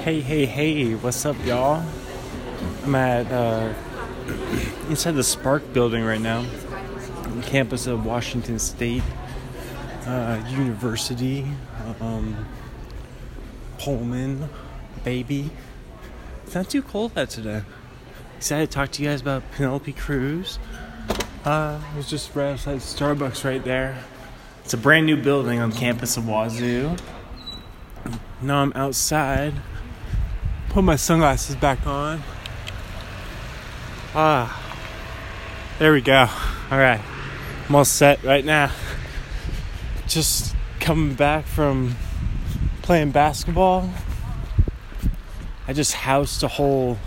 Hey, hey, hey, what's up, y'all? I'm at uh, inside the Spark building right now, campus of Washington State uh, University, um, Pullman, baby. It's not too cold out today. Excited to talk to you guys about Penelope Cruz. Uh, I was just right outside Starbucks right there. It's a brand new building on campus of Wazoo. Now I'm outside. Put my sunglasses back on. Ah, there we go. All right, I'm all set right now. Just coming back from playing basketball. I just housed a whole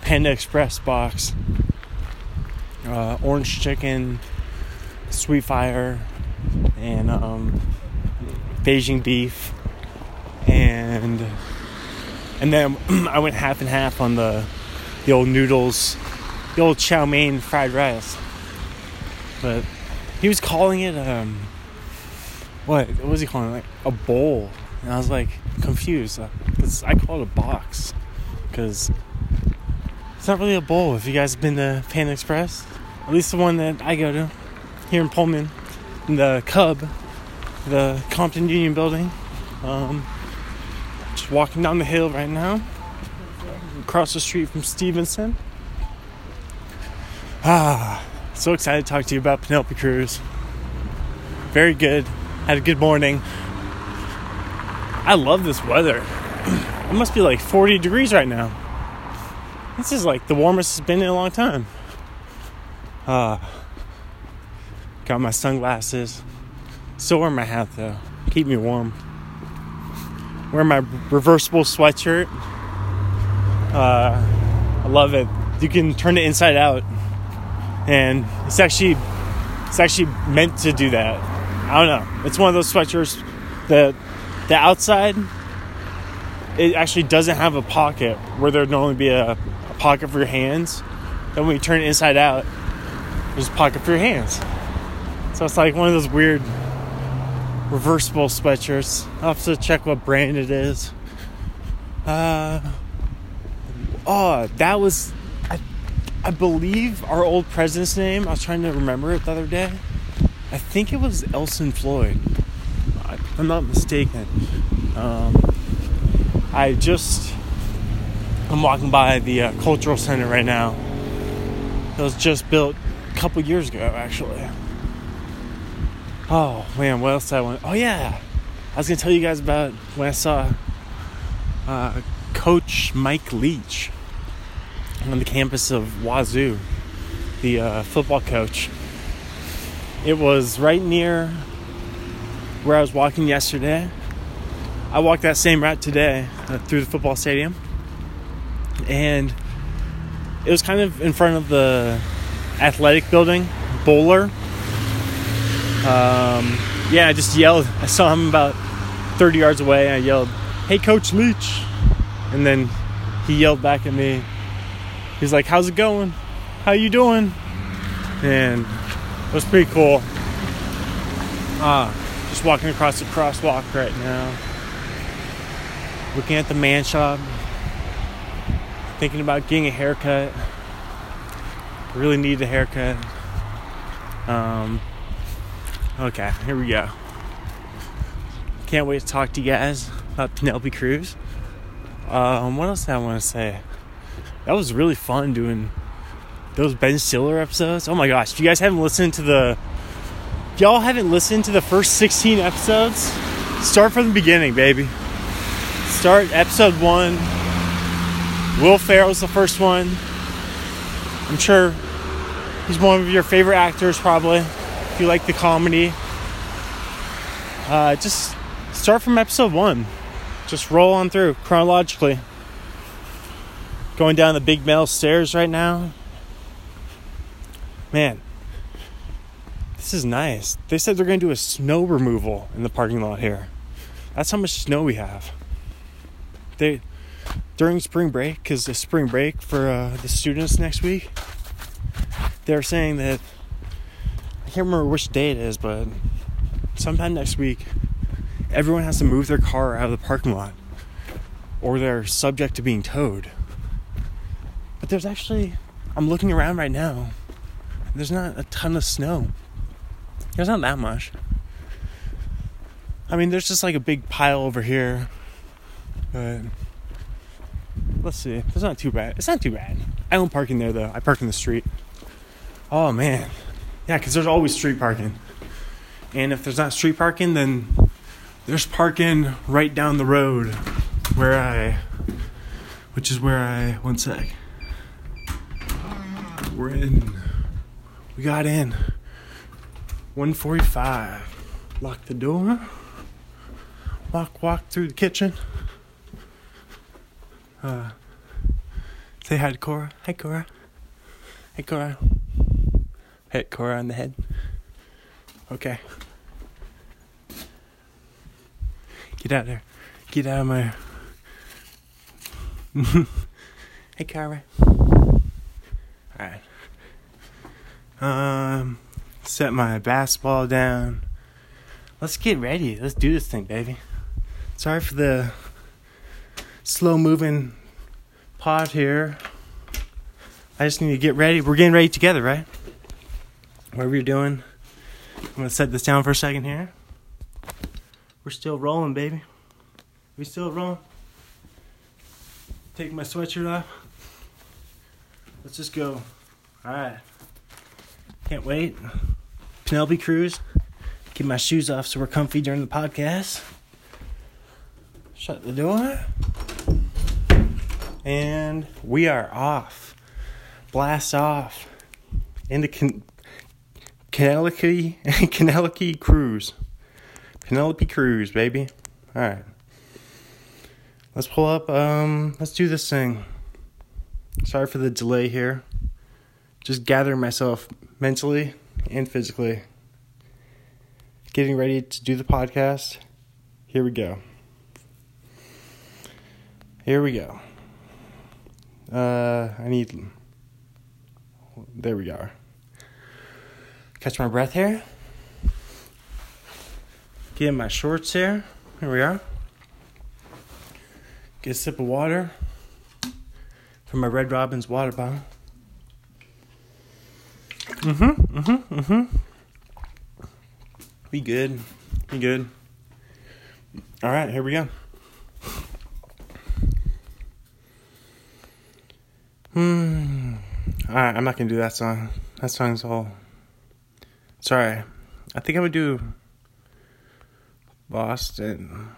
Panda Express box. Uh, orange chicken, sweet fire, and um, Beijing beef, and and then I went half and half on the the old noodles, the old chow mein fried rice. But he was calling it um, what? What was he calling it? Like a bowl, and I was like confused because I call it a box because it's not really a bowl. If you guys have been to Pan Express, at least the one that I go to here in Pullman, in the Cub, the Compton Union Building. Um, just walking down the hill right now, across the street from Stephenson. Ah, so excited to talk to you about Penelope Cruz. Very good. Had a good morning. I love this weather. It must be like 40 degrees right now. This is like the warmest it's been in a long time. Uh, got my sunglasses. Still wear my hat though. Keep me warm. Wear my reversible sweatshirt. Uh, I love it. You can turn it inside out, and it's actually it's actually meant to do that. I don't know. It's one of those sweatshirts that the outside it actually doesn't have a pocket where there'd normally be a, a pocket for your hands. Then when you turn it inside out, there's a pocket for your hands. So it's like one of those weird reversible sweatshirts. I'll have to check what brand it is. Uh, oh, that was, I, I believe our old president's name. I was trying to remember it the other day. I think it was Elson Floyd. I'm not mistaken. Um, I just, I'm walking by the uh, cultural center right now. It was just built a couple years ago, actually. Oh man, what else did I want? Oh yeah, I was gonna tell you guys about when I saw uh, Coach Mike Leach on the campus of Wazoo, the uh, football coach. It was right near where I was walking yesterday. I walked that same route today uh, through the football stadium, and it was kind of in front of the athletic building, Bohler um, yeah, I just yelled. I saw him about 30 yards away. I yelled, "Hey, Coach Leach!" And then he yelled back at me. He's like, "How's it going? How you doing?" And it was pretty cool. Uh, just walking across the crosswalk right now, looking at the man shop, thinking about getting a haircut. Really need a haircut. Um, Okay, here we go. Can't wait to talk to you guys about Penelope Cruz. Um, what else did I want to say? That was really fun doing those Ben Stiller episodes. Oh my gosh, if you guys haven't listened to the, y'all haven't listened to the first 16 episodes, start from the beginning, baby. Start episode one. Will Ferrell's the first one. I'm sure he's one of your favorite actors, probably if you like the comedy, uh, just start from episode one. Just roll on through chronologically. Going down the big metal stairs right now. Man, this is nice. They said they're going to do a snow removal in the parking lot here. That's how much snow we have. They during spring break, because the spring break for uh, the students next week, they're saying that can't remember which day it is, but sometime next week, everyone has to move their car out of the parking lot or they're subject to being towed. But there's actually, I'm looking around right now, there's not a ton of snow. There's not that much. I mean, there's just like a big pile over here. But let's see. It's not too bad. It's not too bad. I don't park in there though. I park in the street. Oh man. Yeah, because there's always street parking. And if there's not street parking, then there's parking right down the road where I, which is where I, one sec. We're in, we got in 145. Lock the door. Walk, walk through the kitchen. Uh, say hi to Cora. Hi, Cora. Hey, Cora. Hit Cora on the head. Okay. Get out there. Get out of my. hey, Cora. Alright. Um, set my basketball down. Let's get ready. Let's do this thing, baby. Sorry for the slow moving pod here. I just need to get ready. We're getting ready together, right? Whatever you're doing, I'm gonna set this down for a second here. We're still rolling, baby. We still rolling. Take my sweatshirt off. Let's just go. All right. Can't wait. Penelope Cruz. Get my shoes off so we're comfy during the podcast. Shut the door. And we are off. Blast off into Can- Penelope, Penelope Cruz. Penelope Cruz, baby. All right. Let's pull up. Um, let's do this thing. Sorry for the delay here. Just gathering myself mentally and physically. Getting ready to do the podcast. Here we go. Here we go. Uh, I need. There we are. Catch my breath here. Get in my shorts here. Here we are. Get a sip of water from my Red Robin's water bottle. Mm-hmm, mm-hmm, mm-hmm. We good. We good. All right, here we go. Hmm. All right, I'm not gonna do that song. That song's all. Sorry. I think I would do Boston.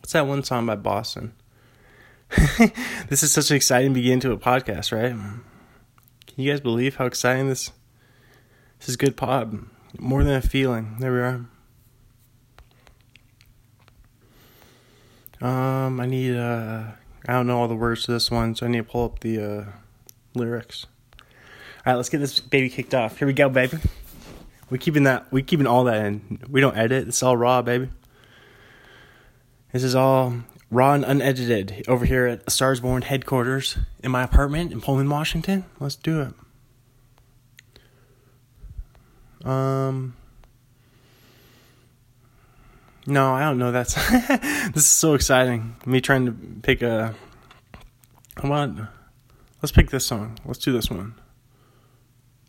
What's that one song by Boston? this is such an exciting beginning to a podcast, right? Can you guys believe how exciting this this is good pod. More than a feeling. There we are. Um, I need uh I don't know all the words to this one, so I need to pull up the uh lyrics. Alright, let's get this baby kicked off. Here we go, baby. We keeping that we keeping all that in. We don't edit, it's all raw, baby. This is all raw and unedited over here at Stars Born headquarters in my apartment in Pullman, Washington. Let's do it. Um No, I don't know that's this is so exciting. Me trying to pick a I want let's pick this song. Let's do this one.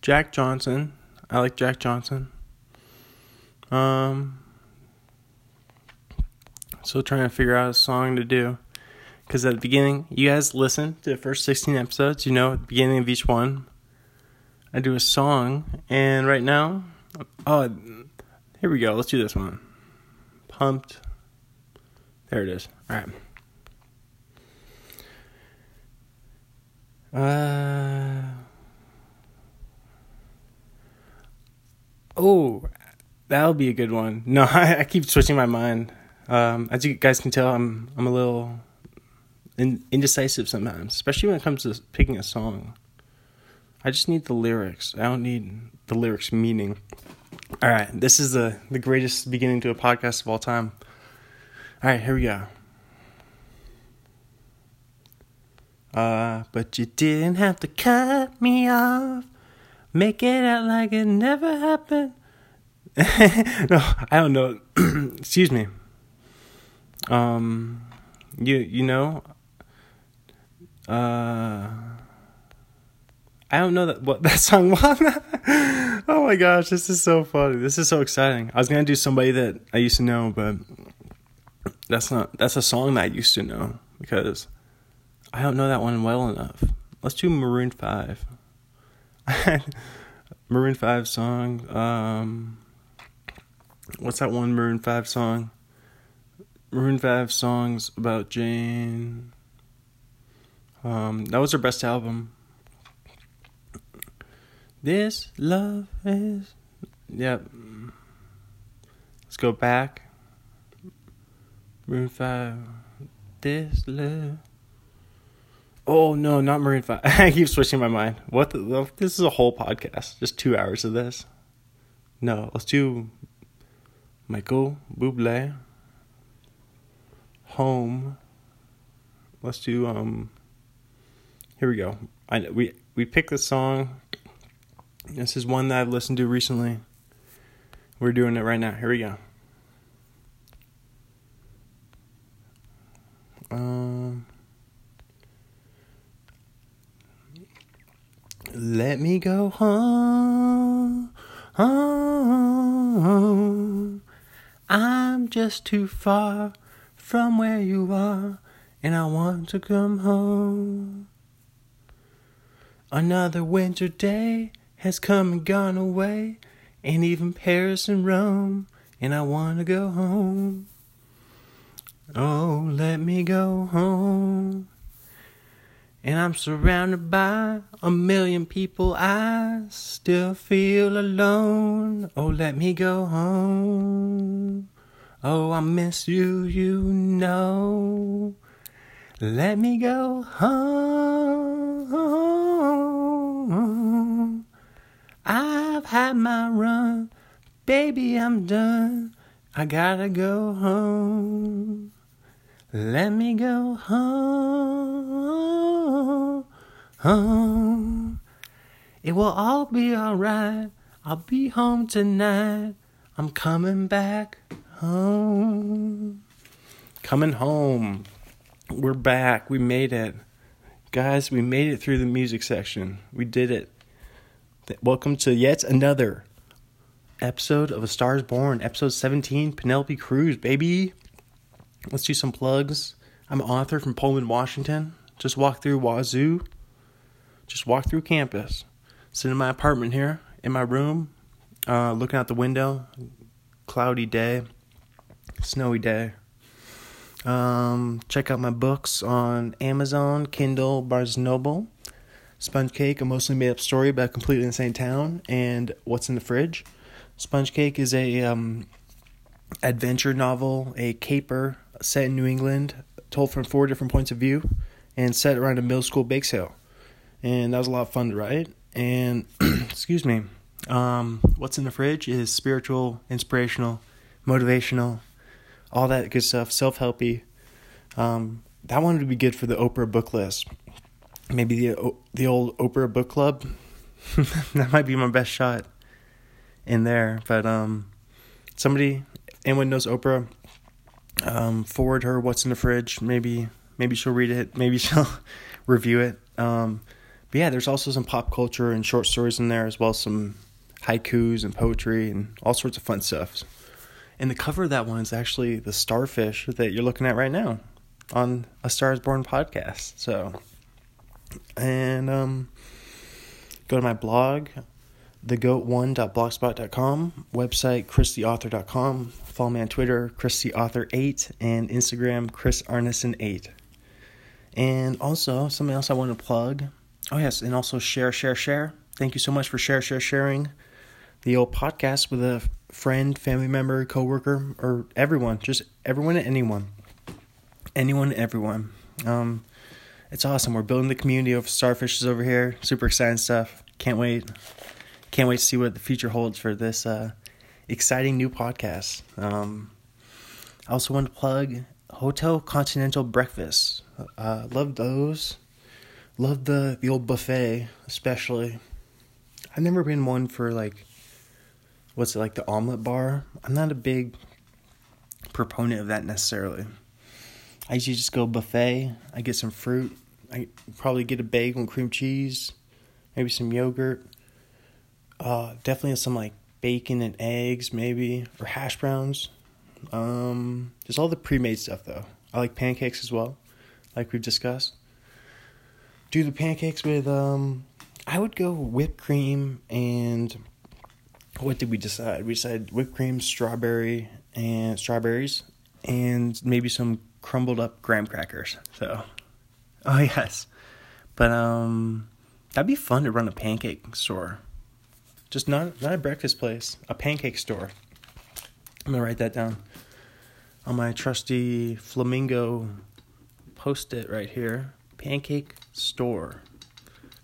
Jack Johnson. I like Jack Johnson. Um Still trying to figure out a song to do. Because at the beginning, you guys listen to the first 16 episodes, you know, at the beginning of each one, I do a song. And right now, oh, here we go. Let's do this one. Pumped. There it is. All right. Uh. Oh, that'll be a good one. No, I, I keep switching my mind. Um, as you guys can tell, I'm I'm a little in, indecisive sometimes, especially when it comes to picking a song. I just need the lyrics. I don't need the lyrics meaning. All right, this is the the greatest beginning to a podcast of all time. All right, here we go. Uh, but you didn't have to cut me off. Make it out like it never happened. no, I don't know. Excuse me. Um, you you know. Uh, I don't know that what that song was. oh my gosh, this is so funny. This is so exciting. I was gonna do somebody that I used to know, but that's not that's a song that I used to know because I don't know that one well enough. Let's do Maroon Five. Maroon Five song. Um, what's that one Maroon Five song? Maroon Five songs about Jane. Um, that was their best album. This love is. Yep. Let's go back. Maroon 5. This love. Oh, no, not Maroon 5. I keep switching my mind. What the, This is a whole podcast. Just two hours of this. No, let's do Michael Bublé. Home. Let's do, um. Here we go. I we we picked the song this is one that I've listened to recently. We're doing it right now. Here we go. Um, let me go home, home. I'm just too far from where you are, and I want to come home. Another winter day has come and gone away, and even Paris and Rome, and I wanna go home. Oh, let me go home. And I'm surrounded by a million people, I still feel alone. Oh, let me go home. Oh, I miss you, you know. Let me go home. I've had my run, baby, I'm done. I gotta go home. Let me go home. Home. It will all be alright. I'll be home tonight. I'm coming back home. Coming home. We're back. We made it. Guys, we made it through the music section. We did it. Welcome to yet another episode of A Star is Born, episode 17, Penelope Cruz, baby. Let's do some plugs. I'm an author from Pullman, Washington. Just walked through Wazoo. Just walked through campus. Sitting in my apartment here, in my room, uh, looking out the window. Cloudy day, snowy day. Um, check out my books on Amazon, Kindle, Barnes Noble. Sponge Cake, a mostly made up story about a completely insane town, and What's in the Fridge. Sponge Cake is a um, adventure novel, a caper set in New England, told from four different points of view, and set around a middle school bake sale. And that was a lot of fun to write. And excuse me, um, What's in the Fridge is spiritual, inspirational, motivational, all that good stuff, self helpy. Um, that one would be good for the Oprah book list maybe the the old Oprah book club. that might be my best shot in there. But um, somebody, anyone knows Oprah, um, forward her what's in the fridge. Maybe maybe she'll read it. Maybe she'll review it. Um, but yeah, there's also some pop culture and short stories in there as well as some haikus and poetry and all sorts of fun stuff. And the cover of that one is actually the starfish that you're looking at right now on a Stars Born podcast. So and um, go to my blog, thegoat1.blogspot.com, website, christheauthor.com. Follow me on Twitter, christheauthor8, and Instagram, chrisarneson8. And also, something else I want to plug. Oh, yes, and also share, share, share. Thank you so much for share, share, sharing the old podcast with a friend, family member, coworker, or everyone. Just everyone and anyone. Anyone and everyone. Um, it's awesome. We're building the community of starfishes over here. Super exciting stuff. Can't wait. Can't wait to see what the future holds for this uh, exciting new podcast. Um, I also want to plug Hotel Continental Breakfast. Uh, love those. Love the the old buffet, especially. I've never been one for like what's it like the omelet bar. I'm not a big proponent of that necessarily. I usually just go buffet. I get some fruit. I probably get a bagel and cream cheese, maybe some yogurt. Uh, definitely some like bacon and eggs, maybe or hash browns. Um, there's all the pre-made stuff though. I like pancakes as well, like we've discussed. Do the pancakes with um, I would go whipped cream and what did we decide? We decided whipped cream, strawberry, and strawberries, and maybe some crumbled up graham crackers. So, oh yes, but um, that'd be fun to run a pancake store. Just not not a breakfast place, a pancake store. I'm gonna write that down on my trusty flamingo post it right here. Pancake store.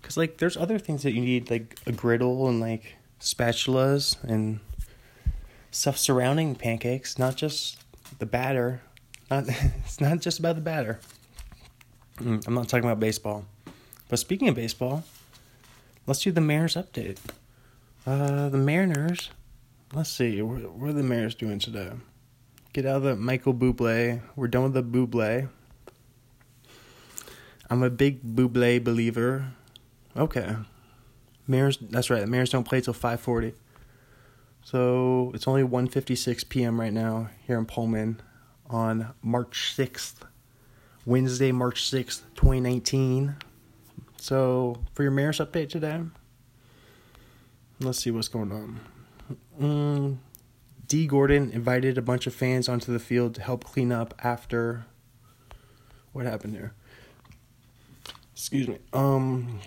Cause like there's other things that you need like a griddle and like spatulas and stuff surrounding pancakes, not just the batter. Not it's not just about the batter. Mm, I'm not talking about baseball. But speaking of baseball, let's do the mayor's update. Uh, the Mariners. Let's see. What, what are the Mariners doing today? Get out of the Michael Bublé. We're done with the Bublé. I'm a big Bublé believer. Okay. Mariners. That's right. The Mariners don't play till 5:40. So it's only 1:56 p.m. right now here in Pullman on March 6th, Wednesday, March 6th, 2019. So for your Mariners update today, let's see what's going on. Mm, Dee Gordon invited a bunch of fans onto the field to help clean up after what happened there. Excuse me. Um,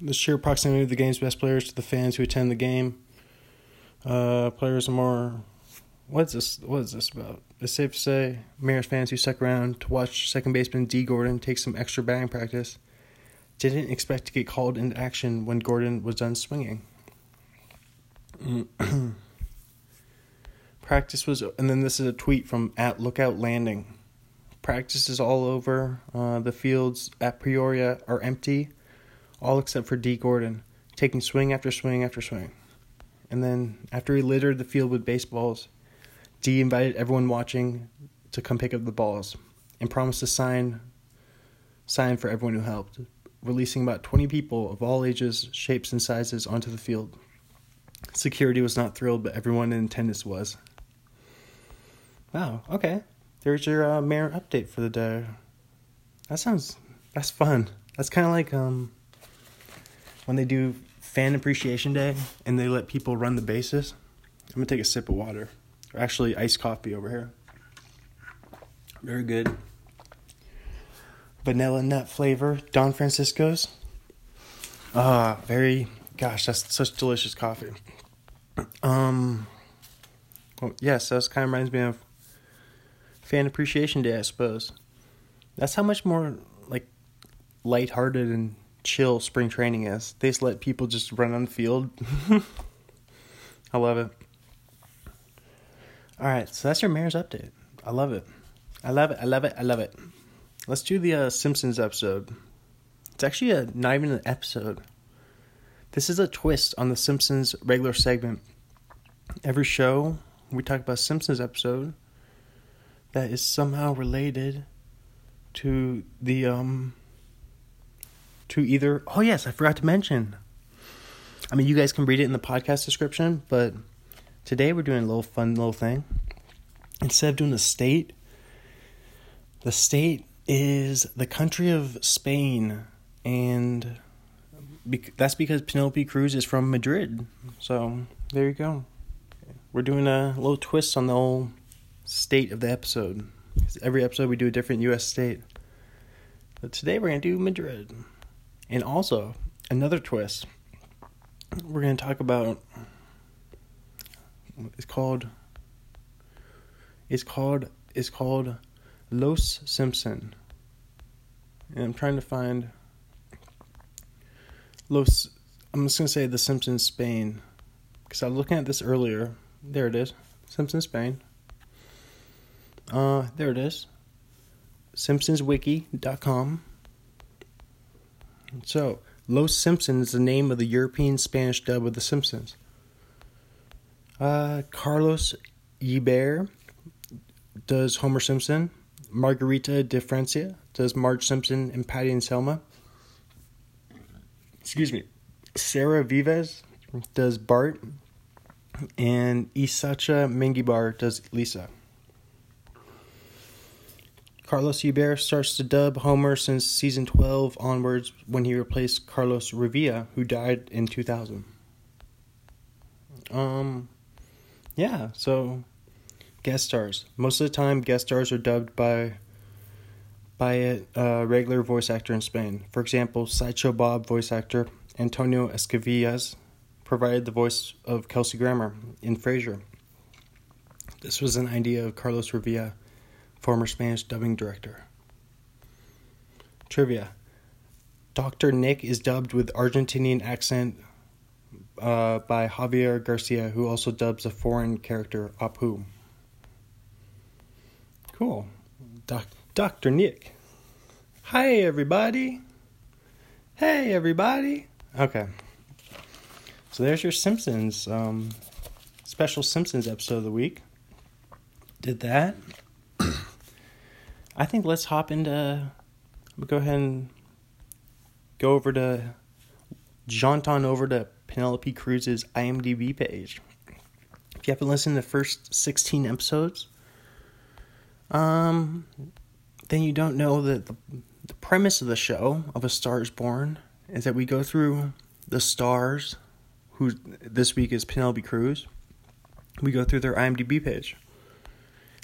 the sheer proximity of the game's best players to the fans who attend the game. Uh, players are more. What's this? What is this about? It's safe to say Mariners fans who stuck around to watch second baseman Dee Gordon take some extra batting practice didn't expect to get called into action when Gordon was done swinging. Practice was, and then this is a tweet from at Lookout Landing. Practice is all over. Uh, the fields at Peoria are empty all except for Dee Gordon, taking swing after swing after swing. And then, after he littered the field with baseballs, D invited everyone watching to come pick up the balls and promised to sign sign for everyone who helped, releasing about 20 people of all ages, shapes, and sizes onto the field. Security was not thrilled, but everyone in attendance was. Wow, okay. There's your uh, mayor update for the day. That sounds that's fun. That's kind of like um when they do fan appreciation day and they let people run the bases. I'm gonna take a sip of water, or actually iced coffee over here. Very good. Vanilla nut flavor, Don Francisco's. Ah, very. Gosh, that's such delicious coffee. Um. Well, yes, that kind of reminds me of Fan Appreciation Day, I suppose. That's how much more like lighthearted and chill spring training is. They just let people just run on the field. I love it. All right, so that's your mayor's update. I love it. I love it. I love it. I love it. Let's do the uh, Simpsons episode. It's actually a, not even an episode. This is a twist on the Simpsons regular segment. Every show we talk about Simpsons episode that is somehow related to the um to either. Oh, yes, I forgot to mention. I mean, you guys can read it in the podcast description, but today we're doing a little fun little thing. Instead of doing the state, the state is the country of Spain, and that's because Penelope Cruz is from Madrid. So there you go. We're doing a little twist on the whole state of the episode. Every episode we do a different U.S. state. But today we're to do Madrid. And also, another twist. We're to talk about it's called it's called it's called Los Simpson. And I'm trying to find Los I'm just to say The Simpsons Spain cuz I was looking at this earlier. There it is. Simpsons Spain. Uh there it is. simpsonswiki.com so, Los Simpsons is the name of the European Spanish dub of The Simpsons. Uh, Carlos Ysbert does Homer Simpson. Margarita de Francia does Marge Simpson and Patty and Selma. Excuse me. Sara Vivas does Bart. And Isacha Mengibar does Lisa. Carlos Ysbert starts to dub Homer since season 12 onwards when he replaced Carlos Revilla, who died in 2000. Um, yeah, so guest stars. Most of the time, guest stars are dubbed by by a uh, regular voice actor in Spain. For example, Sideshow Bob voice actor Antonio Esquivias provided the voice of Kelsey Grammer in Frasier. This was an idea of Carlos Revilla former Spanish dubbing director. Trivia Dr. Nick is dubbed with Argentinian accent uh, by Javier Garcia, who also dubs a foreign character, Apu. Cool. Doc- Dr. Nick. Hi, everybody. Hey, everybody. Okay. So there's your Simpsons, um, special Simpsons episode of the week. Did that. I think let's hop into. Go ahead and go over to jaunt on over to Penelope Cruz's IMDb page. If you haven't listened to the first 16 episodes, um, then you don't know that the, the premise of the show of A Star is Born is that we go through the stars, who this week is Penelope Cruz. We go through their IMDb page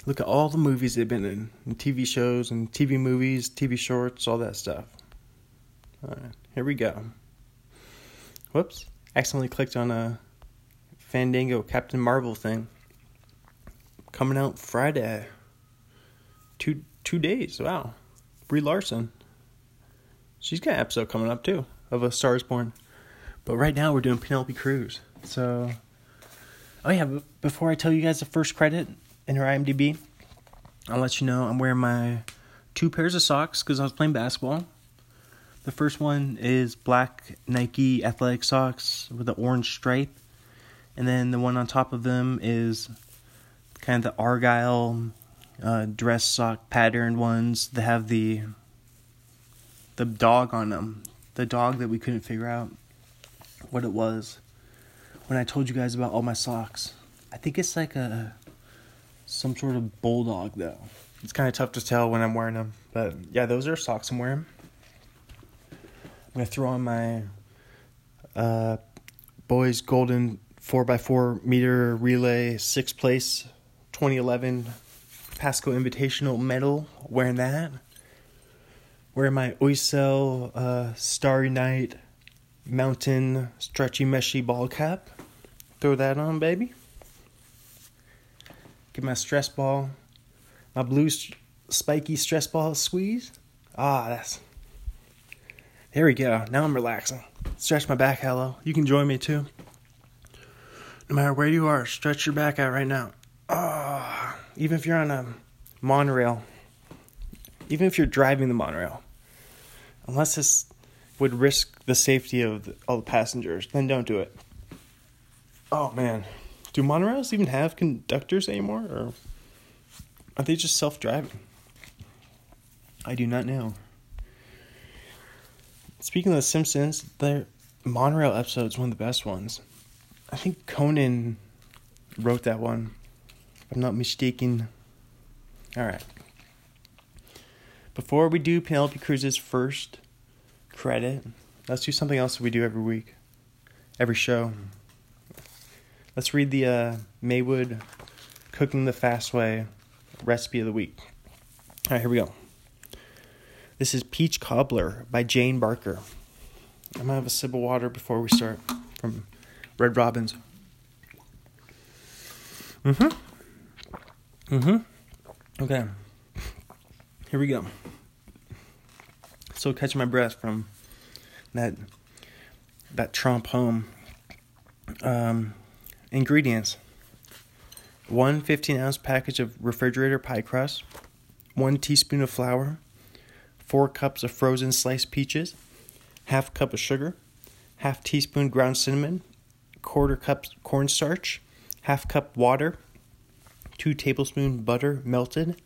look at all the movies they've been in, and TV shows and TV movies, TV shorts, all that stuff. All right, here we go. Whoops, accidentally clicked on a Fandango Captain Marvel thing. Coming out Friday. Two two days. Wow. Brie Larson. She's got an episode coming up too of A Star Is Born. But right now we're doing Penelope Cruz. So, oh yeah. Before I tell you guys the first credit, in her IMDb. I'll let you know I'm wearing my two pairs of socks because I was playing basketball. The first one is black Nike athletic socks with an orange stripe, and then the one on top of them is kind of the argyle uh, dress sock patterned ones that have the the dog on them. The dog that we couldn't figure out what it was when I told you guys about all my socks. I think it's like a some sort of bulldog though. It's kind of tough to tell when I'm wearing them, but yeah, those are socks I'm wearing. I'm gonna throw on my uh, boys golden four x four meter relay sixth place 2011 Pasco Invitational medal. Wearing that. Wearing my Oiselle uh, Starry Night Mountain stretchy meshy ball cap. Throw that on, baby. Get my stress ball, my blue spiky stress ball squeeze. Ah, that's. There we go. Now I'm relaxing. Stretch my back hello. You can join me too. No matter where you are, stretch your back out right now. Ah, oh, even if you're on a monorail, even if you're driving the monorail, unless this would risk the safety of the, all the passengers, then don't do it. Oh man. Do monorails even have conductors anymore, or are they just self-driving? I do not know. Speaking of The Simpsons, their monorail episode is one of the best ones. I think Conan wrote that one. I'm not mistaken. All right. Before we do Penelope Cruz's first credit, let's do something else that we do every week, every show. Let's read the uh, Maywood Cooking the Fast Way recipe of the week. All right, here we go. This is Peach Cobbler by Jane Barker. I'm gonna have a sip of water before we start from Red Robin's. Mm hmm. Mm hmm. Okay. Here we go. Still catching my breath from that that trompe home. Um, Ingredients 1 15 ounce package of refrigerator pie crust, 1 teaspoon of flour, 4 cups of frozen sliced peaches, half cup of sugar, half teaspoon ground cinnamon, quarter cup cornstarch, half cup water, 2 tablespoon butter melted,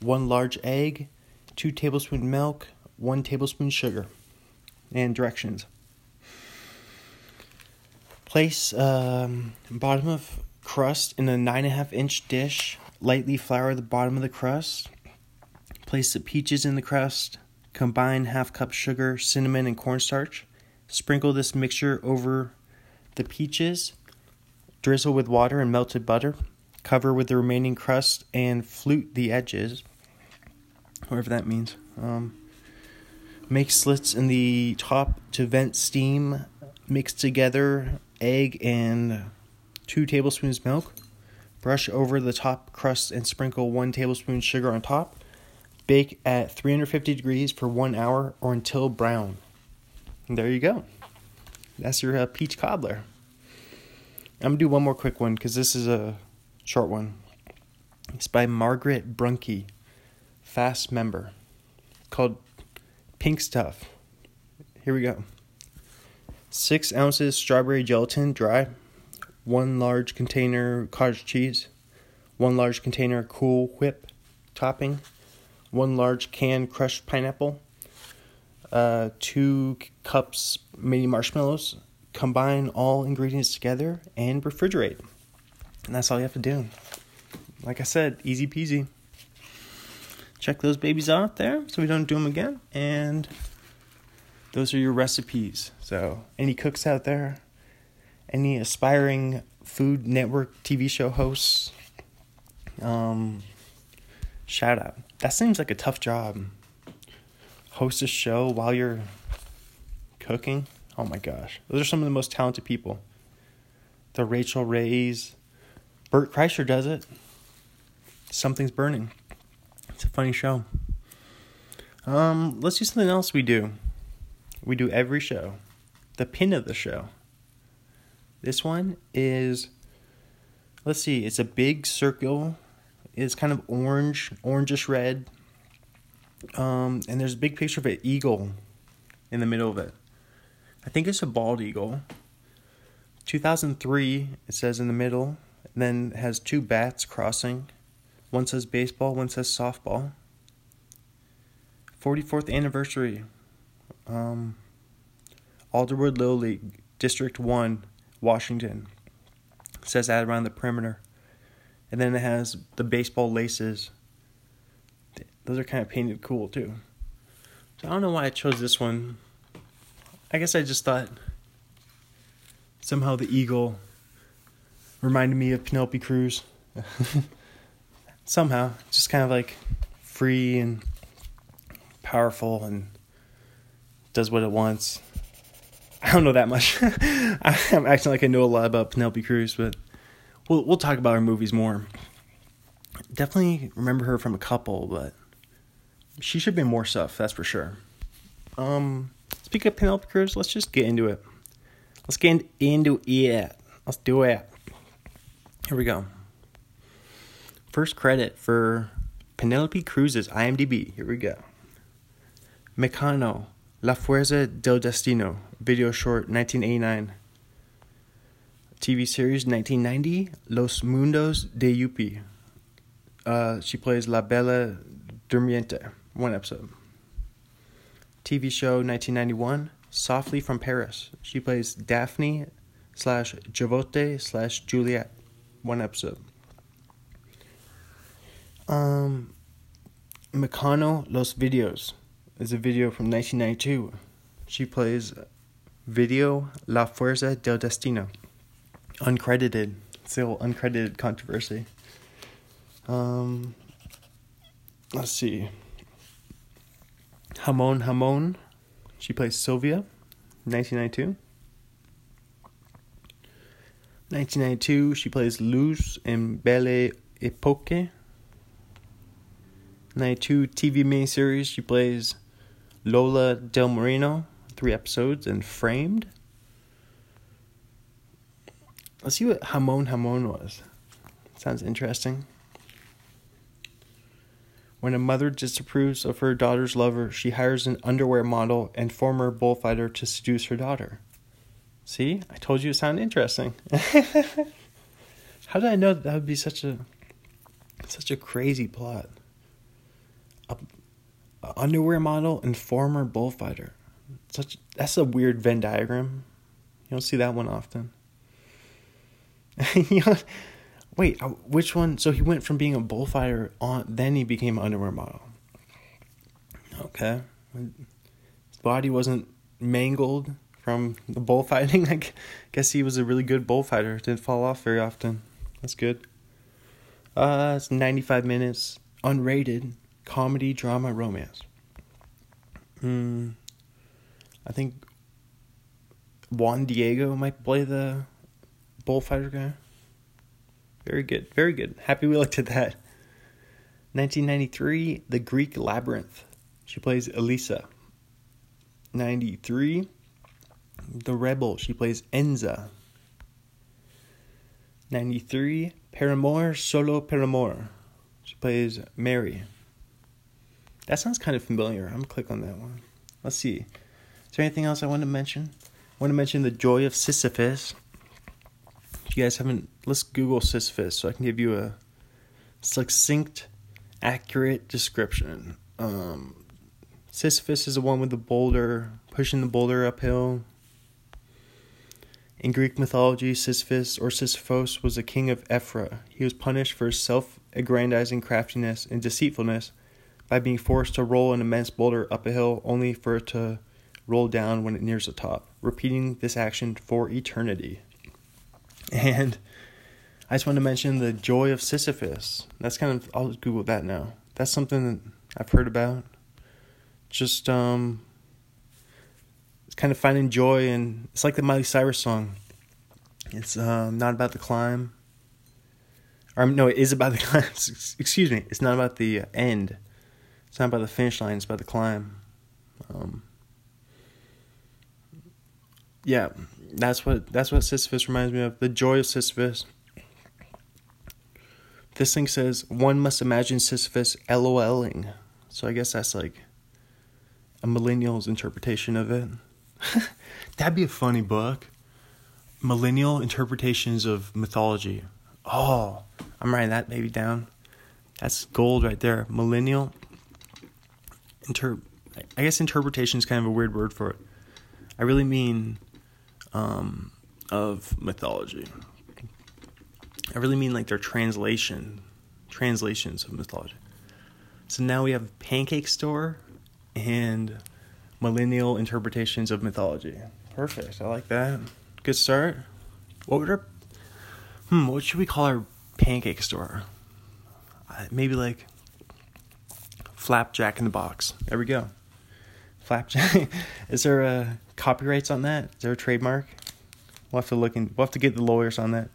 1 large egg, 2 tablespoon milk, 1 tablespoon sugar. And directions. Place um, bottom of crust in a 9.5 inch dish. Lightly flour the bottom of the crust. Place the peaches in the crust. Combine half cup sugar, cinnamon, and cornstarch. Sprinkle this mixture over the peaches. Drizzle with water and melted butter. Cover with the remaining crust and flute the edges. Whatever that means. Um, make slits in the top to vent steam. Mix together egg and two tablespoons milk. Brush over the top crust and sprinkle one tablespoon sugar on top. Bake at 350 degrees for one hour or until brown. And there you go. That's your uh, peach cobbler. I'm gonna do one more quick one because this is a short one. It's by Margaret Brunke, fast member, called Pink Stuff. Here we go. Six ounces strawberry gelatin dry, one large container cottage cheese, one large container Cool Whip topping, one large can crushed pineapple, uh, two cups mini marshmallows. Combine all ingredients together and refrigerate. And that's all you have to do. Like I said, easy peasy. Check those babies out there so we don't do them again. And those are your recipes. So, any cooks out there, any aspiring Food Network TV show hosts, um, shout out. That seems like a tough job. Host a show while you're cooking. Oh my gosh. Those are some of the most talented people. The Rachel Rays. Bert Kreischer does it. Something's burning. It's a funny show. Um, let's do something else we do we do every show. The pin of the show. This one is, let's see, it's a big circle. It's kind of orange, orangish red. Um, and there's a big picture of an eagle in the middle of it. I think it's a bald eagle. 2003, it says in the middle. Then has two bats crossing. One says baseball, one says softball. 44th anniversary um, Alderwood Little League, District 1, Washington. It says that around the perimeter. And then it has the baseball laces. Those are kind of painted cool too. So I don't know why I chose this one. I guess I just thought somehow the eagle reminded me of Penelope Cruz. somehow, just kind of like free and powerful and does what it wants. I don't know that much. I'm acting like I know a lot about Penelope Cruz, but we'll we'll talk about her movies more. Definitely remember her from a couple, but she should be more stuff. That's for sure. Um, speak of Penelope Cruz, let's just get into it. Let's get into it. Let's do it. Here we go. First credit for Penelope Cruz's IMDb. Here we go. Mecano, La Fuerza del Destino, video short 1989. TV series 1990, Los Mundos de Yupi. Uh, she plays La Bella Durmiente, one episode. TV show 1991, Softly from Paris. She plays Daphne slash Javote slash Juliet, one episode. Um, Los Videos is a video from 1992. She plays Video La Fuerza del Destino. Uncredited. Still uncredited controversy. Um, let's see. Jamón Jamón. She plays Sylvia. 1992. 1992, she plays Luz in Belle Epoque. 92 TV miniseries, she plays Lola Del Marino, three episodes, and Framed. Let's see what Jamón Jamón was. Sounds interesting. When a mother disapproves of her daughter's lover, she hires an underwear model and former bullfighter to seduce her daughter. See, I told you it sounded interesting. How did I know that, that would be such a such a crazy plot? A, a underwear model and former bullfighter. Such that's a weird Venn diagram. You don't see that one often. wait, uh, which one? So he went from being a bullfighter on, then he became an underwear model. Okay, his body wasn't mangled from the bullfighting. I guess he was a really good bullfighter. Didn't fall off very often. That's good. Uh, it's 95 minutes, unrated, comedy, drama, romance. Hmm. I think Juan Diego might play the bullfighter guy. Very good. Very good. Happy we looked at that. 1993, The Greek Labyrinth. She plays Elisa. 93, The Rebel. She plays Enza. 93, Paramour, Solo Paramour. She plays Mary. That sounds kind of familiar. I'm gonna click on that one. Let's see. Is there anything else I want to mention? I want to mention the joy of Sisyphus. If you guys haven't, let's Google Sisyphus so I can give you a succinct, accurate description. Um, Sisyphus is the one with the boulder, pushing the boulder uphill. In Greek mythology, Sisyphus or Sisyphos was a king of Ephyra. He was punished for his self aggrandizing craftiness and deceitfulness by being forced to roll an immense boulder up a hill only for it to roll down when it nears the top, repeating this action for eternity. And I just want to mention the joy of Sisyphus. That's kind of I'll Google that now. That's something that I've heard about. Just um it's kind of finding joy and it's like the Miley Cyrus song. It's um, not about the climb. Or no, it is about the climb. Excuse me. It's not about the end. It's not about the finish line. It's about the climb. Um, yeah, that's what that's what Sisyphus reminds me of. The joy of Sisyphus. This thing says one must imagine Sisyphus LOLing. So I guess that's like a millennial's interpretation of it. That'd be a funny book. Millennial interpretations of mythology. Oh, I'm writing that baby down. That's gold right there. Millennial inter I guess interpretation is kind of a weird word for it. I really mean um, of mythology. I really mean like their translation, translations of mythology. So now we have Pancake Store and millennial interpretations of mythology. Perfect. I like that. Good start. What would our hmm? What should we call our pancake store? Uh, maybe like flapjack in the box. There we go. Flapjack. Is there a copyrights on that? Is there a trademark? We'll have to look in. We'll have to get the lawyers on that.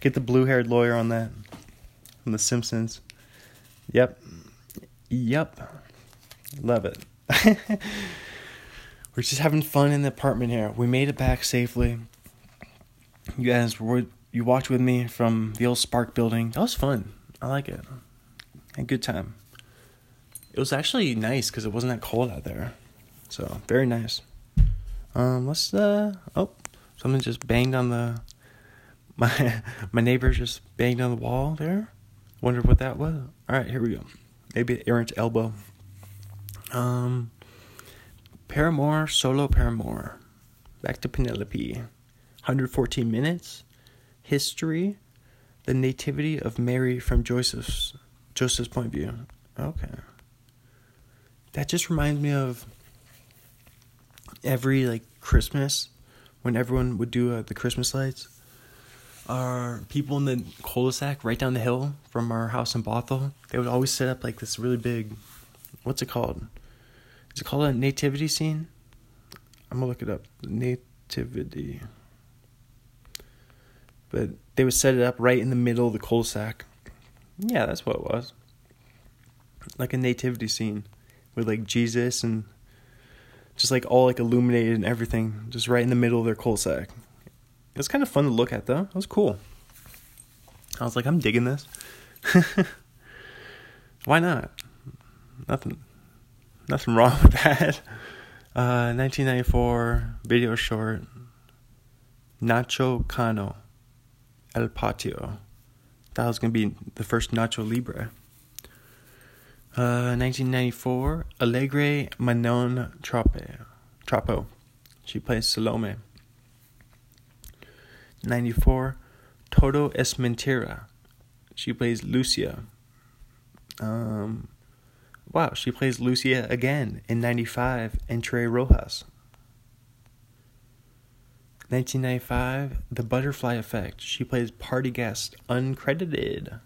Get the blue-haired lawyer on that. From The Simpsons. Yep. Yep. Love it. We're just having fun in the apartment here. We made it back safely. You guys were you walked with me from the old Spark building. That was fun. I like it. A good time. It was actually nice because it wasn't that cold out there. So very nice. Um, let's uh oh, someone just banged on the my my neighbor just banged on the wall there. Wonder what that was. All right, here we go. Maybe errant elbow. Um, Paramour, solo Paramour. Back to Penelope. 114 minutes. History. The nativity of Mary from Joseph's Joseph's point of view. Okay. That just reminds me of every like Christmas when everyone would do uh, the Christmas lights. Our people in the cul-de-sac right down the hill from our house in Bothell, they would always set up like this really big, what's it called? Is it called a nativity scene? I'm gonna look it up. Nativity. But they would set it up right in the middle of the cul-de-sac. Yeah, that's what it was. Like a nativity scene with like Jesus and just like all like illuminated and everything, just right in the middle of their cul-de-sac. It was kind of fun to look at though. It was cool. I was like, I'm digging this. Why not? Nothing, nothing wrong with that. Uh, 1994 video short. Nacho Cano, El Patio. That was gonna be the first Nacho Libre. Uh, 1994, Alegre Manon Trape, Trapo. She plays Salome. 94, Todo es Mentira. She plays Lucia. Um, wow, she plays Lucia again in 95 Entre Rojas. 1995, The Butterfly Effect. She plays party guest, uncredited.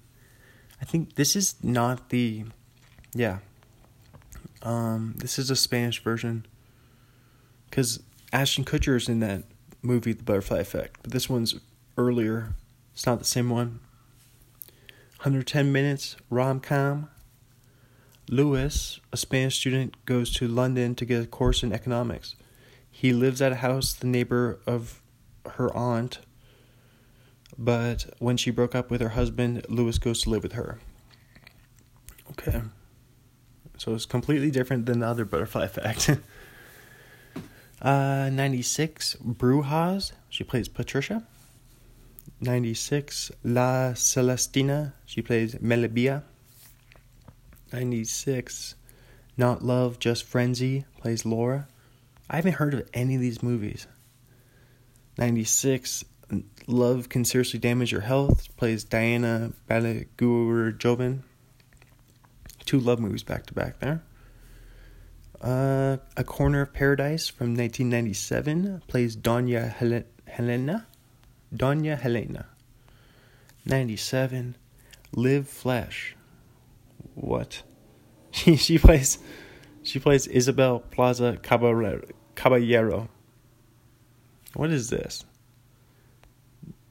I think this is not the. Yeah. Um, this is a Spanish version. Because Ashton Kutcher is in that movie, The Butterfly Effect. But this one's earlier. It's not the same one. 110 minutes, rom com. Lewis, a Spanish student, goes to London to get a course in economics. He lives at a house the neighbor of her aunt, but when she broke up with her husband, Lewis goes to live with her. Okay. So it's completely different than the other butterfly effect. uh, 96, Brujas. She plays Patricia. 96, La Celestina. She plays Melibea. 96, Not Love, Just Frenzy. Plays Laura. I haven't heard of any of these movies. 96, Love Can Seriously Damage Your Health. Plays Diana Balaguer Joven. Two love movies back to back there. Uh, A Corner of Paradise from 1997 plays Doña Hel- Helena. Doña Helena. 97. Live Flesh. What? She she plays she plays Isabel Plaza Caballero. What is this?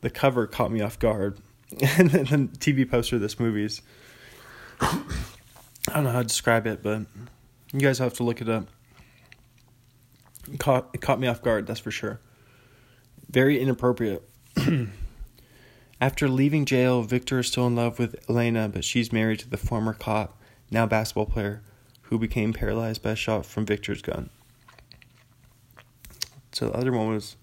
The cover caught me off guard. and the TV poster of this movie is I don't know how to describe it, but you guys have to look it up. It caught it caught me off guard, that's for sure. Very inappropriate. After leaving jail, Victor is still in love with Elena, but she's married to the former cop, now basketball player, who became paralyzed by a shot from Victor's gun. So the other one was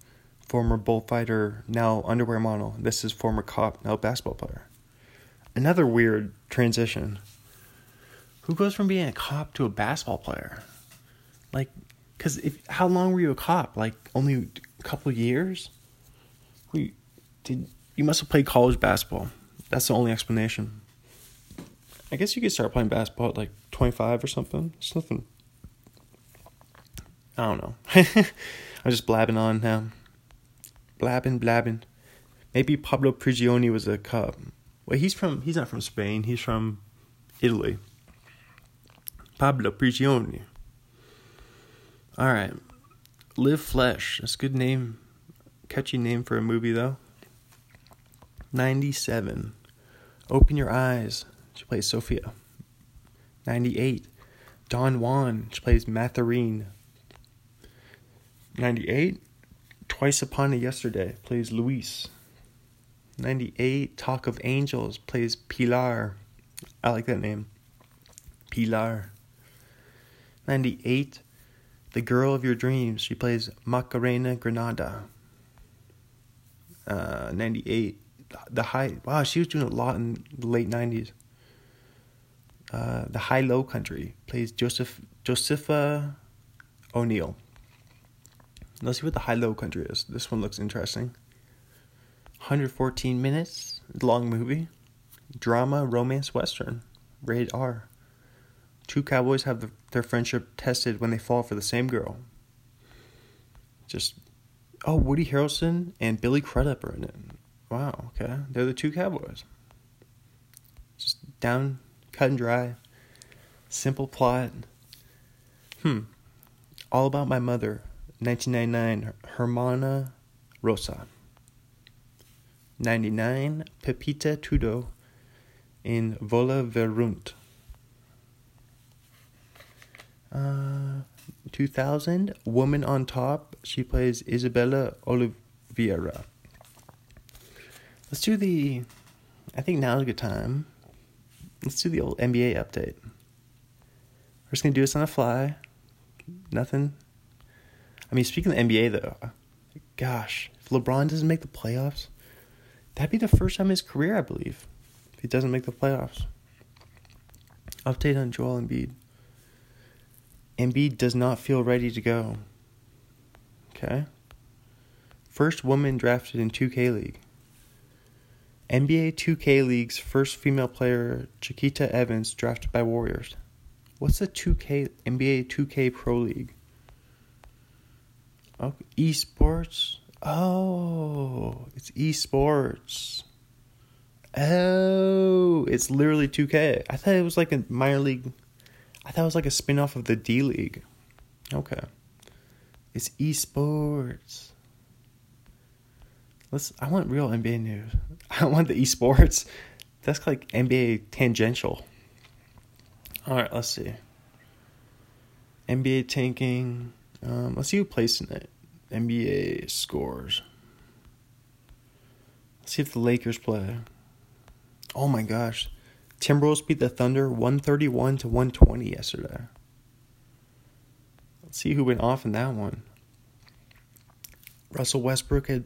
former bullfighter, now underwear model. This is former cop, now basketball player. Another weird transition. Who goes from being a cop to a basketball player? Like, because how long were you a cop? Like only a couple years? We did. You must have played college basketball. That's the only explanation. I guess you could start playing basketball at like 25 or something. It's nothing. I don't know. I'm just blabbing on now. Blabbing, blabbing. Maybe Pablo Prigioni was a cop. Well, he's from. He's not from Spain. He's from Italy. Pablo Prigioni. All right. Live Flesh. That's a good name. Catchy name for a movie, though. 97. Open Your Eyes. She plays Sophia. 98. Don Juan. She plays Matharine. 98. Twice Upon a Yesterday. Plays Luis. 98. Talk of Angels. Plays Pilar. I like that name. Pilar. 98. The Girl of Your Dreams. She plays Macarena Granada. Uh, 98. The High. Wow, she was doing a lot in the late 90s. Uh, the Hi-Lo Country plays Joseph Josepha O'Neill. Let's see what the Hi-Lo Country is. This one looks interesting. 114 minutes, long movie, drama, romance, western, rated R. Two cowboys have the, their friendship tested when they fall for the same girl. Just, oh, Woody Harrelson and Billy Crudup are in it. Wow, okay, they're the two cowboys. Just down cut and dry, simple plot. Hmm. All About My Mother, 1999, Hermana Rosa. 99, Pepita Tudo in Volavérunt. Uh, 2000, Woman on Top. She plays Isabella Oliveira. Let's do the. I think now's a good time. Let's do the old NBA update. We're just gonna do this on the fly. Nothing. I mean, speaking of the NBA though, gosh, if LeBron doesn't make the playoffs, that'd be the first time in his career, I believe, if he doesn't make the playoffs. Update on Joel Embiid. Embiid does not feel ready to go. Okay. First woman drafted in 2K League. NBA 2K League's first female player, Chiquita Evans, drafted by Warriors. What's the 2K NBA 2K Pro League? Oh, esports. Oh, it's esports. Oh, it's literally 2K. I thought it was like a minor league. I thought it was like a spin off of the D League. Okay. It's esports. Let's I want real NBA news. I want the esports. That's like NBA tangential. Alright, let's see. NBA tanking. Um, let's see who placed in it. NBA scores. Let's see if the Lakers play. Oh my gosh. Timberwolves beat the Thunder 131 to 120 yesterday. Let's see who went off in that one. Russell Westbrook had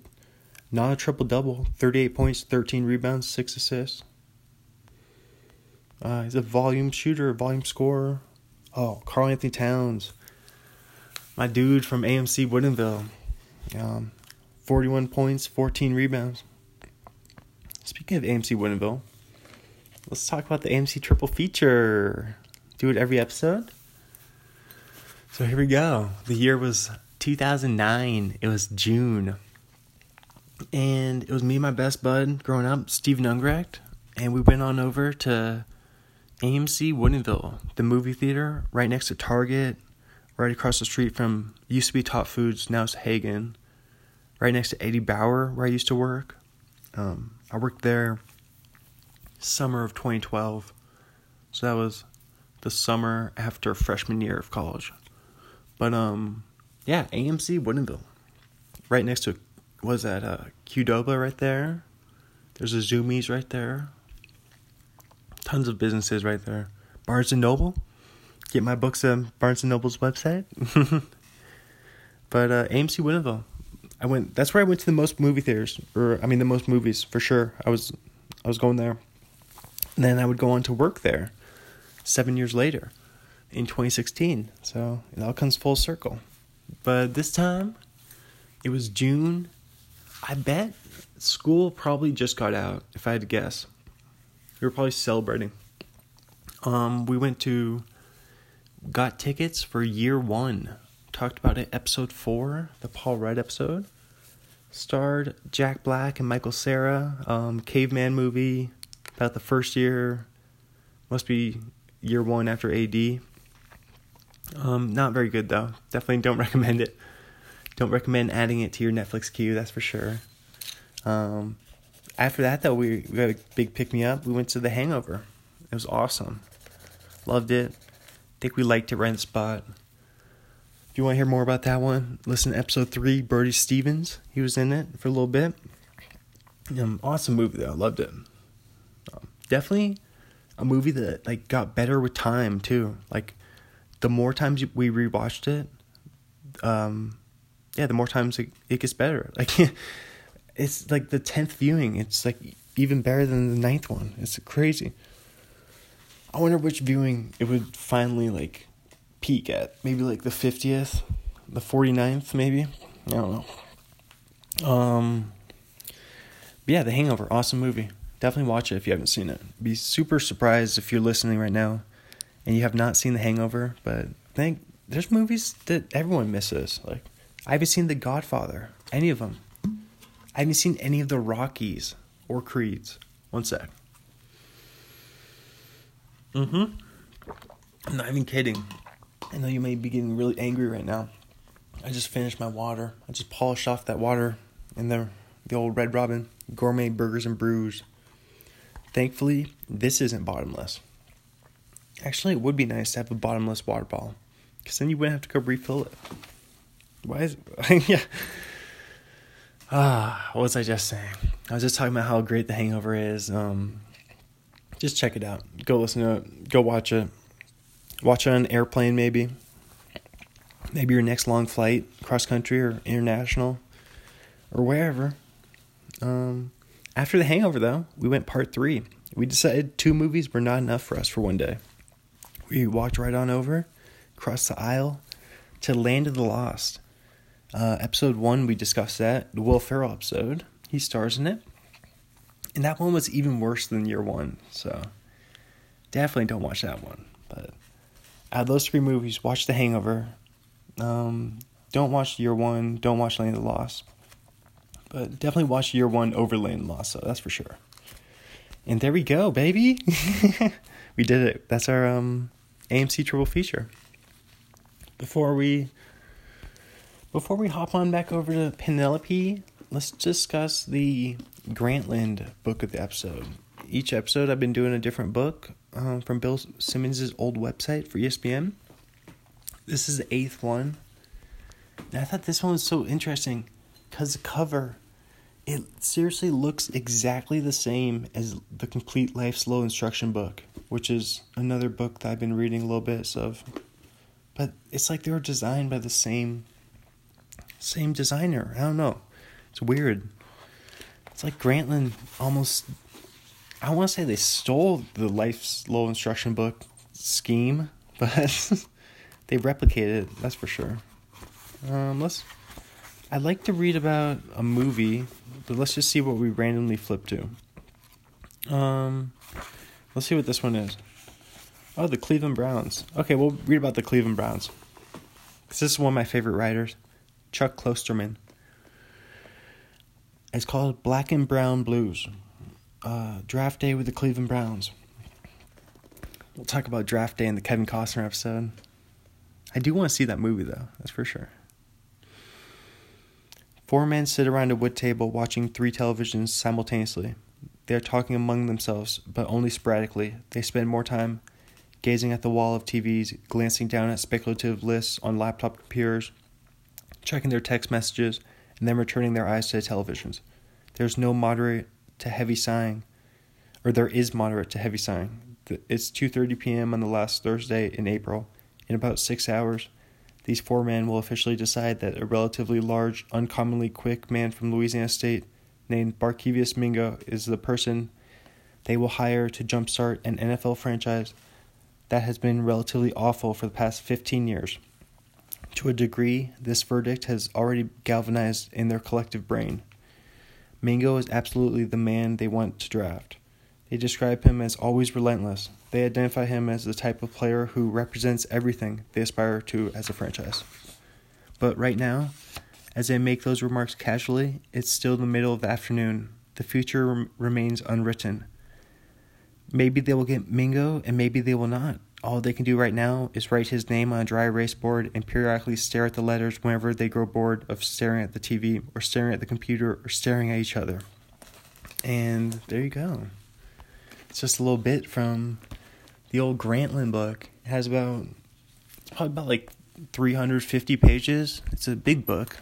not a triple double 38 points, 13 rebounds, 6 assists. Uh, he's a volume shooter, volume scorer. Oh, Karl-Anthony Towns. My dude from AMC Woodinville. Um, 41 points, 14 rebounds. Speaking of AMC Woodinville, let's talk about the AMC triple feature. Do it every episode. So here we go. The year was 2009. It was June. And it was me and my best bud growing up, Steven Ungrecht. And we went on over to AMC Woodinville, the movie theater right next to Target, right across the street from used to be Top Foods, now it's Haggen, right next to Eddie Bauer, where I used to work. Um, I worked there summer of 2012. So that was the summer after freshman year of college. But um yeah, AMC Woodinville. Right next to was that uh Qdoba right there. There's a Zumiez right there. Tons of businesses right there. Barnes and Noble. Get my books on Barnes and Noble's website. but uh AMC Woodinville. I went that's where I went to the most movie theaters or I mean the most movies for sure. I was I was going there. And then I would go on to work there 7 years later in 2016. So it all comes full circle. But this time, it was June. I bet school probably just got out, if I had to guess. We were probably celebrating. Um, we went to, got tickets for year one. Talked about it, episode four, the Paul Rudd episode. Starred Jack Black and Michael Cera, um, caveman movie about the first year. Must be year one after AD. Um, not very good though. Definitely don't recommend it. Don't recommend adding it to your Netflix queue. That's for sure. Um, after that though, we, we got a big pick me up. We went to The Hangover. It was awesome. Loved it. Think we liked it right in the spot. If you want to hear more about that one, listen to episode three. Bertie Stevens, he was in it for a little bit. Um, awesome movie though. Loved it. Um, definitely a movie that like got better with time too. Like the more times we rewatched it, um, yeah, the more times it, it gets better. Like it's like the tenth viewing. It's like even better than the ninth one. It's crazy. I wonder which viewing it would finally like peak at. Maybe like the 50th, the 49th maybe. I don't know. Um yeah, The Hangover, awesome movie. Definitely watch it if you haven't seen it. Be super surprised if you're listening right now and you have not seen The Hangover, but think there's movies that everyone misses. Like I haven't seen The Godfather, any of them. I haven't seen any of the Rockies or Creeds. One sec. Mm-hmm. I'm not even kidding. I know you may be getting really angry right now. I just finished my water. I just polished off that water in the the old Red Robin gourmet burgers and brews. Thankfully, this isn't bottomless. Actually, it would be nice to have a bottomless water bottle, because then you wouldn't have to go refill it. Why is yeah? Ah, what was I just saying? I was just talking about how great The Hangover is. Um, just check it out. Go listen to it. Go watch it. Watch it on an airplane, maybe. Maybe your next long flight, cross country or international, or wherever. Um, after The Hangover, though, we went part three. We decided two movies were not enough for us for one day. We walked right on over, across the aisle, to Land of the Lost. Uh, episode one, we discussed that. The Will Ferrell episode. He stars in it. And that one was even worse than year one. So definitely don't watch that one. But out of those three movies, watch The Hangover. Um, don't watch year one. Don't watch Land of the Lost. But definitely watch year one over Land of the Lost. So that's for sure. And there we go, baby. we did it. That's our um, AMC triple feature. Before we before we hop on back over to Penelope, let's discuss the Grantland book of the episode. Each episode, I've been doing a different book um, from Bill Simmons' old website for ESPN. This is the eighth one. And I thought this one was so interesting because the cover, it seriously looks exactly the same as the Complete Life's Little Instruction book, which is another book that I've been reading a little bit of. But it's like they were designed by the same same designer. I don't know. It's weird. It's like Grantland almost. I want to say they stole the Life's Little Instruction book scheme, but they replicated it. That's for sure. Um, let's. I'd like to read about a movie, but let's just see what we randomly flip to. Um, let's see what this one is. Oh, the Cleveland Browns. Okay, we'll read about the Cleveland Browns. This is one of my favorite writers. Chuck Klosterman. It's called Black and Brown Blues. Uh, draft Day with the Cleveland Browns. We'll talk about Draft Day in the Kevin Costner episode. I do want to see that movie, though, that's for sure. Four men sit around a wood table watching three televisions simultaneously. They are talking among themselves, but only sporadically. They spend more time gazing at the wall of TVs, glancing down at speculative lists on laptop computers, checking their text messages, and then returning their eyes to the televisions. There's no moderate to heavy sighing, or there is moderate to heavy sighing. It's 2:30 p.m. on the last Thursday in April. In about 6 hours, these four men will officially decide that a relatively large, uncommonly quick man from Louisiana State named Barkevious Mingo is the person they will hire to jumpstart an NFL franchise that has been relatively awful for the past 15 years. To a degree, this verdict has already galvanized in their collective brain. Mingo is absolutely the man they want to draft. They describe him as always relentless. They identify him as the type of player who represents everything they aspire to as a franchise. But right now, as they make those remarks casually, it's still the middle of the afternoon. The future rem- remains unwritten. Maybe they will get Mingo, and maybe they will not. All they can do right now is write his name on a dry erase board and periodically stare at the letters whenever they grow bored of staring at the TV or staring at the computer or staring at each other. And there you go. It's just a little bit from the old Grantland book. It has about, it's probably about like 350 pages. It's a big book.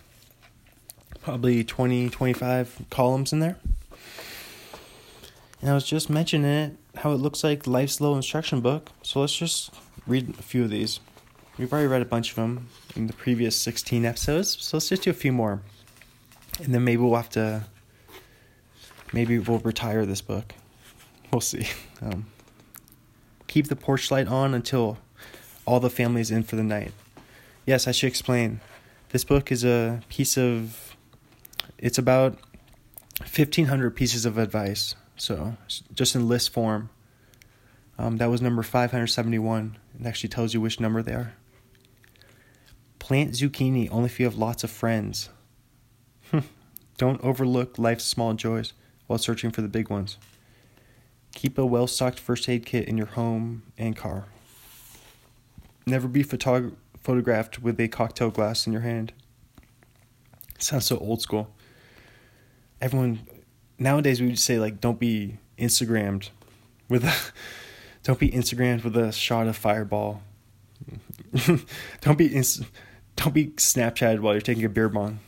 Probably 20, 25 columns in there. And I was just mentioning it, how it looks like Life's Little Instruction Book. So let's just read a few of these. We've already read a bunch of them in the previous 16 episodes, so let's just do a few more. And then maybe we'll have to, maybe we'll retire this book. We'll see. Um, keep the porch light on until all the family is in for the night. Yes, I should explain. This book is a piece of, it's about 1,500 pieces of advice so just in list form. Um, that was number 571. It actually tells you which number they are. Plant zucchini only if you have lots of friends. Don't overlook life's small joys while searching for the big ones. Keep a well stocked first aid kit in your home and car. Never be photog- photographed with a cocktail glass in your hand. Sounds so old school. Everyone nowadays we would say like don't be Instagrammed with a don't be Instagrammed with a shot of Fireball. don't be ins- don't be Snapchatted while you're taking a beer bong.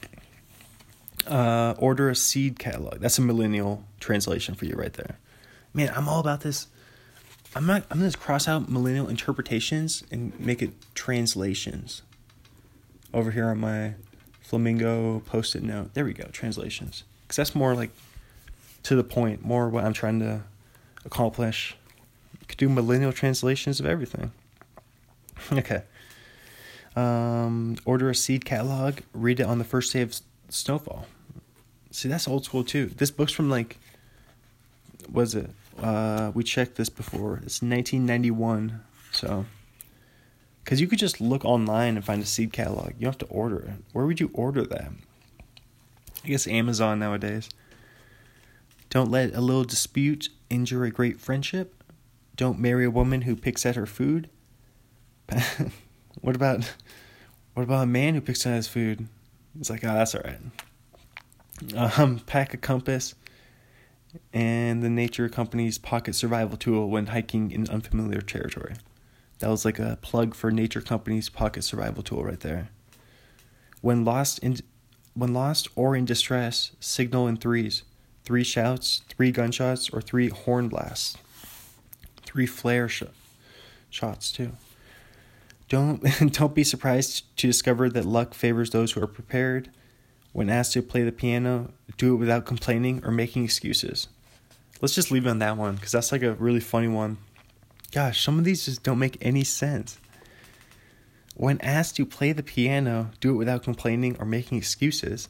Uh, order a seed catalog. That's a millennial translation for you right there. Man, I'm all about this. I'm not. I'm gonna cross out millennial interpretations and make it translations. Over here on my flamingo post-it note. There we go. Translations, because that's more like to the point. More what I'm trying to accomplish. Could do millennial translations of everything. okay. Um, order a seed catalog. Read it on the first day of snowfall. See, that's old school too. This book's from like, was it? Uh, we checked this before. It's 1991. So, because you could just look online and find a seed catalog. You don't have to order it. Where would you order that? I guess Amazon nowadays. Don't let a little dispute injure a great friendship. Don't marry a woman who picks at her food. what about what about a man who picks at his food? It's like, oh, that's all right. Um, pack a compass and the Nature Company's pocket survival tool when hiking in unfamiliar territory. That was like a plug for Nature Company's pocket survival tool right there. When lost in when lost or in distress, signal in threes. Three shouts, three gunshots, or three horn blasts. Three flare sh- shots too. Don't don't be surprised to discover that luck favors those who are prepared. When asked to play the piano, do it without complaining or making excuses. Let's just leave it on that one because that's like a really funny one. Gosh, some of these just don't make any sense. When asked to play the piano, do it without complaining or making excuses.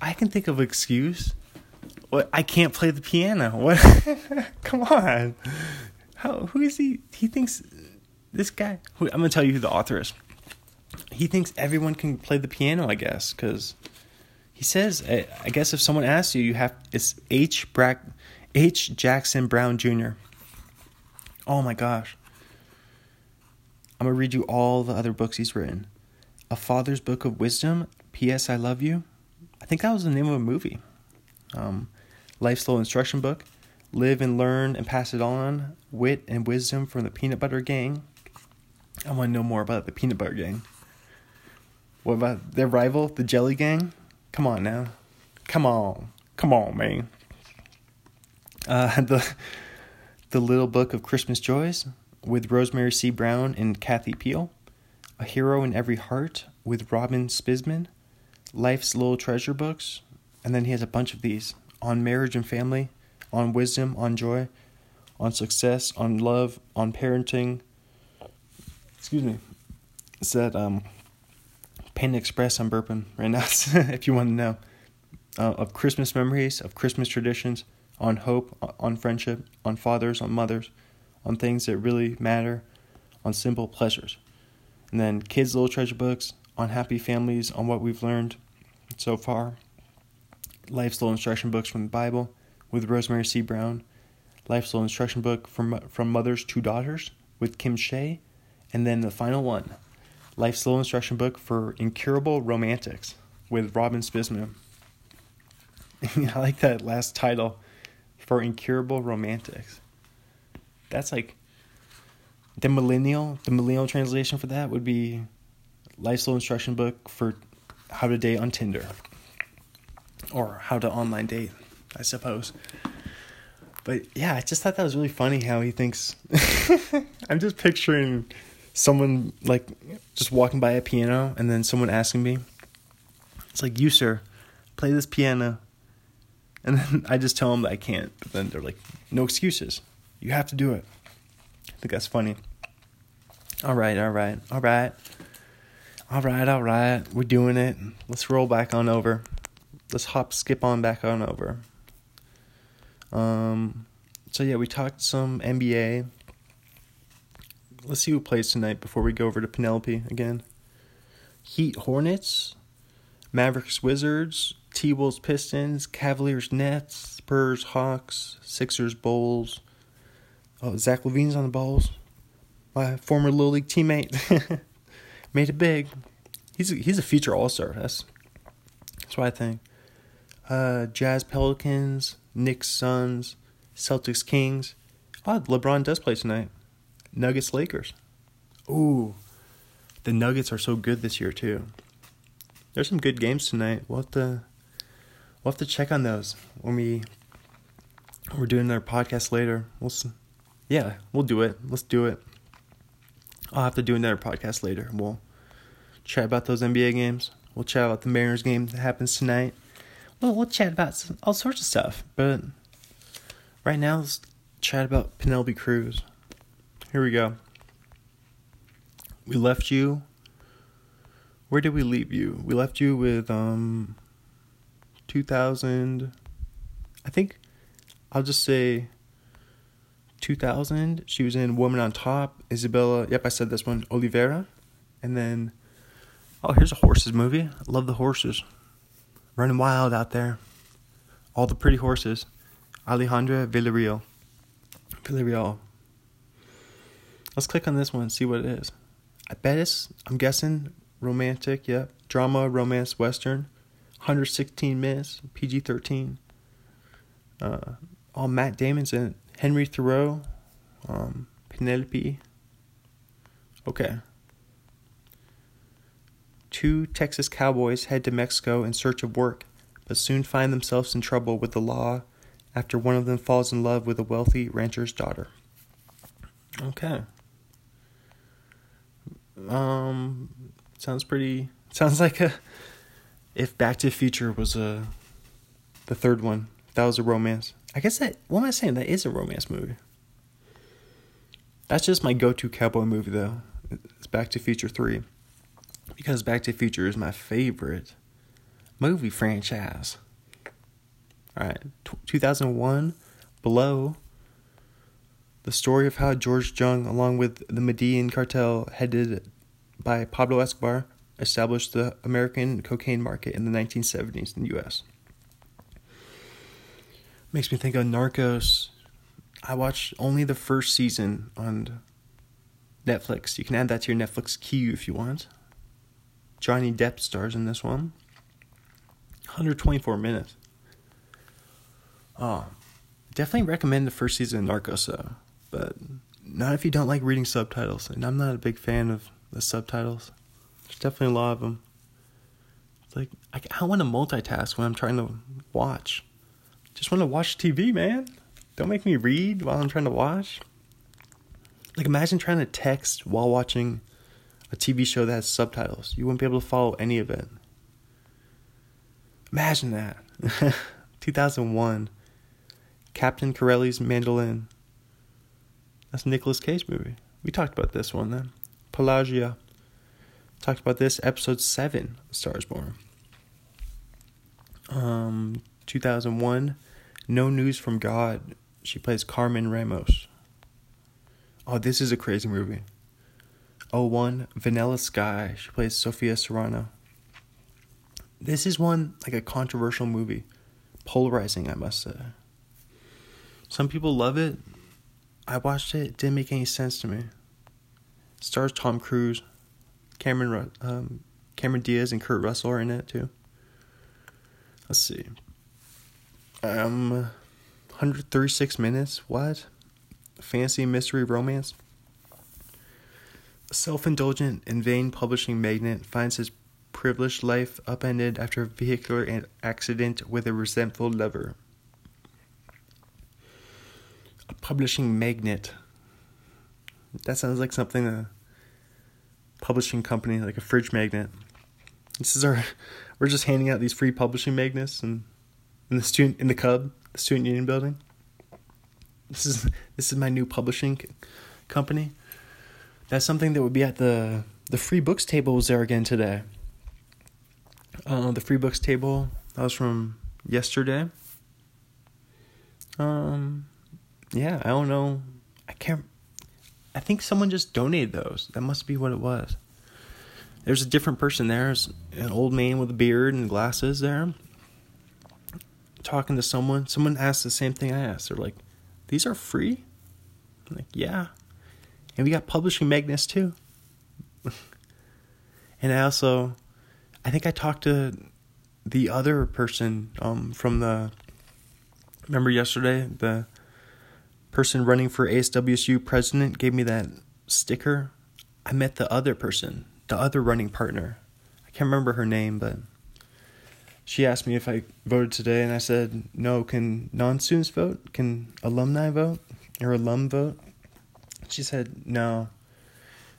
I can think of an excuse. What I can't play the piano. What? Come on. How? Who is he? He thinks this guy. Who, I'm gonna tell you who the author is he thinks everyone can play the piano, I guess, because he says, I guess if someone asks you, you have it's H. Brack, H. Jackson Brown Jr. Oh my gosh. I'm gonna read you all the other books he's written. A Father's Book of Wisdom. P.S. I Love You. I think that was the name of a movie. Um, Life's Little Instruction Book. Live and Learn and Pass It On. Wit and Wisdom from the Peanut Butter Gang. I want to know more about the Peanut Butter Gang. What about their rival, the Jelly Gang? Come on now. Come on. Come on, man. Uh, the the Little Book of Christmas Joys with Rosemary C. Brown and Kathy Peel. A Hero in Every Heart with Robyn Spizman. Life's Little Treasure Books. And then he has a bunch of these on marriage and family, on wisdom, on joy, on success, on love, on parenting. Excuse me. It's that um Panda Express, I'm burping right now, if you want to know. Uh, of Christmas memories, of Christmas traditions, on hope, on friendship, on fathers, on mothers, on things that really matter, on simple pleasures. And then kids' little treasure books, on happy families, on what we've learned so far. Life's little instruction books from the Bible with Rosemary C. Brown. Life's little instruction book from from mothers to daughters with Kim Shea, and then the final one, Life's Little Instruction Book for Incurable Romantics with Robyn Spizman. I like that last title for Incurable Romantics. That's like the millennial, the millennial translation for that would be Life's Little Instruction Book for how to date on Tinder or how to online date, I suppose. But yeah, I just thought that was really funny how he thinks. I'm just picturing someone like just walking by a piano and then someone asking me, it's like, you, sir, play this piano. And then I just tell them that I can't. But then they're like, no excuses. You have to do it. I think that's funny. All right, all right, all right. All right, all right. We're doing it. Let's roll back on over. Let's hop, skip on back on over. Um, so yeah, we talked some NBA let's see who plays tonight before we go over to Penelope again. Heat Hornets, Mavericks Wizards, T Wolves Pistons, Cavaliers Nets, Spurs Hawks, Sixers Bulls. Oh, Zach LaVine's on the Bulls. My former Little League teammate made it big. He's a, he's a future All Star. That's that's what I think. Uh, Jazz Pelicans, Knicks Suns, Celtics Kings. Oh, LeBron does play tonight. Nuggets Lakers. Ooh, the Nuggets are so good this year too. There's some good games tonight. We'll have to we'll have to check on those when we we're doing our podcast later. We'll yeah, we'll do it. Let's do it. I'll have to do another podcast later. We'll chat about those NBA games. We'll chat about the Mariners game that happens tonight. Well, we'll chat about some, all sorts of stuff. But right now, let's chat about Penelope Cruz. Here we go. We left you. Where did we leave you? We left you with um 2000 I think I'll just say 2000. She was in Woman on Top, Isabella. Yep, I said this one, Oliveira. And then oh, here's a horses movie. I love the horses. Running wild out there. All the pretty horses. Alejandra Villarreal. Villarreal. Let's click on this one and see what it is. I bet it's, I'm guessing, romantic, yep. Drama, romance, western. 116 minutes, PG 13. Uh, all Matt Damon's in it. Henry Thoreau, um, Penelope. Okay. Two Texas cowboys head to Mexico in search of work, but soon find themselves in trouble with the law after one of them falls in love with a wealthy rancher's daughter. Okay. Um, sounds pretty. Sounds like a. If Back to the Future was a, the third one, that was a romance. I guess that. What am I saying? That is a romance movie. That's just my go-to cowboy movie, though. It's Back to Future Three, because Back to the Future is my favorite movie franchise. All right, T- 2001, Blow. The story of how George Jung, along with the Medellin cartel headed by Pablo Escobar, established the American cocaine market in the 1970s in the U.S. Makes me think of Narcos. I watched only the first season on Netflix. You can add that to your Netflix queue if you want. Johnny Depp stars in this one. 124 minutes. Oh, definitely recommend the first season of Narcos though, but not if you don't like reading subtitles. And I'm not a big fan of the subtitles. There's definitely a lot of them. It's like I, I want to multitask when I'm trying to watch. Just want to watch TV, man. Don't make me read while I'm trying to watch. Like imagine trying to text while watching a TV show that has subtitles. You wouldn't be able to follow any of it. Imagine that. 2001. Captain Corelli's Mandolin. That's a Nicolas Cage movie. We talked about this one then. Pelagia. Talked about this episode 7 of Stars Born. Um 2001 No News from God. She plays Carmen Ramos. Oh, this is a crazy movie. 01 Vanilla Sky. She plays Sophia Serrano. This is one like a controversial movie. Polarizing, I must say. Some people love it. I watched it, it didn't make any sense to me. Stars Tom Cruise, Cameron um, Cameron Diaz and Kurt Russell are in it too. Let's see. Um, 136 minutes. What? Fancy mystery romance. A self-indulgent and vain publishing magnate finds his privileged life upended after a vehicular accident with a resentful lover. A publishing magnate. That sounds like something a publishing company, like a fridge magnet. This is our. We're just handing out these free publishing magnets and in the student in the Cub, the student union building. This is this is my new publishing company. That's something that would be at the the free books table was there again today. Uh, the free books table that was from yesterday. Um, yeah, I don't know. I can't. I think someone just donated those. That must be what it was. There's a different person there. There's an old man with a beard and glasses there. Talking to someone. Someone asked the same thing I asked. They're like, "These are free." I'm like, "Yeah." And we got publishing magnets too. and I also, I think I talked to the other person um, from the. Remember yesterday the person running for ASWSU president gave me that sticker. I met the other person, the other running partner. I can't remember her name, but she asked me if I voted today, and I said no. Can non-students vote? Can alumni vote or alum vote? She said, No.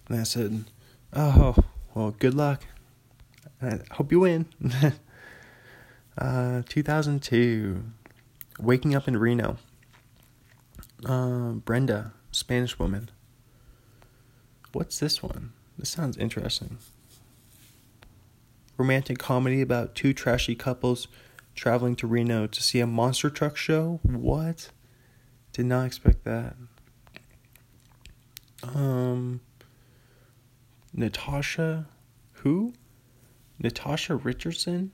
And I said, Oh, well, good luck. I hope you win. uh, 2002. Waking up in Reno. Uh, Brenda, Spanish woman. What's this one? This sounds interesting. Romantic comedy about two trashy couples traveling to Reno to see a monster truck show? What? Did not expect that. Um, Natasha, who? Natasha Richardson?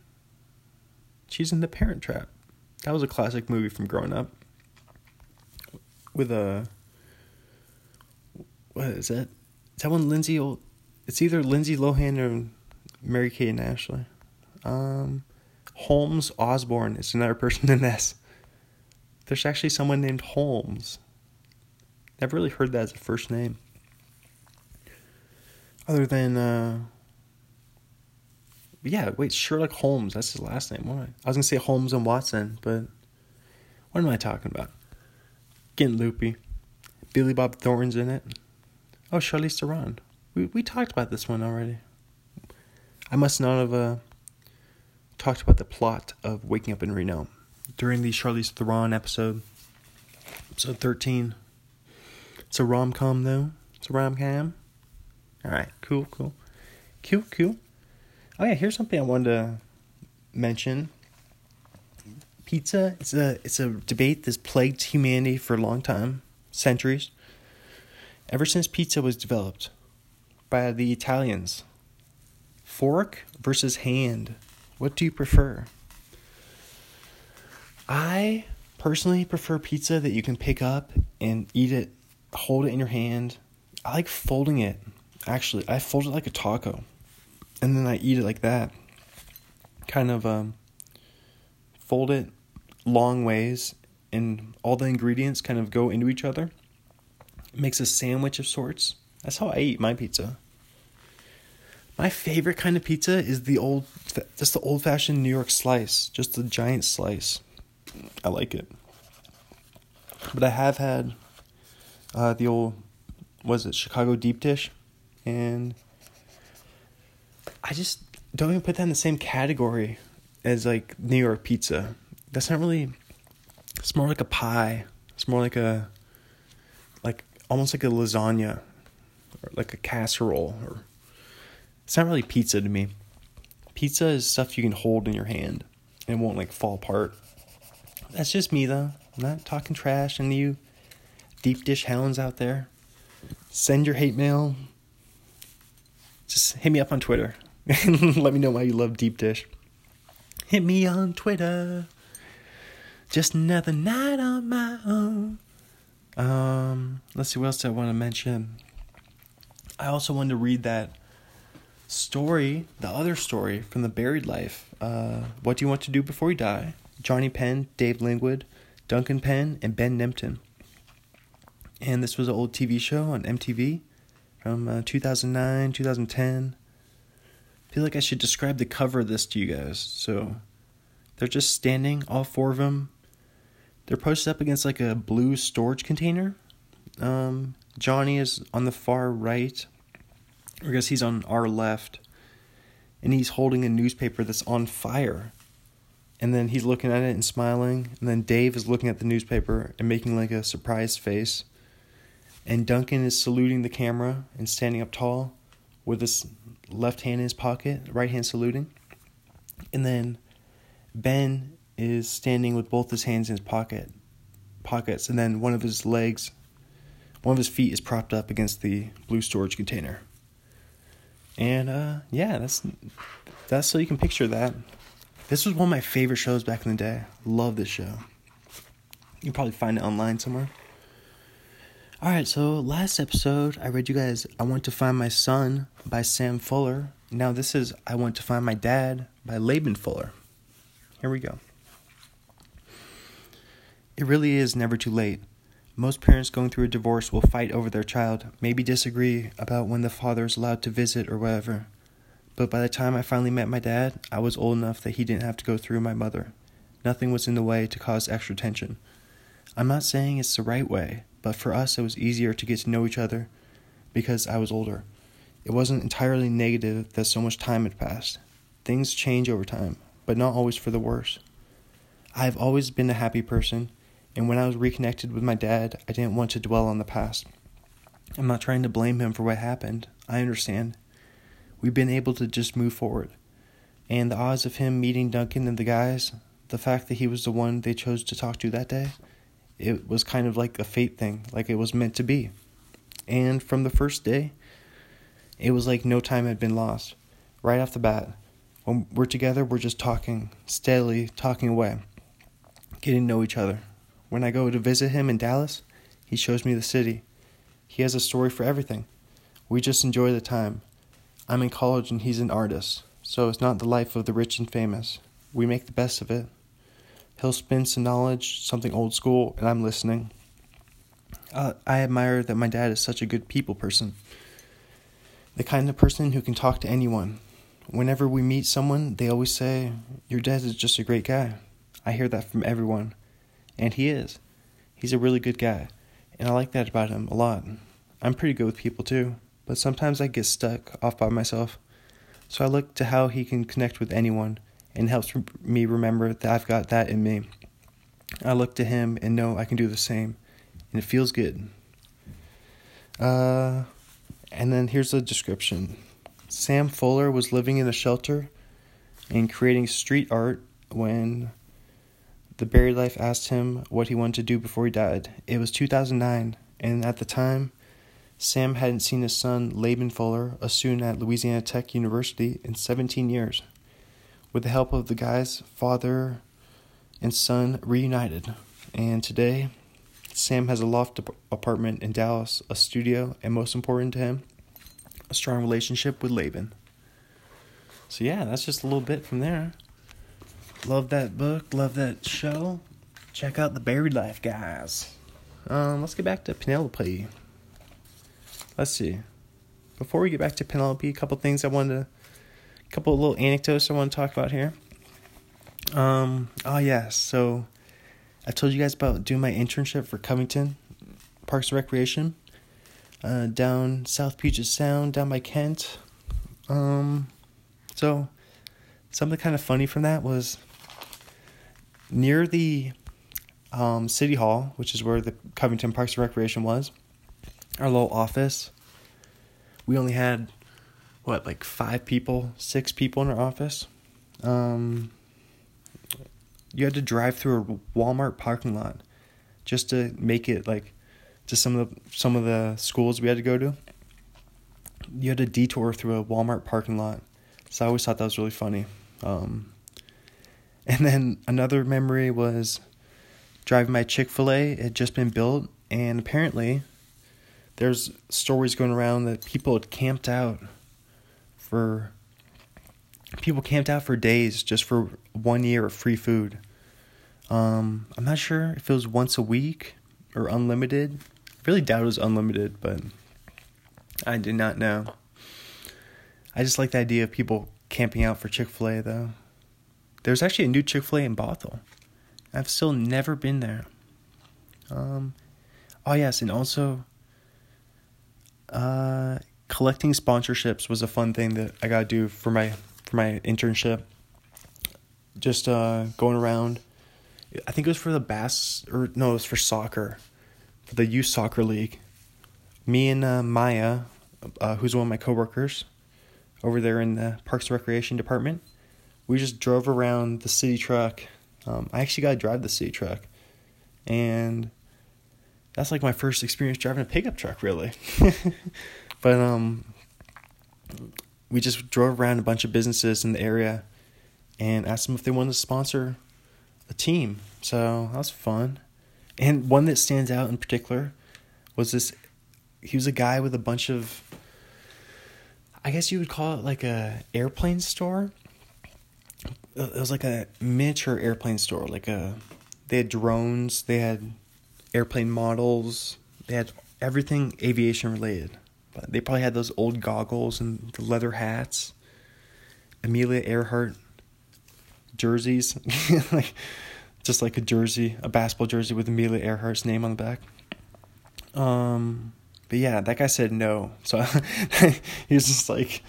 She's in The Parent Trap. That was a classic movie from growing up. With a. What is that? Is that one Lindsay? It's either Lindsay Lohan or Mary-Kate and Ashley. Um, Holmes Osborne is another person in this. There's actually someone named Holmes. Never really heard that as a first name. Other than, uh, yeah, wait, Sherlock Holmes, that's his last name. What I? Was gonna say Holmes and Watson, but what am I talking about? Getting loopy. Billy Bob Thornton's in it. Oh, Charlize Theron. We we talked about this one already. I must not have uh, talked about the plot of Waking Up in Reno during the Charlize Theron episode, episode 13. It's a rom com, though. It's a rom com. Alright, cool, cool. Cool, cool. Oh, yeah, here's something I wanted to mention. Pizza, it's a, it's a debate that's plagued humanity for a long time, centuries. Ever since pizza was developed by the Italians, fork versus hand. What do you prefer? I personally prefer pizza that you can pick up and eat it, hold it in your hand. I like folding it. Actually, I fold it like a taco, and then I eat it like that. Kind of um, fold it long ways, and all the ingredients kind of go into each other. It makes a sandwich of sorts. That's how I eat my pizza. My favorite kind of pizza is the old, just the old fashioned New York slice, just the giant slice. I like it. But I have had uh, the old, was it Chicago deep dish, and I just don't even put that in the same category as like New York pizza. That's not really. It's more like a pie. It's more like a, like almost like a lasagna, or like a casserole, or it's not really pizza to me. Pizza is stuff you can hold in your hand and won't like fall apart. That's just me though. I'm not talking trash and you deep dish hounds out there. Send your hate mail. Just hit me up on Twitter let me know why you love deep dish. Hit me on Twitter. Just another night on my own. Um, let's see what else I want to mention. I also wanted to read that story, the other story from the buried life. Uh, what do you want to do before you die? Jonnie Penn, Dave Lingwood, Duncan Penn, and Ben Nemtin. And this was an old TV show on MTV from uh, 2009, 2010. I feel like I should describe the cover of this to you guys. So they're just standing, all four of them. They're posted up against like a blue storage container. Um, Jonnie is on the far right, I guess he's on our left, and he's holding a newspaper that's on fire. And then he's looking at it and smiling. And then Dave is looking at the newspaper and making like a surprised face. And Duncan is saluting the camera and standing up tall with his left hand in his pocket, right hand saluting. And then Ben is standing with both his hands in his pocket pockets and then one of his legs one of his feet is propped up against the blue storage container. And uh, yeah, that's that's so you can picture that. This was one of my favorite shows back in the day. Love this show. You probably find it online somewhere. Alright, so last episode I read you guys I Want to Find My Son by Sam Fuller. Now this is I Want to Find My Dad by Laban Fuller. Here we go. It really is never too late. Most parents going through a divorce will fight over their child, maybe disagree about when the father is allowed to visit or whatever. But by the time I finally met my dad, I was old enough that he didn't have to go through my mother. Nothing was in the way to cause extra tension. I'm not saying it's the right way, but for us, it was easier to get to know each other because I was older. It wasn't entirely negative that so much time had passed. Things change over time, but not always for the worse. I have always been a happy person, and when I was reconnected with my dad, I didn't want to dwell on the past. I'm not trying to blame him for what happened. I understand. We've been able to just move forward. And the odds of him meeting Duncan and the guys, the fact that he was the one they chose to talk to that day, it was kind of like a fate thing, like it was meant to be. And from the first day, it was like no time had been lost. Right off the bat, when we're together, we're just talking, steadily talking away, getting to know each other. When I go to visit him in Dallas, he shows me the city. He has a story for everything. We just enjoy the time. I'm in college and he's an artist, so it's not the life of the rich and famous. We make the best of it. He'll spin some knowledge, something old school, and I'm listening. Uh, I admire that my dad is such a good people person. The kind of person who can talk to anyone. Whenever we meet someone, they always say, Your dad is just a great guy. I hear that from everyone. And he is. He's a really good guy. And I like that about him a lot. I'm pretty good with people too, but sometimes I get stuck off by myself. So I look to how he can connect with anyone and helps me remember that I've got that in me. I look to him and know I can do the same, and it feels good. Uh, and then here's the description Sam Fuller was living in a shelter and creating street art when the buried life asked him what he wanted to do before he died. It was 2009, and at the time, Sam hadn't seen his son, Laban Fuller, a student at Louisiana Tech University, in 17 years. With the help of the guys, father and son reunited, and today, Sam has a loft apartment in Dallas, a studio, and most important to him, a strong relationship with Laban. So, yeah, that's just a little bit from there. Love that book, love that show. Check out the Buried Life guys. Um, let's get back to Penelope. Let's see. Before we get back to Penelope, a couple things I wanted to, couple little anecdotes I want to talk about here. Um, oh yes, yeah, so I told you guys about doing my internship for Covington Parks and Recreation uh, down South Puget Sound, down by Kent. Um, so something kind of funny from that was near the um, City Hall, which is where the Covington Parks and Recreation was, our little office. We only had what like five people, six people in our office. Um, you had to drive through a Walmart parking lot just to make it like to some of the some of the schools we had to go to. You had to detour through a Walmart parking lot, so I always thought that was really funny. Um, and then another memory was driving my Chick Fil A. It had just been built, and apparently, there's stories going around that people had camped out for people camped out for days just for one year of free food. Um, I'm not sure if it was once a week or unlimited. I really doubt it was unlimited, but I did not know. I just like the idea of people camping out for Chick fil A, though. There's actually a new Chick fil A in Bothell. I've still never been there. Um, oh, yes, and also, uh, collecting sponsorships was a fun thing that I got to do for my for my internship. Just uh, going around. I think it was for the bass, or no, it was for soccer, for the youth soccer league. Me and uh, Maya, uh, who's one of my coworkers, over there in the Parks and Recreation department, we just drove around the city truck. Um, I actually got to drive the city truck, and that's like my first experience driving a pickup truck, really. but um, we just drove around a bunch of businesses in the area and asked them if they wanted to sponsor a team. So that was fun. And one that stands out in particular was this he was a guy with a bunch of I guess you would call it like a airplane store. It was like a miniature airplane store. Like a they had drones, they had airplane models, they had everything aviation related. But they probably had those old goggles and the leather hats. Amelia Earhart jerseys, like just like a jersey, a basketball jersey with Amelia Earhart's name on the back. Um, but yeah, that guy said no. So he was just like,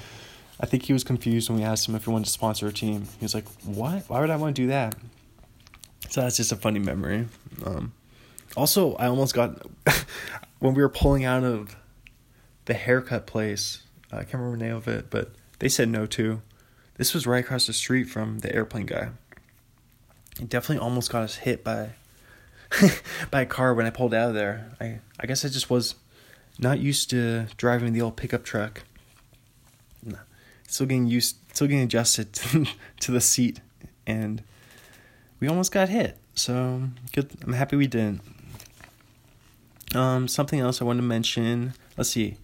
I think he was confused when we asked him if he wanted to sponsor a team. He was like, "What? Why would I want to do that?" So that's just a funny memory. Um, also, I almost got when we were pulling out of the haircut place. I can't remember the name of it, but they said no too. This was right across the street from the airplane guy. He definitely almost got us hit by by a car when I pulled out of there. I I guess I just was not used to driving the old pickup truck. Still getting used, still getting adjusted to, to the seat, and we almost got hit. So good. I'm happy we didn't. Um, something else I wanted to mention. Let's see.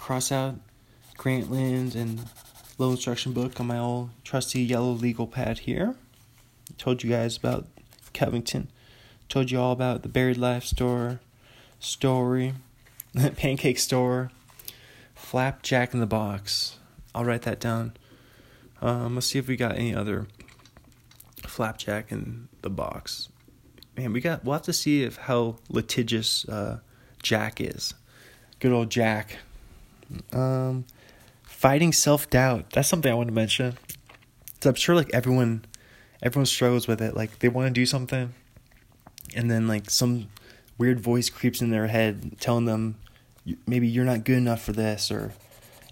Cross out Grantland and loan instruction book on my old trusty yellow legal pad here. I Told you guys about Covington. I Told you all about the Buried Life store, story, pancake store, flapjack in the box. I'll write that down. Um, let's see if we got any other flapjack in the box. Man, we got. We'll have to see if how litigious uh, Jack is. Good old Jack. Um, fighting self doubt. That's something I want to mention. So I'm sure like everyone, everyone struggles with it. Like they want to do something, and then like some weird voice creeps in their head telling them maybe you're not good enough for this or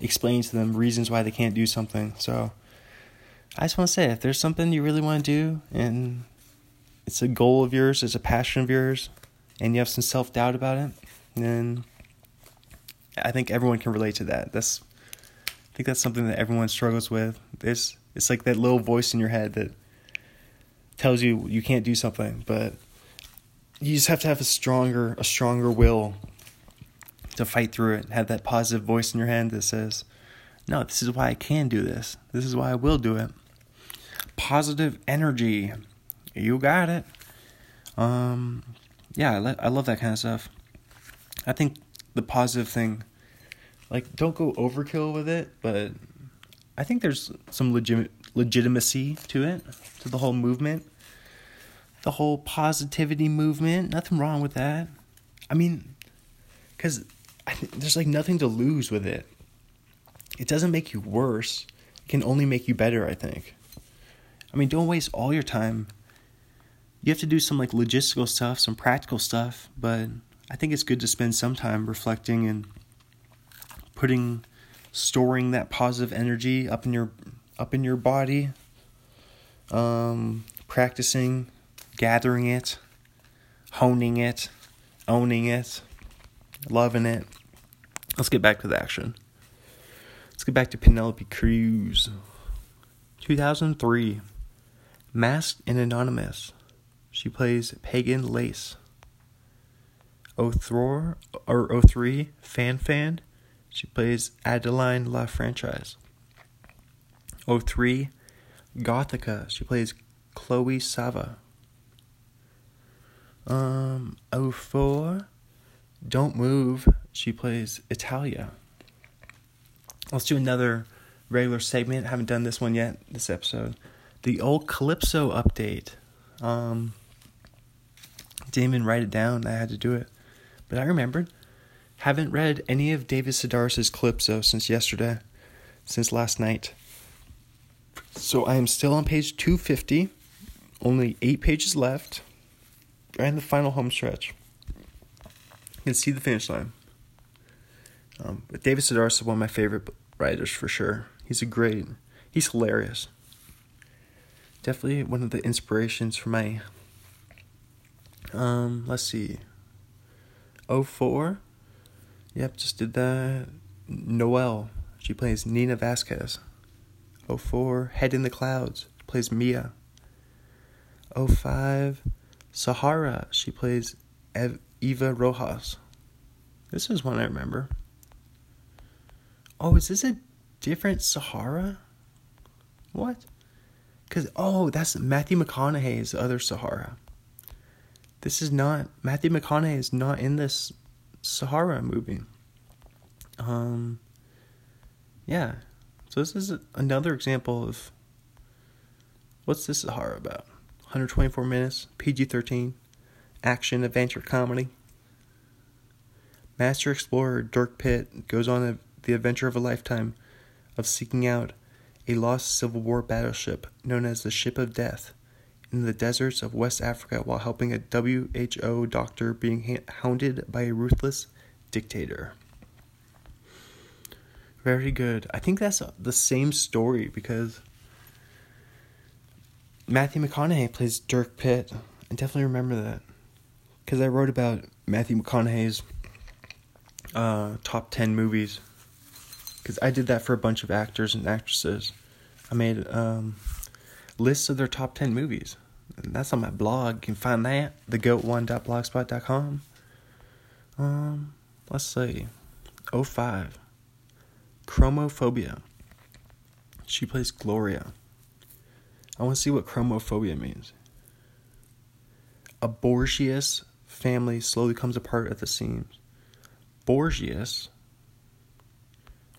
explaining to them reasons why they can't do something. So I just want to say if there's something you really want to do and it's a goal of yours, it's a passion of yours, and you have some self doubt about it, then I think everyone can relate to that. That's I think that's something that everyone struggles with. It's it's like that little voice in your head that tells you you can't do something, but you just have to have a stronger a stronger will to fight through it. Have that positive voice in your head that says, "No, this is why I can do this. This is why I will do it." Positive energy. You got it. Um, yeah, I, I love that kind of stuff. I think the positive thing, like, don't go overkill with it, but I think there's some legit legitimacy to it, to the whole movement, the whole positivity movement. Nothing wrong with that. I mean, because there's like nothing to lose with it. It doesn't make you worse. It can only make you better, I think. I mean, don't waste all your time. You have to do some like logistical stuff, some practical stuff, but I think it's good to spend some time reflecting and putting storing that positive energy up in your up in your body. Um, practicing, gathering it, honing it, owning it, loving it. Let's get back to the action. Let's get back to Penelope Cruz. 2003. Masked and Anonymous. She plays Pagan Lace. 03 or 03 Fan Fan. She plays Adeline La Franchise. 03 Gothika. She plays Chloe Sava. Um 04 Don't Move. She plays Italia. Let's do another regular segment. Haven't done this one yet this episode. The old Calypso update. Um didn't even write it down. I had to do it. But I remembered. Haven't read any of David Sedaris' though since yesterday, since last night. So I am still on page 250, only eight pages left, in the final home stretch. You can see the finish line. Um, but David Sedaris is one of my favorite writers for sure. He's a great, he's hilarious. Definitely one of the inspirations for my. Um, let's see. 04. Yep, just did that. Noel. She plays Nina Vasquez. 04. Head in the Clouds. Plays Mia. 05. Sahara. She plays Ev- Eva Rojas. This is one I remember. Oh, is this a different Sahara? What? Because, oh, that's Matthew McConaughey's other Sahara. This is not Matthew McConaughey is not in this Sahara movie. Um yeah. So this is another example of what's this Sahara about? 124 minutes, PG-13, action adventure comedy. Master explorer Dirk Pitt goes on a, the adventure of a lifetime of seeking out a lost Civil War battleship known as the Ship of Death in the deserts of West Africa while helping a WHO doctor being hounded by a ruthless dictator. Very good. I think that's the same story because Matthew McConaughey plays Dirk Pitt. I definitely remember that because I wrote about Matthew McConaughey's uh, top 10 movies because I did that for a bunch of actors and actresses. I made um, lists of their top 10 movies. And that's on my blog. You can find that, thegoat1.blogspot.com. Um, let's see. 05. Chromophobia. She plays Gloria. I want to see what chromophobia means. A Borgias family slowly comes apart at the seams. Borgias?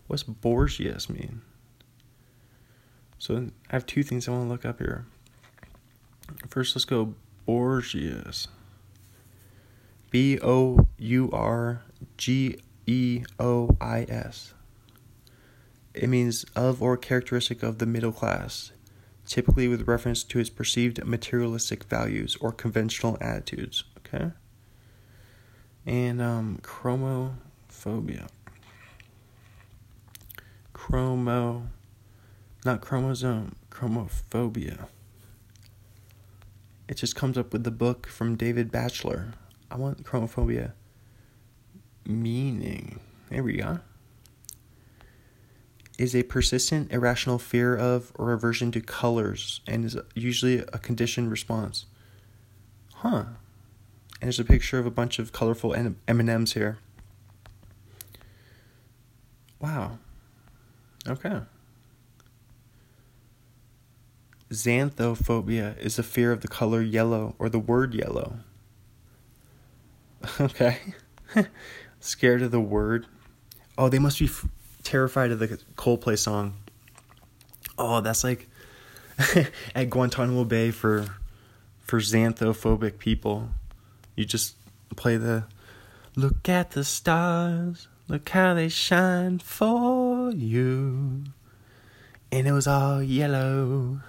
What's Borgias mean? So I have two things I want to look up here. First, let's go Borgias. B O U R G E O I S. It means of or characteristic of the middle class, typically with reference to its perceived materialistic values or conventional attitudes. Okay? And um, chromophobia. Chromo, not chromosome, chromophobia. It just comes up with the book from David Batchelor. I want chromophobia meaning. There we go. Is a persistent irrational fear of or aversion to colors and is usually a conditioned response. Huh. And there's a picture of a bunch of colorful M&Ms here. Wow. Okay. Xanthophobia is a fear of the color yellow or the word yellow. Okay. Scared of the word. Oh, they must be f- terrified of the Coldplay song. Oh, that's like at Guantanamo Bay for for xanthophobic people. You just play the look at the stars, look how they shine for you. And it was all yellow.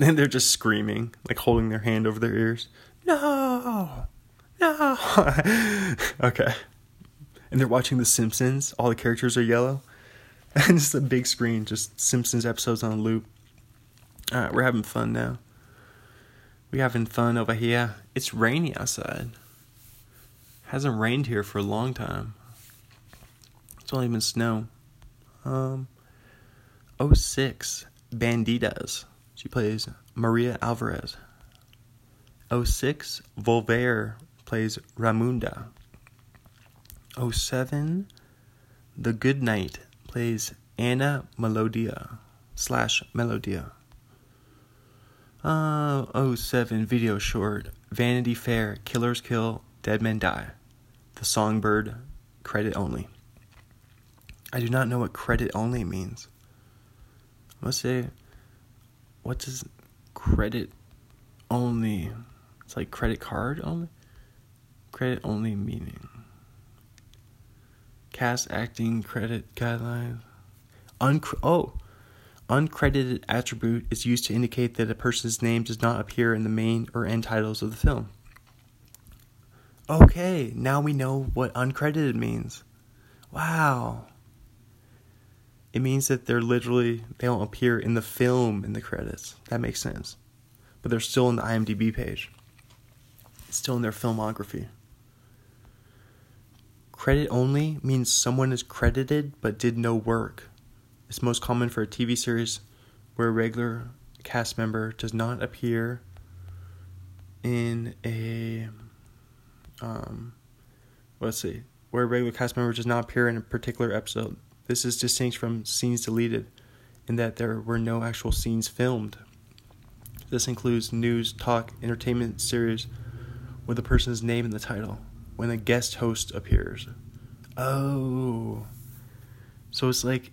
And they're just screaming, like holding their hand over their ears. No, no. okay. And they're watching The Simpsons. All the characters are yellow. And it's a big screen, just Simpsons episodes on loop. All right, we're having fun now. We're having fun over here. It's rainy outside. Hasn't rained here for a long time. It's only been snow. Um, 06, Bandidas. She plays Maria Alvarez. 06, Volver plays Raimunda. 07, The Good Night plays Anna Melodia slash Melodia. Uh, 07 video short Vanity Fair Killers Kill Dead Men Die. The Songbird credit only. I do not know what credit only means. I must say what does credit only it's like credit card only? Credit only meaning cast acting credit guidelines. Uncre- oh uncredited attribute is used to indicate that a person's name does not appear in the main or end titles of the film. Okay now we know what uncredited means. Wow it means that they're literally they don't appear in the film in the credits. That makes sense. But they're still in the IMDb page. It's still in their filmography. Credit only means someone is credited but did no work. It's most common for a TV series where a regular cast member does not appear in a um let's see where a regular cast member does not appear in a particular episode this is distinct from scenes deleted in that there were no actual scenes filmed. This includes news, talk, entertainment series with a person's name in the title when a guest host appears. Oh. So it's like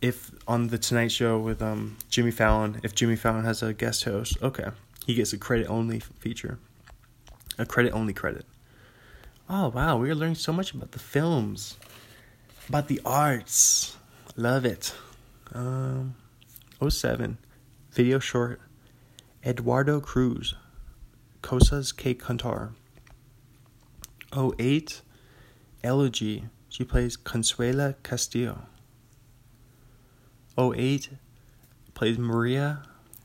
if on the Tonight Show with um, Jimmy Fallon, if Jimmy Fallon has a guest host, okay, he gets a credit only feature, a credit only credit. Oh wow, we are learning so much about the films, about the arts. Love it. Um, 07, video short. Eduardo Cruz, Cosas que Cantar. 08, Elegy. She plays Consuela Castillo. 08, plays Maria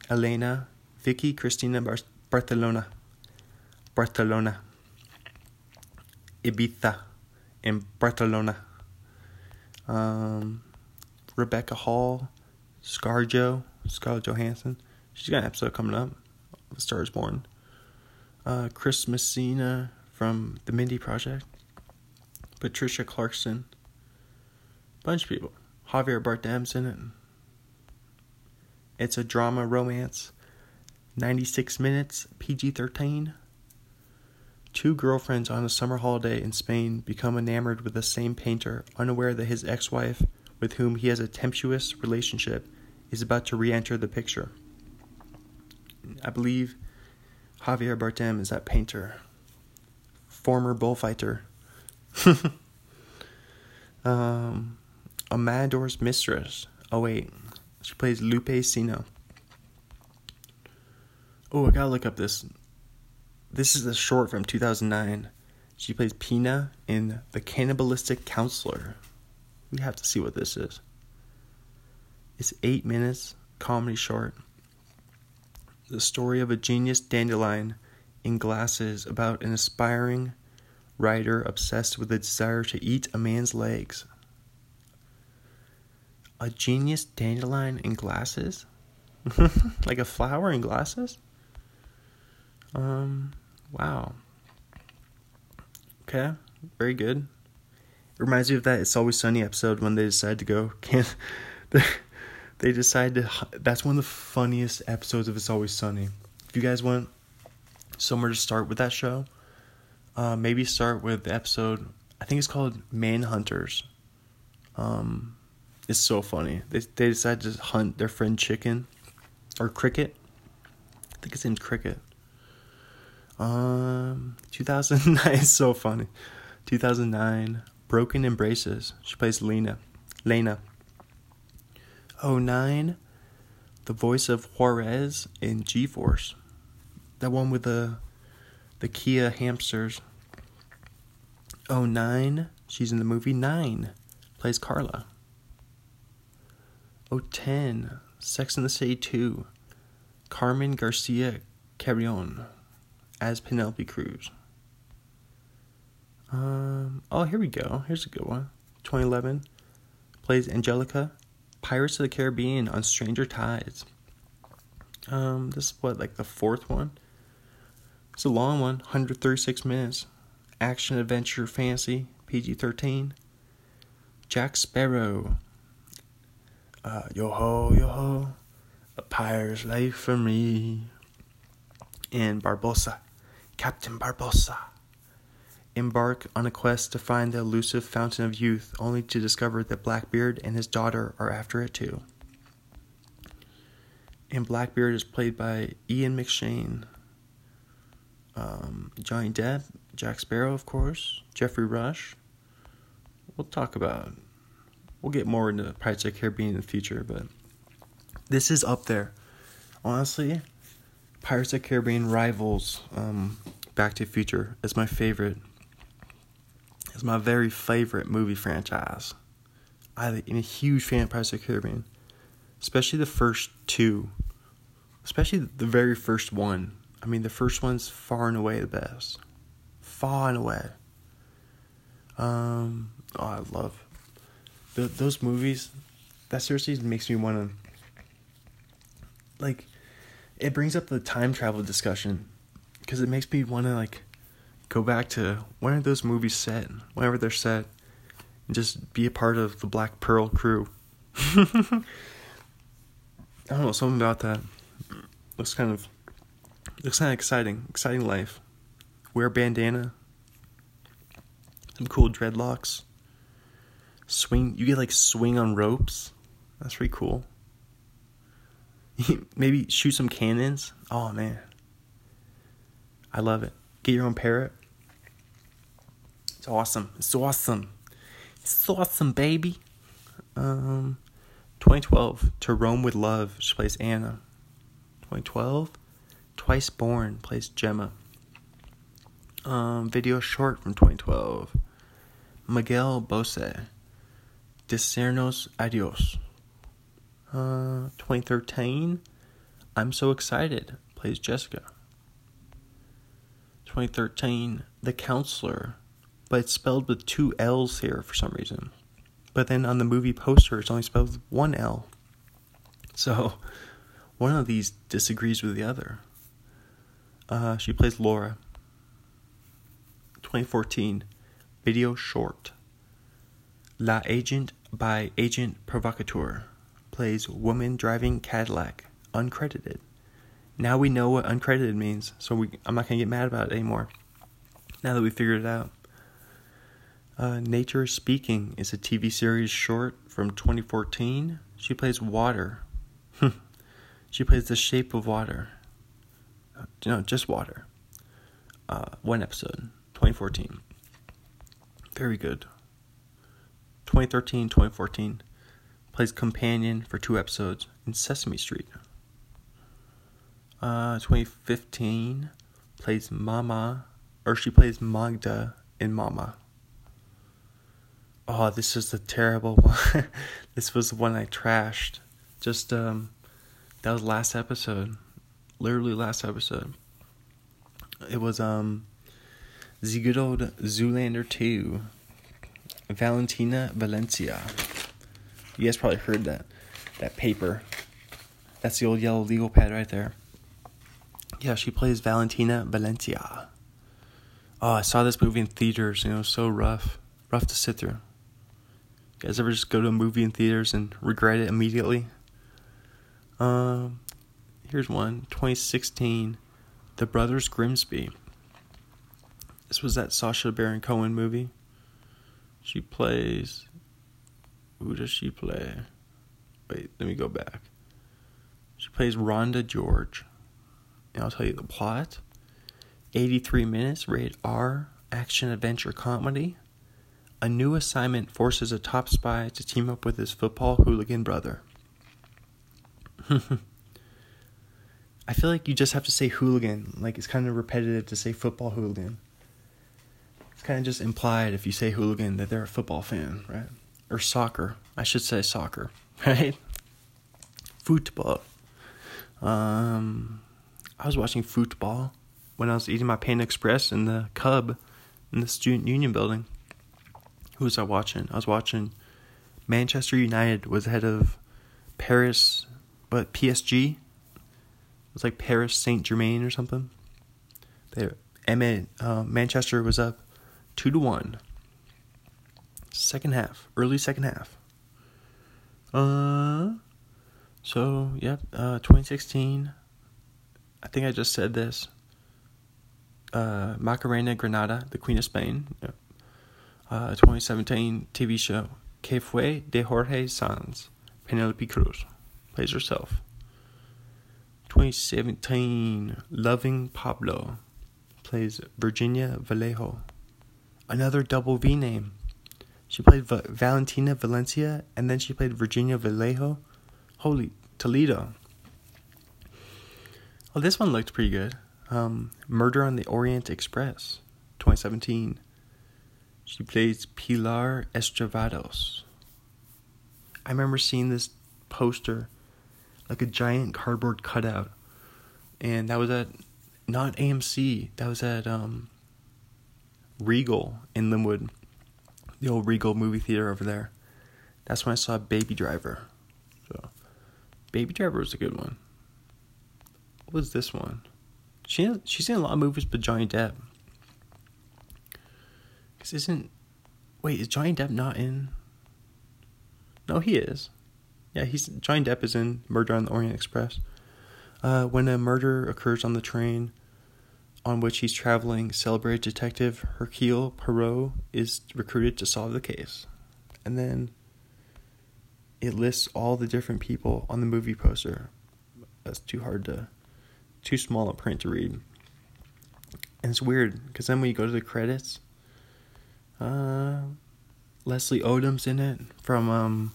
Elena Vicky Cristina Bar- Barcelona. Barcelona. Ibiza in Barcelona. Um, Rebecca Hall, Scarjo, Scarlett Johansson. She's got an episode coming up. The Star is Born. Uh, Chris Messina from The Mindy Project. Patricia Clarkson. Bunch of people. Javier Bardem's in it. It's a drama romance. 96 minutes, PG 13. Two girlfriends on a summer holiday in Spain become enamored with the same painter, unaware that his ex wife, with whom he has a tempestuous relationship, is about to re enter the picture. I believe Javier Bardem is that painter, former bullfighter. um, a Matador's Mistress. Oh, wait. She plays Lupe Sino. Oh, I gotta look up this. This is a short from 2009. She plays Pina in The Cannibalistic Counselor. We have to see what this is. It's eight minutes, comedy short. The story of a genius dandelion in glasses about an aspiring writer obsessed with the desire to eat a man's legs. A genius dandelion in glasses? like a flower in glasses? Um, wow. Okay, very good. It reminds me of that It's Always Sunny episode when they decide to go. They, they decide to. That's one of the funniest episodes of It's Always Sunny. If you guys want somewhere to start with that show, uh, maybe start with the episode. I think it's called Manhunters. Um, it's so funny. They they decide to hunt their friend Chicken, or Cricket. I think his name's Cricket. Um, 2009 is so funny. 2009, Broken Embraces. She plays Lena. Lena. 09, the voice of Juarez in G-Force. That one with the the Kia hamsters. 09, she's in the movie 9. Plays Carla. 010, Sex in the City 2. Carmen Garcia Carrion as Penelope Cruz. Um, oh, here we go. Here's a good one. 2011 plays Angelica, Pirates of the Caribbean on Stranger Tides. Um, this is what like the fourth one. It's a long one, 136 minutes. Action, adventure, fantasy, PG-13. Jack Sparrow. Uh, yo ho, yo ho, a pirate's life for me. And Barbossa. Captain Barbossa embark on a quest to find the elusive fountain of youth, only to discover that Blackbeard and his daughter are after it too. And Blackbeard is played by Ian McShane, um, Johnny Depp, Jack Sparrow, of course, Geoffrey Rush. We'll talk about. We'll get more into Pirates of the Caribbean in the future, but this is up there. Honestly, Pirates of the Caribbean rivals um, Back to the Future as my favorite. It's my very favorite movie franchise. I'm a huge fan of Pirates of the Caribbean, especially the first two, especially the very first one. I mean, the first one's far and away the best, far and away. Um, oh, I love the, those movies. That seriously makes me want to like it brings up the time travel discussion because it makes me want to like go back to when are those movies set whenever they're set and just be a part of the black pearl crew. I don't know something about that. Looks kind of looks kind of exciting exciting life. Wear bandana. Some cool dreadlocks. Swing you get like swing on ropes. That's pretty cool Maybe shoot some cannons. Oh man. I love it. Get your own parrot. It's awesome. It's awesome. It's awesome, baby. Um, 2012, To Rome with Love. She plays Anna. 2012, Twice Born plays Gemma. Um, video short from 2012. Miguel Bose. Decirnos Adios. Uh, 2013, I'm So Excited plays Jessica. 2013, The Counselor, but it's spelled with two L's here for some reason. But then on the movie poster, it's only spelled with one L. So, one of these disagrees with the other. Uh, she plays Laura. 2014, video short. La Agent by Agent Provocateur plays Woman Driving Cadillac, uncredited. Now we know what uncredited means, so we, I'm not going to get mad about it anymore. Now that we figured it out. Uh, Nature Speaking is a TV series short from 2014. She plays water. she plays The Shape of Water. Uh, no, just water. Uh, one episode, 2014. Very good. 2013, 2014. Plays companion for two episodes in Sesame Street. Uh, 2015 plays Mama, or she plays Magda in Mama. Oh, this is the terrible one. this was the one I trashed. Just um, that was last episode, literally last episode. It was um, the good old Zoolander two. Valentina Valencia. You guys probably heard that that paper. That's the old yellow legal pad right there. Yeah, she plays Valentina Valencia. Oh, I saw this movie in theaters and it was so rough. Rough to sit through. You guys ever just go to a movie in theaters and regret it immediately? Um, here's one 2016 The Brothers Grimsby. This was that Sacha Baron Cohen movie. She plays. Who does she play? Wait, let me go back. She plays Rhonda George. And I'll tell you the plot 83 minutes, rated R, action adventure comedy. A new assignment forces a top spy to team up with his football hooligan brother. I feel like you just have to say hooligan. Like it's kind of repetitive to say football hooligan. It's kind of just implied if you say hooligan that they're a football fan, right? Or soccer. I should say soccer, right? Football. Um, I was watching football when I was eating my Panda Express in the Cub in the Student Union building. Who was I watching? I was watching Manchester United was ahead of Paris, but PSG it was like Paris Saint Germain or something. They, uh, Manchester was up two to one. Second half, early second half. Uh, so yep, uh, 2016. I think I just said this. Uh, Macarena Granada, the Queen of Spain. Yep. Uh, 2017 TV show Que Fue de Jorge Sanz. Penelope Cruz plays herself. 2017 Loving Pablo plays Virginia Vallejo. Another double V name. She played Valentina Valencia and then she played Virginia Vallejo. Holy Toledo. Oh, this one looked pretty good. Um, Murder on the Orient Express, 2017. She plays Pilar Estravados. I remember seeing this poster, like a giant cardboard cutout, and that was at not AMC. That was at um, Regal in Lynnwood, the old Regal movie theater over there. That's when I saw Baby Driver. So, Baby Driver was a good one. What was this one? She she's in a lot of movies with Johnny Depp. Cause isn't wait is Johnny Depp not in? No, he is. Yeah, he's Johnny Depp is in Murder on the Orient Express. Uh, when a murder occurs on the train on which he's traveling, celebrated detective Hercule Poirot is recruited to solve the case. And then it lists all the different people on the movie poster. That's too hard to, too small a print to read. And it's weird because then when you go to the credits, Uh, Leslie Odom's in it from um.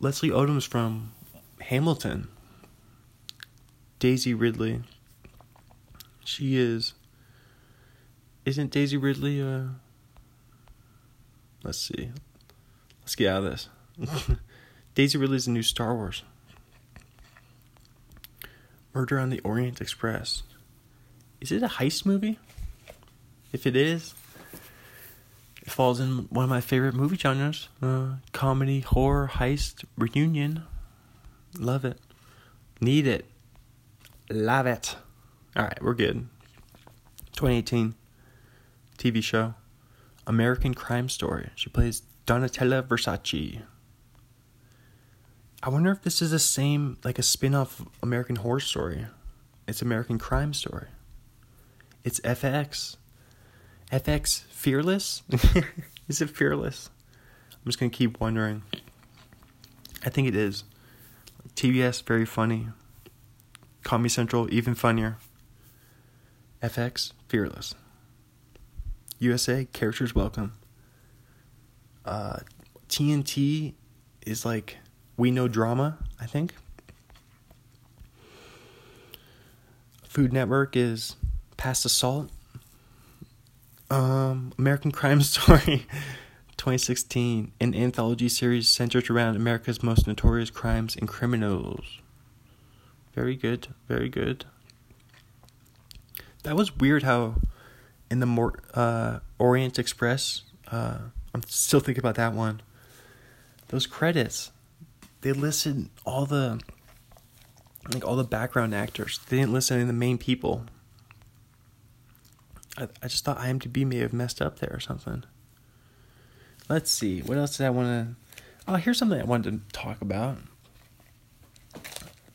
Leslie Odom's from Hamilton. Daisy Ridley. She is. Isn't Daisy Ridley uh Let's see. Let's get out of this. Daisy Ridley's the new Star Wars. Murder on the Orient Express. Is it a heist movie? If it is, it falls in one of my favorite movie genres uh, comedy, horror, heist, reunion. Love it. Need it. Love it. All right, we're good. 2018 TV show American Crime Story. She plays Donatella Versace. I wonder if this is the same, like a spin off American Horror Story. It's American Crime Story. It's FX. FX Fearless? is it Fearless? I'm just going to keep wondering. I think it is. TBS, very funny. Comedy Central, even funnier. FX, Fearless. USA, characters welcome. Uh, TNT is like We Know Drama, I think. Food Network is Past Assault. Um, American Crime Story 2016, an anthology series centered around America's most notorious crimes and criminals. Very good, very good. That was weird how in the more uh, Orient Express, uh, I'm still thinking about that one. Those credits, they listed all the like all the background actors. They didn't list any of the main people. I, I just thought IMDb may have messed up there or something. Let's see. What else did I want to? Oh, here's something I wanted to talk about.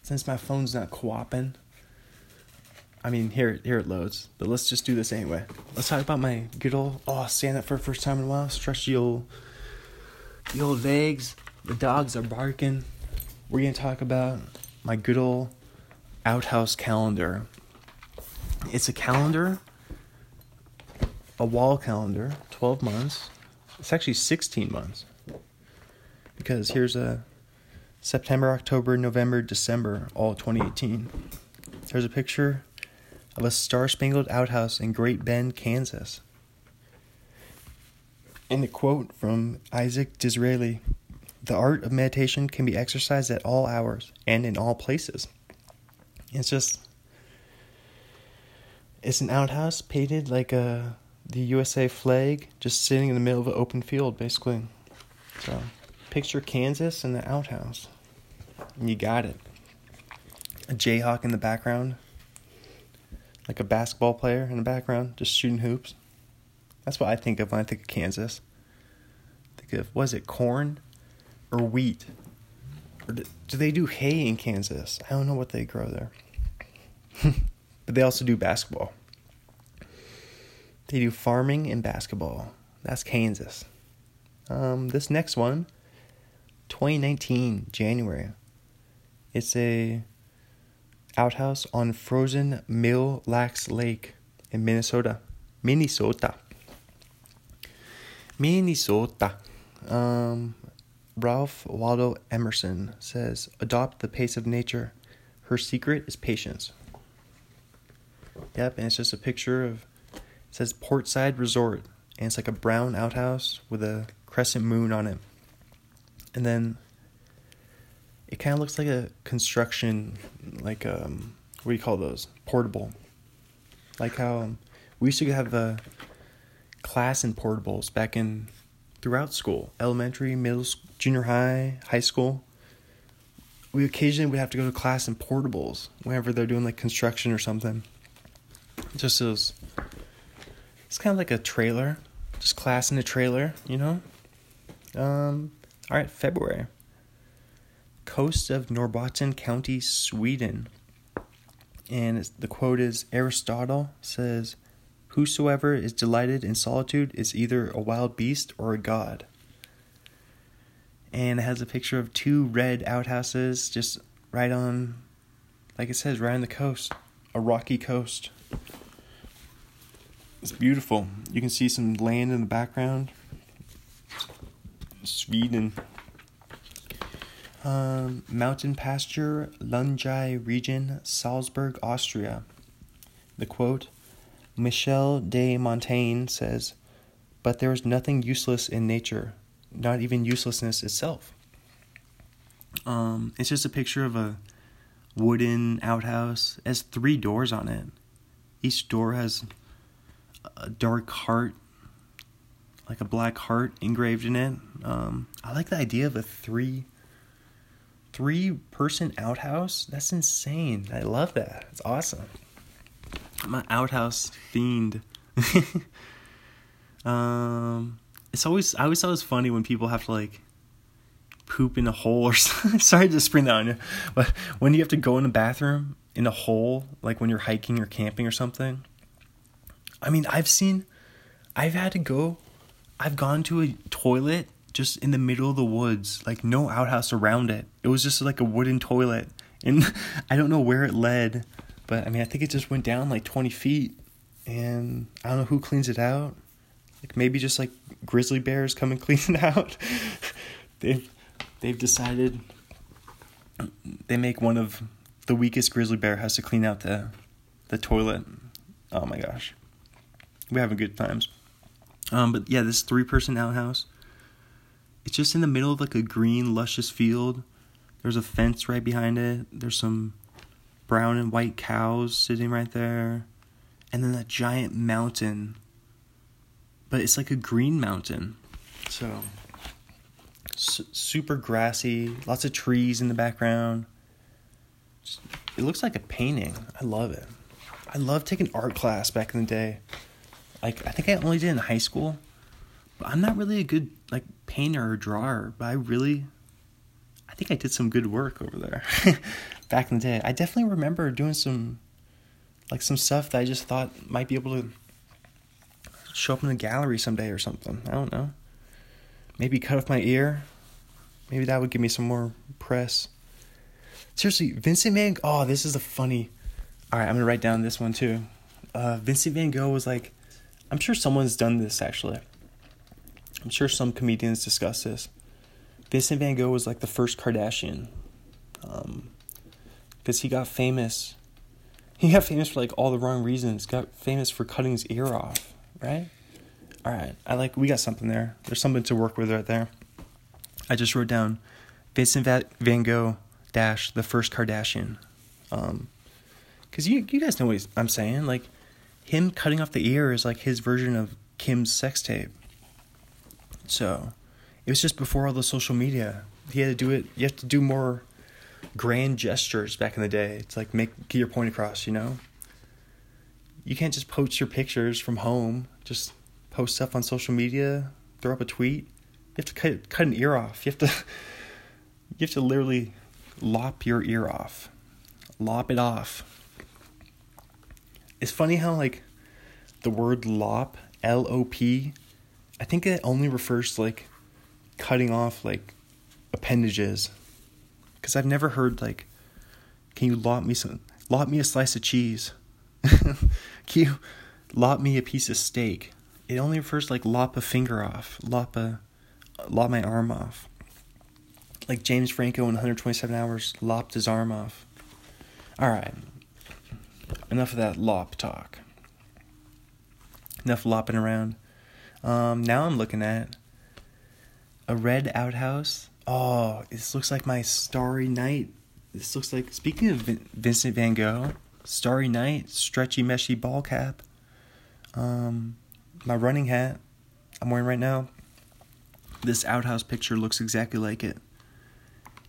Since my phone's not co-oping. I mean, here here it loads, but let's just do this anyway. Let's talk about my good old oh stand up for the first time in a while. Stretch the old the old legs. The dogs are barking. We're gonna talk about my good old outhouse calendar. It's a calendar, a wall calendar, twelve months. It's actually sixteen months because here's a September, October, November, December, all 2018. There's a picture of a star spangled outhouse in Great Bend, Kansas. In a quote from Isaac Disraeli The art of meditation can be exercised at all hours and in all places. It's just. It's an outhouse painted like uh, a the USA flag, just sitting in the middle of an open field, basically. So, picture Kansas and the outhouse. And you got it. A Jayhawk in the background, like a basketball player in the background, just shooting hoops. That's what I think of when I think of Kansas. Think of was it corn or wheat? Or do, do they do hay in Kansas? I don't know what they grow there. but they also do basketball. They do farming and basketball. That's Kansas. Um, this next one, 2019 January. It's a outhouse on frozen Mille Lacs Lake in Minnesota. Minnesota. Minnesota. Um, Ralph Waldo Emerson says, Adopt the pace of nature. Her secret is patience. Yep, and it's just a picture of, it says Portside Resort. And it's like a brown outhouse with a crescent moon on it. And then it kind of looks like a construction, like um, what do you call those? Portable. Like how um, we used to have a class in portables back in throughout school, elementary, middle, junior high, high school. We occasionally would have to go to class in portables whenever they're doing like construction or something. Just those. It's kind of like a trailer, just class in a trailer, you know. Um. All right, February coast of Norrbotten County, Sweden. And the quote is Aristotle says, Whosoever is delighted in solitude is either a wild beast or a god. And it has a picture of two red outhouses just right on, like it says, right on the coast, a rocky coast. It's beautiful. You can see some land in the background. Sweden. Mountain pasture, Lungau region, Salzburg, Austria. The quote Michel de Montaigne says, But there is nothing useless in nature, not even uselessness itself. Um, it's just a picture of a wooden outhouse. It has three doors on it. Each door has a dark heart, like a black heart engraved in it. Um, I like the idea of a three three person outhouse. That's insane. I love that. It's awesome. I'm an outhouse fiend. um, it's always I always thought it was funny when people have to like poop in a hole or something. Sorry to spring that on you, but when you have to go in the bathroom in a hole, like when you're hiking or camping or something. I mean, I've seen, I've had to go, I've gone to a toilet just in the middle of the woods, like no outhouse around it. It was just like a wooden toilet, and I don't know where it led, but I mean, I think it just went down like 20 feet, and I don't know who cleans it out. Like maybe just like grizzly bears come and clean it out. they've they've decided they make one of the weakest grizzly bear has to clean out the the toilet. Oh my gosh. We're having good times. Um, but yeah, this three person outhouse. It's just in the middle of like a green, luscious field. There's a fence right behind it. There's some brown and white cows sitting right there. And then that giant mountain. But it's like a green mountain. So, su- super grassy, lots of trees in the background. It looks like a painting. I love it. I love taking art class back in the day like I think I only did in high school. But I'm not really a good like painter or drawer, but I really I think I did some good work over there back in the day. I definitely remember doing some like some stuff that I just thought might be able to show up in a gallery someday or something. I don't know. Maybe cut off my ear. Maybe that would give me some more press. Seriously, Vincent Van Oh, this is a funny. All right, I'm gonna write down this one too. Uh, Vincent Van Gogh was like I'm sure someone's done this actually. I'm sure some comedians discuss this. Vincent Van Gogh was like the first Kardashian. Um, because he got famous. He got famous for like all the wrong reasons. Got famous for cutting his ear off, right? All right, I like we got something there. There's something to work with right there. I just wrote down Vincent Van Gogh dash the first Kardashian. Um, cause you you guys know what I'm saying. Like him cutting off the ear is like his version of Kim's sex tape. So, it was just before all the social media. He had to do it. You have to do more grand gestures back in the day. It's like make get your point across. You know. You can't just post your pictures from home. Just post stuff on social media. Throw up a tweet. You have to cut cut an ear off. You have to. You have to literally lop your ear off. Lop it off it's funny how like the word lop L O P, I think it only refers to like cutting off like appendages, because I've never heard like, can you lop me some lop me a slice of cheese? can you lop me a piece of steak? It only refers to like lop a finger off, lop a lop my arm off. Like James Franco in 127 hours lopped his arm off. All right, enough of that lop talk. Enough lopping around. Um, now I'm looking at a red outhouse. Oh, this looks like my Starry Night. This looks like, speaking of Vincent van Gogh, Starry Night, stretchy, meshy ball cap. Um, my running hat I'm wearing right now. This outhouse picture looks exactly like it.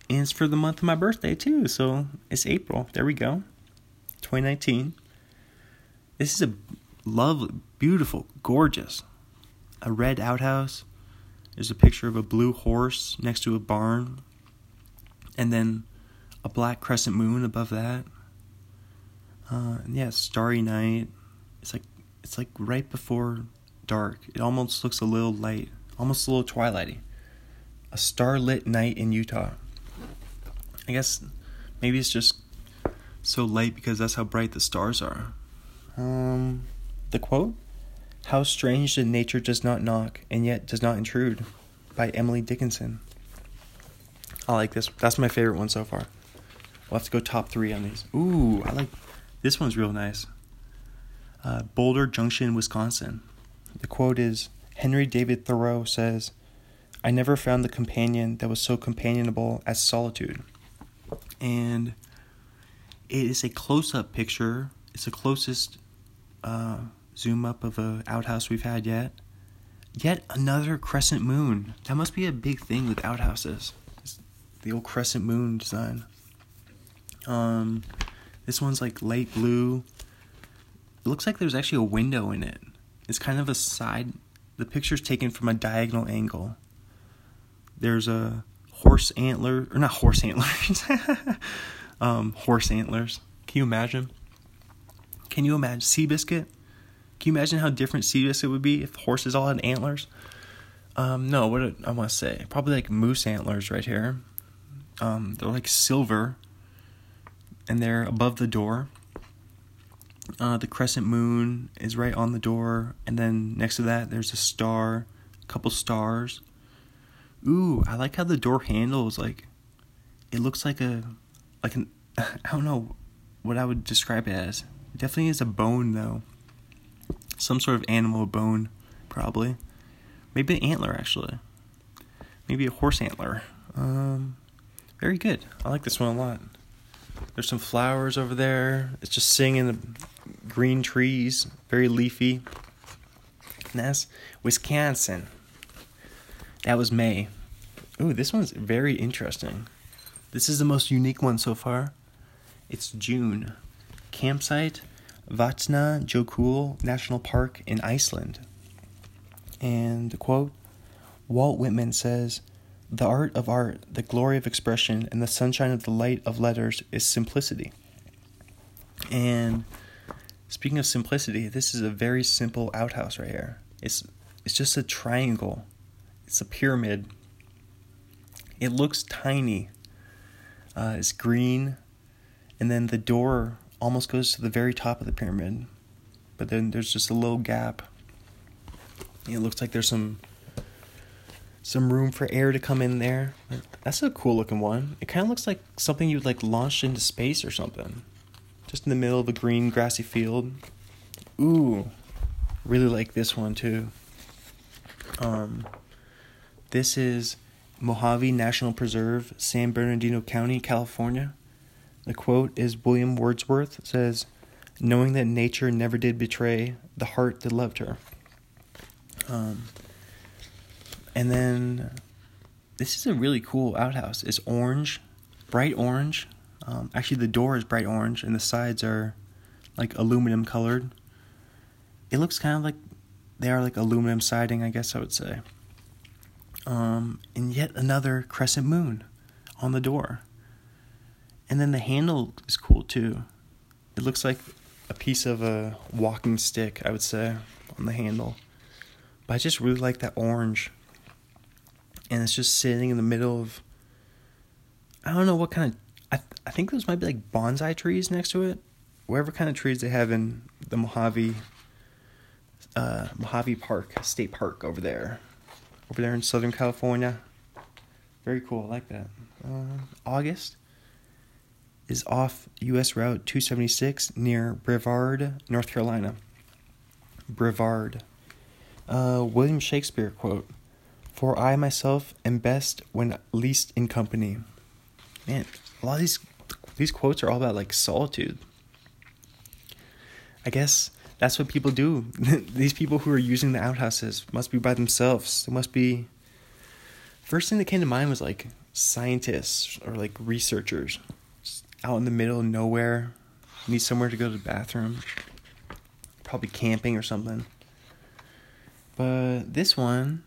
And it's for the month of my birthday, too. So it's April. There we go. 2019. This is a lovely, beautiful, gorgeous. A red outhouse. There's a picture of a blue horse next to a barn. And then a black crescent moon above that. Uh, and yeah, starry night. It's like it's like right before dark. It almost looks a little light, almost a little twilighty. A starlit night in Utah. I guess maybe it's just so light because that's how bright the stars are. Um, the quote How strange that nature does not knock and yet does not intrude by Emily Dickinson. I like this. That's my favorite one so far. We'll have to go top three on these. Ooh, I like this one's real nice. Uh, Boulder Junction, Wisconsin. The quote is Henry David Thoreau says, I never found the companion that was so companionable as solitude. And it is a close up picture. It's the closest uh, zoom up of a outhouse we've had yet. Yet another crescent moon. That must be a big thing with outhouses. It's the old crescent moon design. Um, this one's like light blue. It looks like there's actually a window in it. It's kind of a side. The picture's taken from a diagonal angle. There's a horse antler, or not horse antlers. um, horse antlers. Can you imagine? Can you imagine Seabiscuit? Can you imagine how different Seabiscuit would be if horses all had antlers? Um, no, what I want to say? Probably like moose antlers right here. Um, they're like silver, and they're above the door. Uh, the crescent moon is right on the door, and then next to that, there's a star, a couple stars. Ooh, I like how the door handle is like. It looks like a, like an, I don't know, what I would describe it as. It definitely is a bone though. Some sort of animal bone, probably. Maybe an antler actually. Maybe a horse antler. Um, very good. I like this one a lot. There's some flowers over there. It's just sitting in the green trees, very leafy. And that's Wisconsin. That was May. Ooh, this one's very interesting. This is the most unique one so far. It's June. Campsite Vatnajökull National Park in Iceland. And the quote Walt Whitman says, The art of art, the glory of expression, and the sunshine of the light of letters is simplicity. And speaking of simplicity, this is a very simple outhouse right here. It's it's just a triangle. It's a pyramid. It looks tiny. Uh, it's green, and then the door almost goes to the very top of the pyramid, but then there's just a little gap. It looks like there's some some room for air to come in there. That's a cool looking one. It kind of looks like something you'd like launch into space or something. Just in the middle of a green grassy field. Ooh, really like this one too. Um, this is Mojave National Preserve, San Bernardino County, California. The quote is William Wordsworth says, "Knowing that nature never did betray the heart that loved her." Um, and then this is a really cool outhouse. It's orange, bright orange. Um, actually, the door is bright orange, and the sides are like aluminum colored. It looks kind of like they are like aluminum siding, I guess I would say. Um, and yet another crescent moon on the door. And then the handle is cool too. It looks like a piece of a walking stick, I would say, on the handle. But I just really like that orange. And it's just sitting in the middle of I don't know what kind of I I think those might be like bonsai trees next to it. Whatever kind of trees they have in the Mojave uh, Mojave Park State Park over there, over there in Southern California. Very cool. I like that. Uh, August is off U.S. Route 276 near Brevard, North Carolina. Brevard. Uh, William Shakespeare quote: "For I myself am best when least in company." Man, a lot of these these quotes are all about like solitude. I guess that's what people do. These people who are using the outhouses must be by themselves. It must be. First thing that came to mind was like scientists or like researchers out in the middle of nowhere, need somewhere to go to the bathroom. Probably camping or something. But this one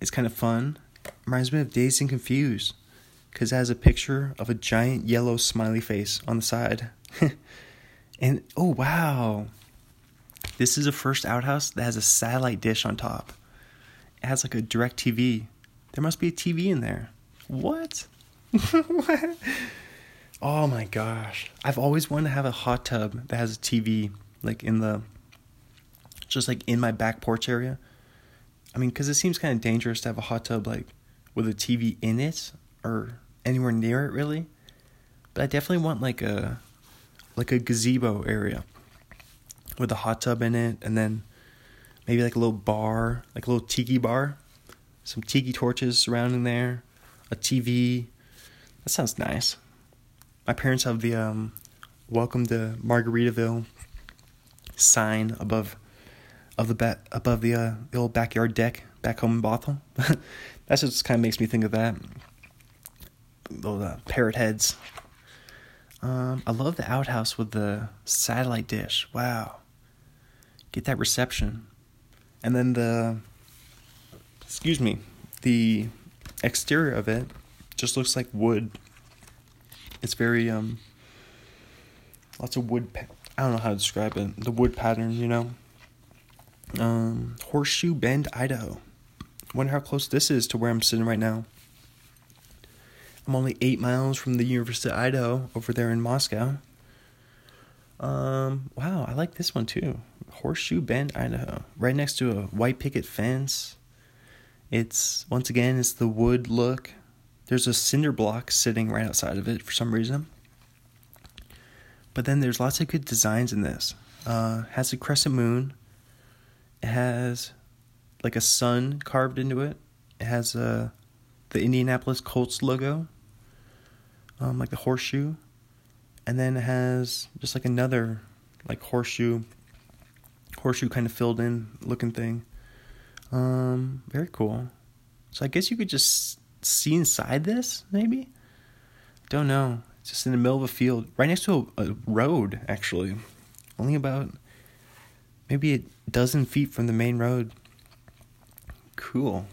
is kind of fun. Reminds me of Dazed and Confused because it has a picture of a giant yellow smiley face on the side. and oh, wow. This is a first outhouse that has a satellite dish on top. It has like a DirecTV. There must be a TV in there. What? what? Oh my gosh. I've always wanted to have a hot tub that has a TV like in the just like in my back porch area. I mean, because it seems kind of dangerous to have a hot tub like with a TV in it or anywhere near it, really. But I definitely want like a like a gazebo area with a hot tub in it, and then maybe like a little bar, like a little tiki bar, some tiki torches surrounding there, a TV. That sounds nice. My parents have the um, "Welcome to Margaritaville" sign above of the above the uh, the old backyard deck back home in Bothell. that just kind of makes me think of that. Those uh, parrot heads. Um, I love the outhouse with the satellite dish. Wow, get that reception, and then the excuse me, the exterior of it just looks like wood. It's very um, lots of wood. Pa- I don't know how to describe it. The wood pattern, you know. Um, Horseshoe Bend, Idaho. Wonder how close this is to where I'm sitting right now. I'm only eight miles from the University of Idaho over there in Moscow. Um, wow, I like this one too. Horseshoe Bend, Idaho. Right next to a white picket fence. It's once again it's the wood look. There's a cinder block sitting right outside of it for some reason. But then there's lots of good designs in this. Uh, has a crescent moon. It has like a sun carved into it. It has uh, the Indianapolis Colts logo, um, like the horseshoe, and then it has just like another like horseshoe, horseshoe kind of filled in looking thing. Um, very cool. So I guess you could just see inside this, maybe. Don't know. It's just in the middle of a field, right next to a, a road, actually. Only about maybe a dozen feet from the main road. Cool.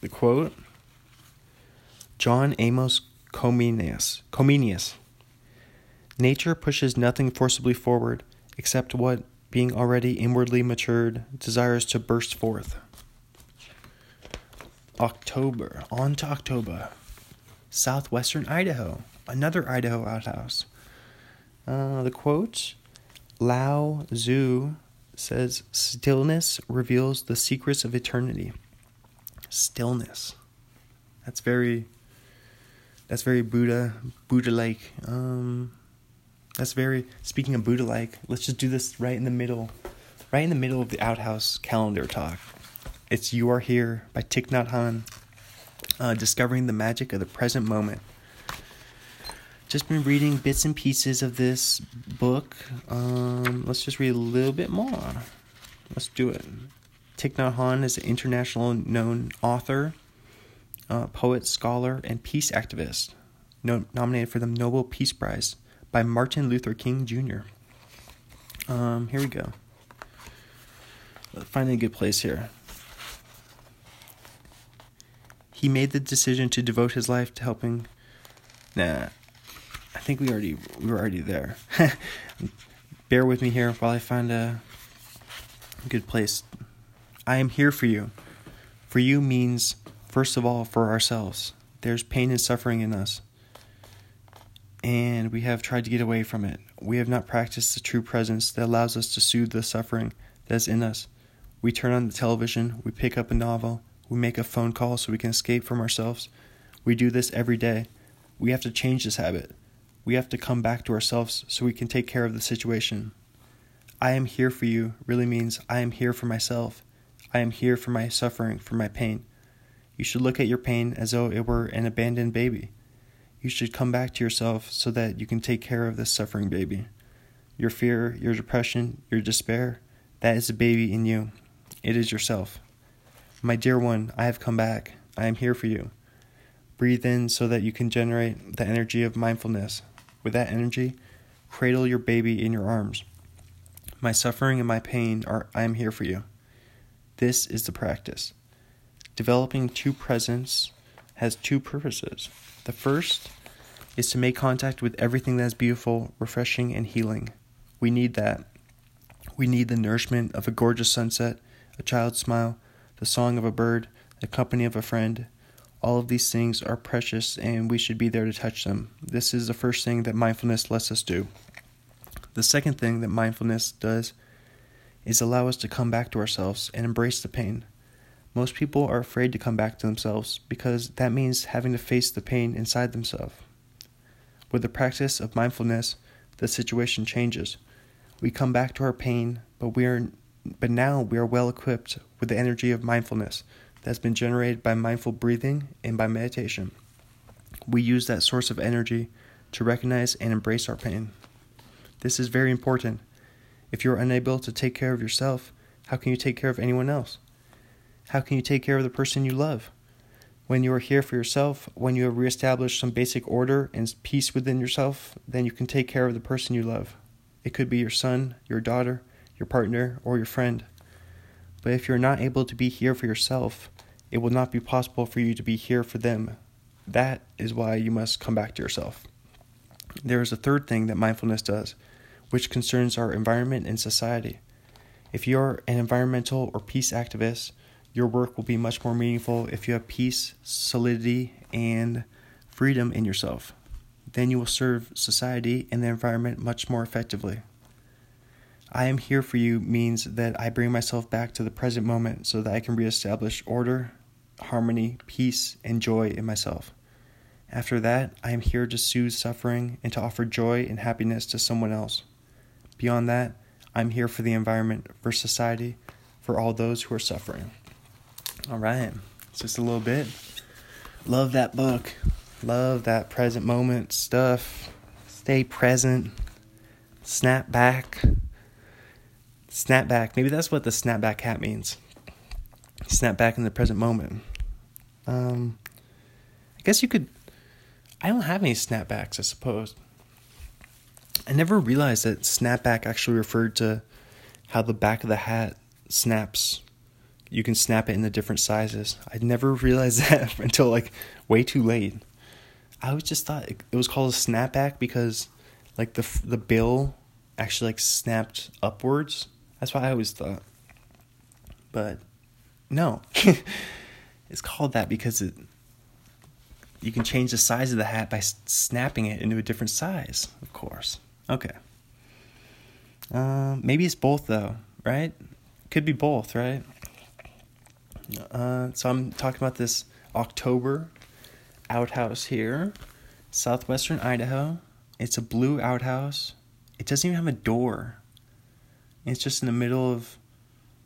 The quote John Amos Comenius. Comenius. Nature pushes nothing forcibly forward except what, being already inwardly matured, desires to burst forth. October. On to October. Southwestern Idaho. Another Idaho outhouse. Uh, the quote Lao Tzu says, Stillness reveals the secrets of eternity. Stillness. That's very that's very Buddha Buddha like. Um that's very speaking of Buddha like, let's just do this right in the middle. Right in the middle of the outhouse calendar talk. It's You Are Here by Thich Nhat Hanh. Uh, discovering the magic of the present moment. Just been reading bits and pieces of this book. Um, let's just read a little bit more. Let's do it. Thich Nhat Hanh is an international known author, uh, poet, scholar, and peace activist, no- nominated for the Nobel Peace Prize by Martin Luther King Jr. Um, here we go. Finding a good place here. He made the decision to devote his life to helping. Nah, I think we already we were already there. Bear with me here while I find a good place. I am here for you. For you means first of all for ourselves. There's pain and suffering in us. And we have tried to get away from it. We have not practiced the true presence that allows us to soothe the suffering that is in us. We turn on the television, we pick up a novel, we make a phone call so we can escape from ourselves. We do this every day. We have to change this habit. We have to come back to ourselves so we can take care of the situation. I am here for you really means I am here for myself. I am here for my suffering, for my pain. You should look at your pain as though it were an abandoned baby. You should come back to yourself so that you can take care of this suffering baby. Your fear, your depression, your despair, that is a baby in you. It is yourself. My dear one, I have come back. I am here for you. Breathe in so that you can generate the energy of mindfulness. With that energy, cradle your baby in your arms. My suffering and my pain are I am here for you. This is the practice. Developing two presence has two purposes. The first is to make contact with everything that is beautiful, refreshing, and healing. We need that. We need the nourishment of a gorgeous sunset, a child's smile, the song of a bird, the company of a friend. All of these things are precious and we should be there to touch them. This is the first thing that mindfulness lets us do. The second thing that mindfulness does is allow us to come back to ourselves and embrace the pain. Most people are afraid to come back to themselves because that means having to face the pain inside themselves. With the practice of mindfulness, the situation changes. We come back to our pain, but we are but now we are well equipped with the energy of mindfulness that has been generated by mindful breathing and by meditation. We use that source of energy to recognize and embrace our pain. This is very important. If you are unable to take care of yourself, how can you take care of anyone else? How can you take care of the person you love? When you are here for yourself, when you have reestablished some basic order and peace within yourself, then you can take care of the person you love. It could be your son, your daughter, your partner, or your friend. But if you're not able to be here for yourself, it will not be possible for you to be here for them. That is why you must come back to yourself. There is a third thing that mindfulness does, which concerns our environment and society. If you're an environmental or peace activist, your work will be much more meaningful if you have peace, solidity, and freedom in yourself. Then you will serve society and the environment much more effectively. I am here for you means that I bring myself back to the present moment so that I can reestablish order, harmony, peace, and joy in myself. After that, I am here to soothe suffering and to offer joy and happiness to someone else. Beyond that, I'm here for the environment, for society, for all those who are suffering. All right, it's just a little bit. Love that book. Love that present moment stuff. Stay present. Snap back. Snap back. Maybe that's what the snapback hat means. Snap back in the present moment. Um, I guess you could. I don't have any snapbacks, I suppose. I never realized that snapback actually referred to how the back of the hat snaps. You can snap it into different sizes. I never realized that until like way too late. I always just thought it was called a snapback because like the the bill actually like snapped upwards that's what I always thought. But no, it's called that because it you can change the size of the hat by snapping it into a different size, of course. Okay. Uh, maybe it's both though, right? Could be both, right? Uh, so I'm talking about this October outhouse here, southwestern Idaho. It's a blue outhouse. It doesn't even have a door. It's just in the middle of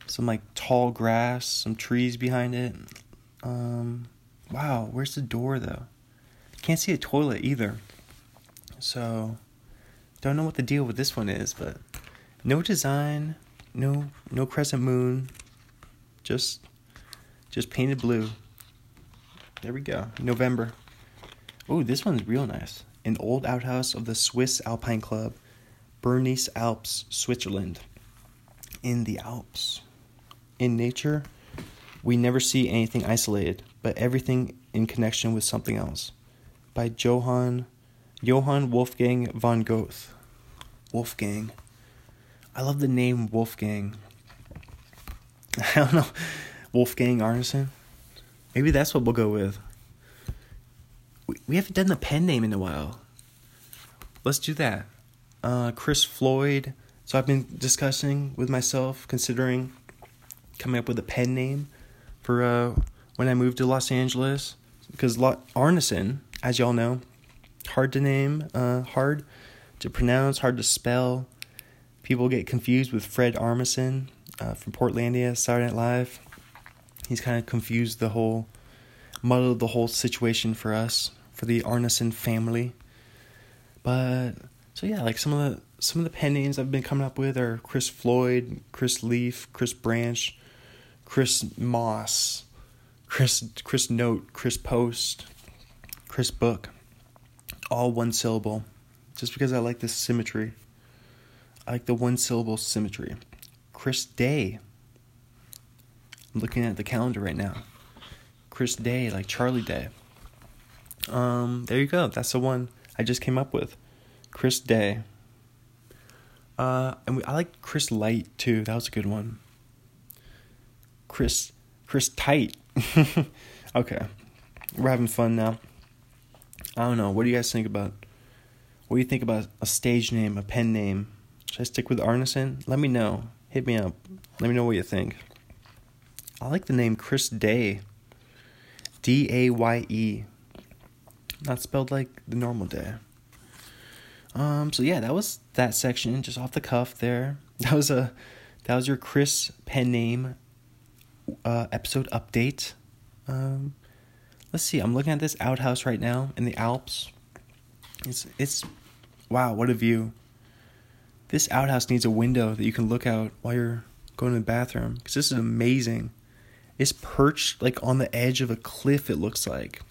some like tall grass, some trees behind it. Um, wow, where's the door though? Can't see a toilet either. So, don't know what the deal with this one is, but no design, no no crescent moon, just just painted blue. There we go. November. Oh, this one's real nice. An old outhouse of the Swiss Alpine Club, Bernese Alps, Switzerland in the Alps. In nature, we never see anything isolated, but everything in connection with something else. By Johann Johann Wolfgang von Goethe. Wolfgang. I love the name Wolfgang. I don't know. Wolfgang Arneson. Maybe that's what we'll go with. We, we haven't done the pen name in a while. Let's do that. Uh, Chris Floyd, so I've been discussing with myself, considering coming up with a pen name for uh, when I moved to Los Angeles. Because La- Arneson, as y'all know, hard to name, uh, hard to pronounce, hard to spell. People get confused with Fred Armisen uh, from Portlandia, Saturday Night Live. He's kind of confused the whole, muddled the whole situation for us, for the Arneson family. But so yeah, like some of the some of the pen names I've been coming up with are Chris Floyd, Chris Leaf, Chris Branch, Chris Moss, Chris Chris Note, Chris Post, Chris Book. All one syllable. Just because I like the symmetry. I like the one syllable symmetry. Chris Day. I'm looking at the calendar right now. Chris Day, like Charlie Day. Um, there you go. That's the one I just came up with. Chris Day. Uh, and we, I like Chris Light too. That was a good one. Chris Chris Tight. okay, we're having fun now. I don't know. What do you guys think about? What do you think about a stage name, a pen name? Should I stick with Arneson? Let me know. hit me up. Let me know what you think. I like the name Chris Day. D A Y E. Not spelled like the normal day. Um, so yeah, that was that section just off the cuff there. That was a that was your Chris pen name uh, episode update. Um, let's see. I'm looking at this outhouse right now in the Alps. It's it's wow, what a view. This outhouse needs a window that you can look out while you're going to the bathroom because this is amazing. It's perched like on the edge of a cliff. It looks like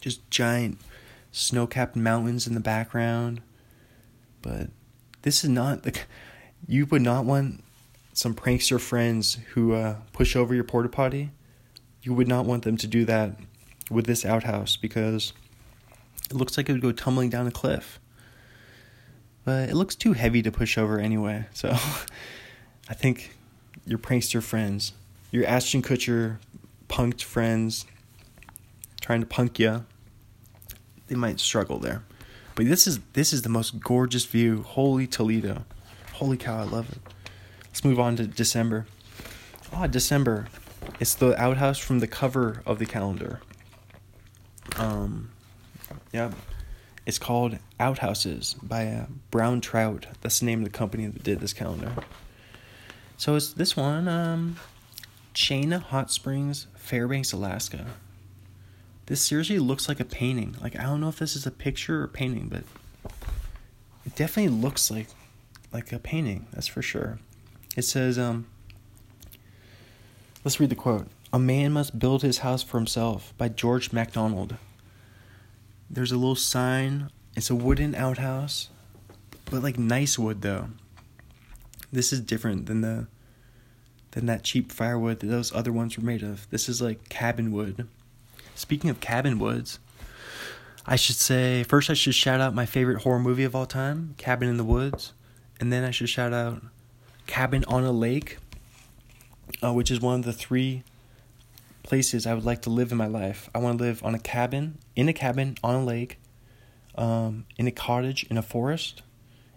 just giant snow-capped mountains in the background. But this is not like you would not want some prankster friends who uh, push over your porta potty. You would not want them to do that with this outhouse because it looks like it would go tumbling down a cliff but it looks too heavy to push over anyway. So I think your prankster friends, your Ashton Kutcher punked friends trying to punk you, they might struggle there. But this is this is the most gorgeous view. Holy Toledo. Holy cow, I love it. Let's move on to December. Ah, December. It's the outhouse from the cover of the calendar. Um yeah, it's called Outhouses by uh, Brown Trout. That's the name of the company that did this calendar. So it's this one, um, Chena Hot Springs, Fairbanks, Alaska. This seriously looks like a painting. Like I don't know if this is a picture or painting, but it definitely looks like like a painting. That's for sure. It says, um, let's read the quote. A man must build his house for himself by George MacDonald. There's a little sign. It's a wooden outhouse, but like nice wood though. This is different than the than that cheap firewood that those other ones were made of. This is like cabin wood. Speaking of cabin woods, I should say first I should shout out my favorite horror movie of all time, Cabin in the Woods, and then I should shout out Cabin on a Lake, uh, which is one of the three places I would like to live in my life. I want to live on a cabin, in a cabin on a lake, um, in a cottage in a forest,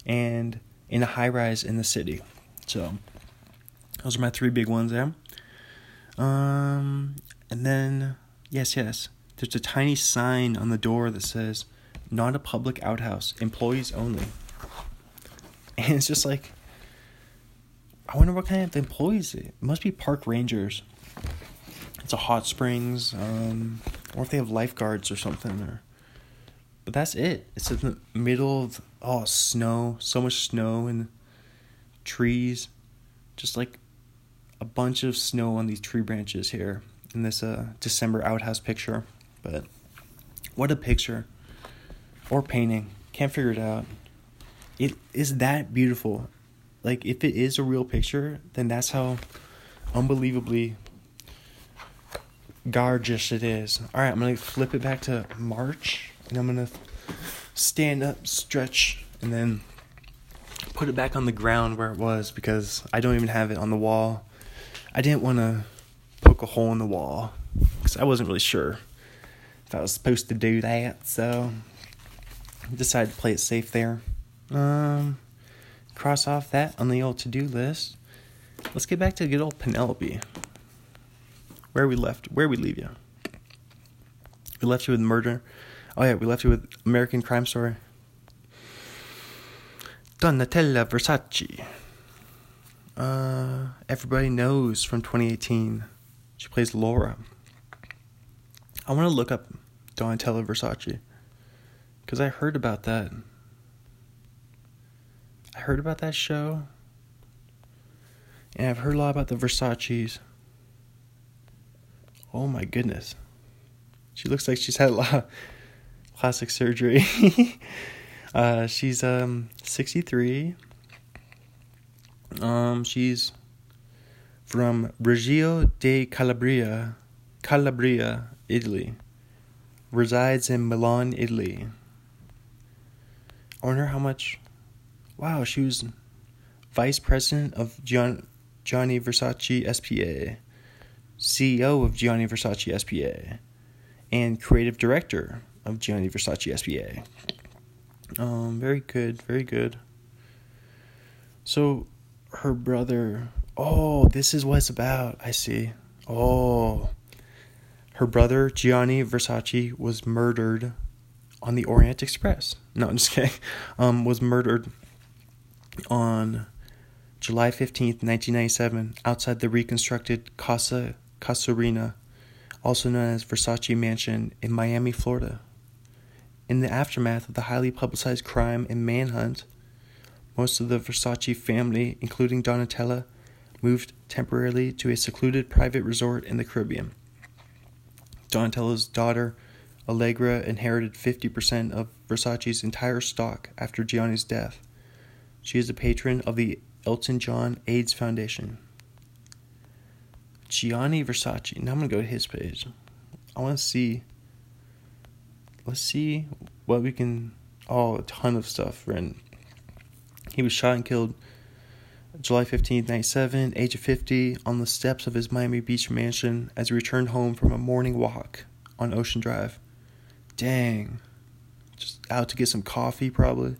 and in a high rise in the city. So those are my three big ones there. Um, and then yes, yes, there's a tiny sign on the door that says "Not a public outhouse, employees only," and it's just like. I wonder what kind of employees it, it must be park rangers it's a hot springs, um, or if they have lifeguards or something. Or, but that's it. It's in the middle of oh snow, so much snow and trees, just like a bunch of snow on these tree branches here in this uh, December outhouse picture. But what a picture or painting! Can't figure it out. It is that beautiful. Like if it is a real picture, then that's how unbelievably gorgeous it is. All right, I'm going to flip it back to March and I'm going to stand up, stretch, and then put it back on the ground where it was because I don't even have it on the wall. I didn't want to poke a hole in the wall because I wasn't really sure if I was supposed to do that. So I decided to play it safe there. Um, cross off that on the old to do list. Let's get back to good old Penelope where we left, where we leave you. We left you with murder. Oh yeah, we left you with American Crime Story. Donatella Versace. Uh, everybody knows from 2018. She plays Laura. I want to look up Donatella Versace because I heard about that. I heard about that show, and I've heard a lot about the Versace's. Oh my goodness. She looks like she's had a lot of plastic surgery. uh, she's um 63. Um, she's from Reggio di Calabria, Calabria, Italy. Resides in Milan, Italy. I wonder how much. Wow, she was vice president of Gian, Gianni Versace SPA. CEO of Gianni Versace SPA, and creative director of Gianni Versace SPA. Um, very good, very good. So, her brother. Oh, this is what it's about. I see. Oh. Her brother, Gianni Versace, was murdered on the Orient Express. No, I'm just kidding. Um, was murdered on July 15th, 1997, outside the reconstructed Casa Casuarina, also known as Versace Mansion in Miami, Florida. In the aftermath of the highly publicized crime and manhunt, most of the Versace family, including Donatella, moved temporarily to a secluded private resort in the Caribbean. Donatella's daughter, Allegra, inherited 50% of Versace's entire stock after Gianni's death. She is a patron of the Elton John AIDS Foundation. Gianni Versace. Now I'm going to go to his page. I want to see. Let's see what we can. Oh, a ton of stuff written. He was shot and killed July 15, 97, age of 50, on the steps of his Miami Beach mansion as he returned home from a morning walk on Ocean Drive. Dang. Just out to get some coffee, probably.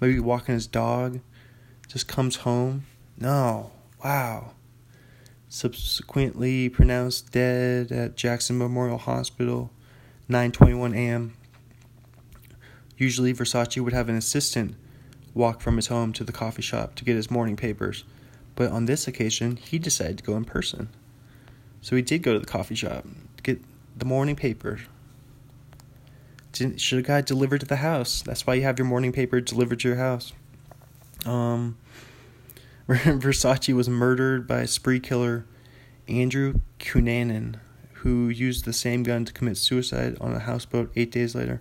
Maybe walking his dog. Just comes home. No. Wow. Subsequently pronounced dead at Jackson Memorial Hospital, 9:21 a.m. Usually Versace would have an assistant walk from his home to the coffee shop to get his morning papers, but on this occasion, he decided to go in person. So he did go to the coffee shop to get the morning paper. Didn't, should have got delivered to the house. That's why you have your morning paper delivered to your house. Um, Versace was murdered by spree killer Andrew Cunanan, who used the same gun to commit suicide on a houseboat eight days later.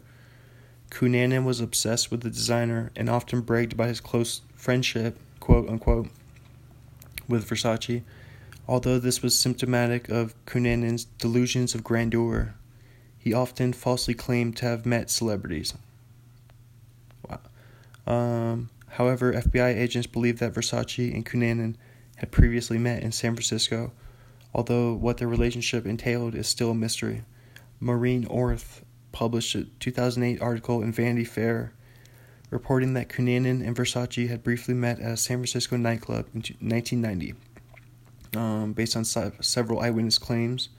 Cunanan was obsessed with the designer and often bragged about his close friendship, quote unquote, with Versace, although this was symptomatic of Cunanan's delusions of grandeur. He often falsely claimed to have met celebrities. Wow. Um, however, FBI agents believe that Versace and Cunanan had previously met in San Francisco, although what their relationship entailed is still a mystery. Maureen Orth, published a 2008 article in Vanity Fair reporting that Cunanan and Versace had briefly met at a San Francisco nightclub in 1990, um, based on several eyewitness claims,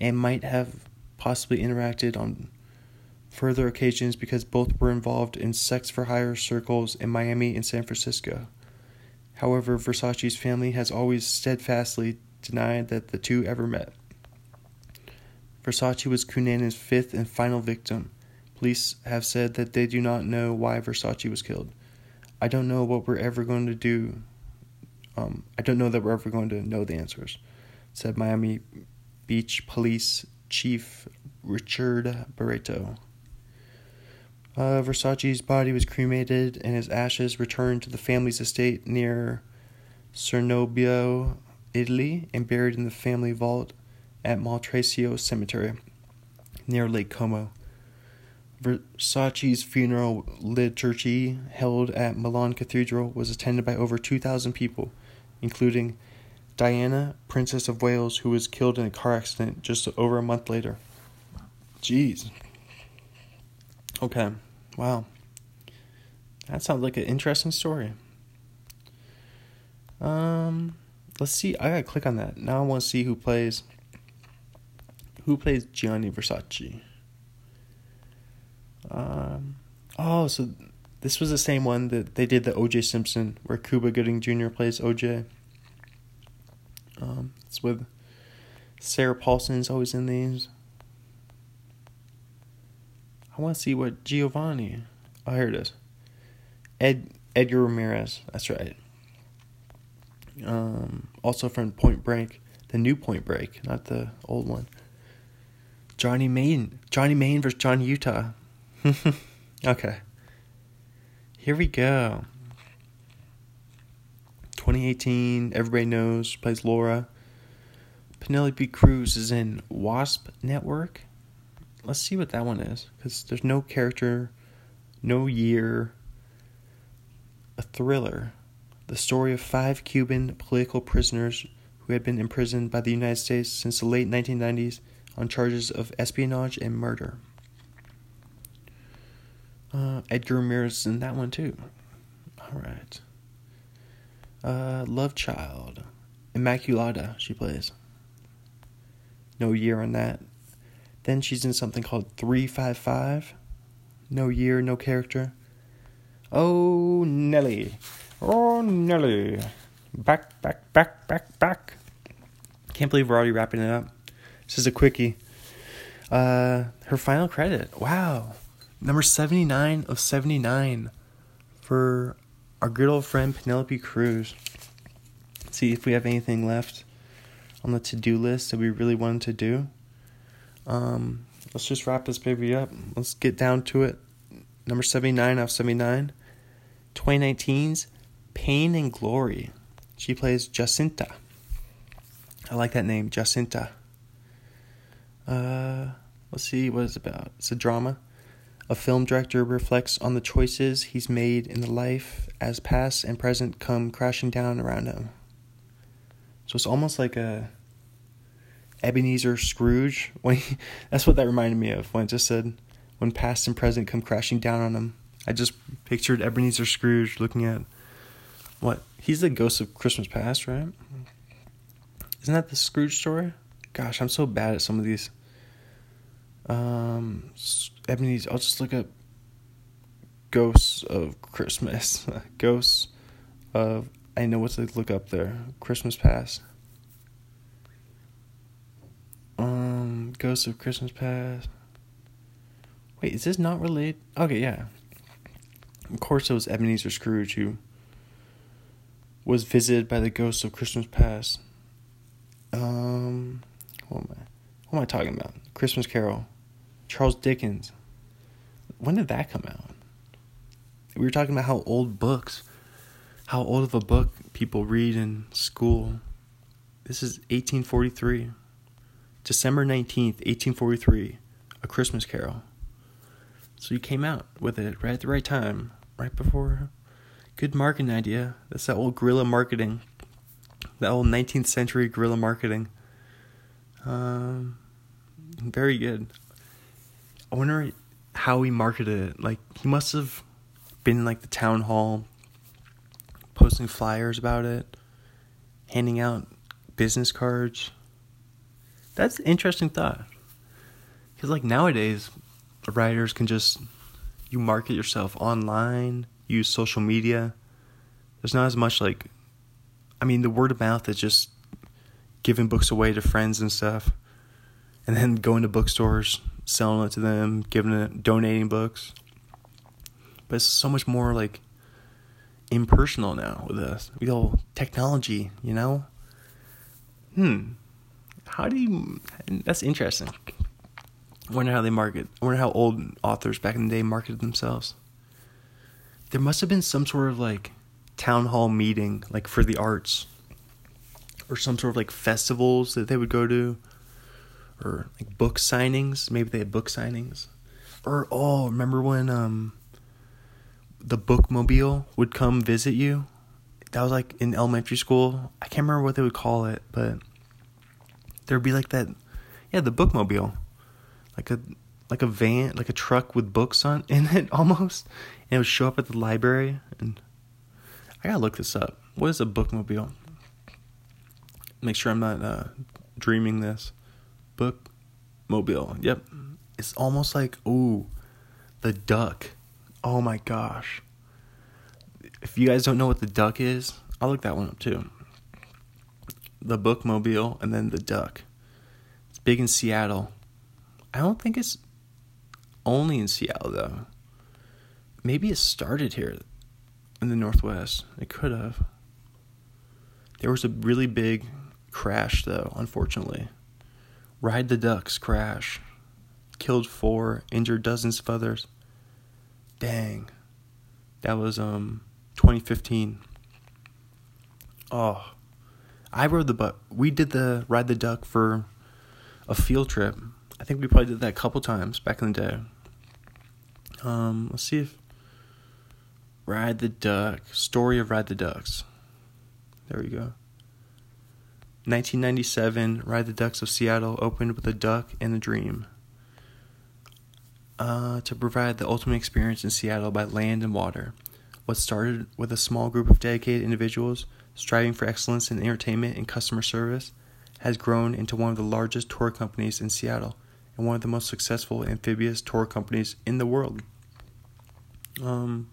and might have possibly interacted on further occasions because both were involved in sex for hire circles in Miami and San Francisco. However, Versace's family has always steadfastly denied that the two ever met. Versace was Cunanan's fifth and final victim. Police have said that they do not know why Versace was killed. I don't know what we're ever going to do. Um, I don't know that we're ever going to know the answers, said Miami Beach Police Chief Richard Barreto. Uh, Versace's body was cremated and his ashes returned to the family's estate near Cernobbio, Italy, and buried in the family vault at Moltrasio Cemetery near Lake Como. Versace's funeral liturgy held at Milan Cathedral was attended by over 2,000 people, including Diana, Princess of Wales, who was killed in a car accident just over a month later. Jeez. Okay. Wow. That sounds like an interesting story. Um, let's see. I gotta click on that. Now I want to see who plays who plays Gianni Versace? Um, oh, so this was the same one that they did the O.J. Simpson, where Cuba Gooding Jr. plays O.J. Um, it's with Sarah Paulson's always in these. I want to see what Giovanni. Oh, here it is. Ed Edgar Ramirez. That's right. Um, also from Point Break, the new Point Break, not the old one. Johnny Main. Johnny Main versus Johnny Utah. okay. Here we go. 2018, everybody knows, plays Laura. Penelope Cruz is in Wasp Network. Let's see what that one is. Because there's no character, no year. A thriller. The story of five Cuban political prisoners who had been imprisoned by the United States since the late 1990s on charges of espionage and murder. Uh, Edgar Ramirez in that one too. All right. Uh, Love Child. Immaculata, she plays. No year on that. Then she's in something called 355. No year, no character. Oh, Nelly. Oh, Nelly. Back, back, back, back, back. Can't believe we're already wrapping it up. This is a quickie. Uh, her final credit. Wow. Number 79 of 79 for our good old friend Penelope Cruz. See if we have anything left on the to do list that we really wanted to do. Um, let's just wrap this baby up. Let's get down to it. Number 79 of 79. 2019's Pain and Glory. She plays Jacinta. I like that name, Jacinta. Uh, let's see what it's about. It's a drama. A film director reflects on the choices he's made in the life as past and present come crashing down around him. So it's almost like a Ebenezer Scrooge. When he, that's what that reminded me of when it just said, "When past and present come crashing down on him." I just pictured Ebenezer Scrooge looking at what he's the ghost of Christmas past, right? Isn't that the Scrooge story? Gosh, I'm so bad at some of these. Um, Ebenezer. I'll just look up ghosts of Christmas. ghosts of. I know what to look up there. Christmas past. Um, Ghosts of Christmas Past. Wait, is this not related? Okay, yeah. Of course, it was Ebenezer Scrooge who was visited by the ghosts of Christmas past. Um, what am I? What am I talking about? Christmas Carol, Charles Dickens. When did that come out? We were talking about how old books, how old of a book people read in school. This is 1843. December 19th, 1843, A Christmas Carol. So you came out with it right at the right time, right before. Good marketing idea. That's that old guerrilla marketing. That old 19th century guerrilla marketing. Um, very good. I wonder how he marketed it. Like, he must have been in, like, the town hall, posting flyers about it, handing out business cards that's an interesting thought. Because, like, nowadays, writers can just, you market yourself online, use social media. There's not as much, like, I mean, the word of mouth is just giving books away to friends and stuff. And then going to bookstores, selling it to them, giving it, donating books. But it's so much more, like, impersonal now with us. We all technology, you know? Hmm how do you? That's interesting. I wonder how they market. I wonder how old authors back in the day marketed themselves. There must have been some sort of like town hall meeting, like for the arts, or some sort of like festivals that they would go to, or like book signings. Maybe they had book signings, or oh, remember when um the bookmobile would come visit you? That was like in elementary school. I can't remember what they would call it, but there'd be like that, yeah, the bookmobile, like a like a van, like a truck with books on in it almost, and it would show up at the library. And I gotta look this up. What is a bookmobile? Make sure I'm not uh, dreaming this. Bookmobile. Yep, it's almost like ooh, the duck. Oh my gosh. If you guys don't know what the duck is, I'll look that one up too the bookmobile, and then the duck. It's big in Seattle. I don't think it's only in Seattle though. Maybe it started here in the Northwest. It could have. There was a really big crash though, unfortunately. Ride the Ducks crash. Killed four, injured dozens of others. Dang. That was um 2015. Oh, I rode the buck. We did the ride the duck for a field trip. I think we probably did that a couple times back in the day. Um, let's see if Ride the Duck story of Ride the Ducks. There we go. 1997, Ride the Ducks of Seattle opened with a duck and a dream. Uh, to provide the ultimate experience in Seattle by land and water. What started with a small group of dedicated individuals striving for excellence in entertainment and customer service has grown into one of the largest tour companies in Seattle and one of the most successful amphibious tour companies in the world. Um,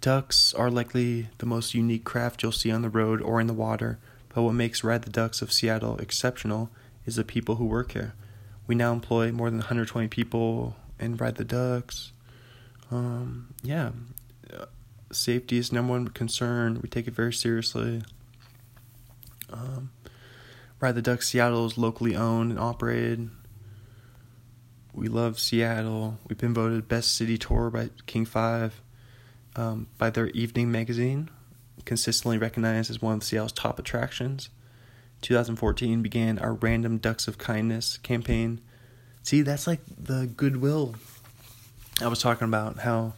ducks are likely the most unique craft you'll see on the road or in the water, but what makes Ride the Ducks of Seattle exceptional is the people who work here. We now employ more than 120 people in Ride the Ducks. Um, yeah, safety is number one concern. We take it very seriously. Um, Ride the Ducks Seattle is locally owned and operated. We love Seattle. We've been voted best city tour by King Five, um, by their evening magazine, consistently recognized as one of Seattle's top attractions. 2014 began our Random Ducks of Kindness campaign. See, that's like the goodwill I was talking about. How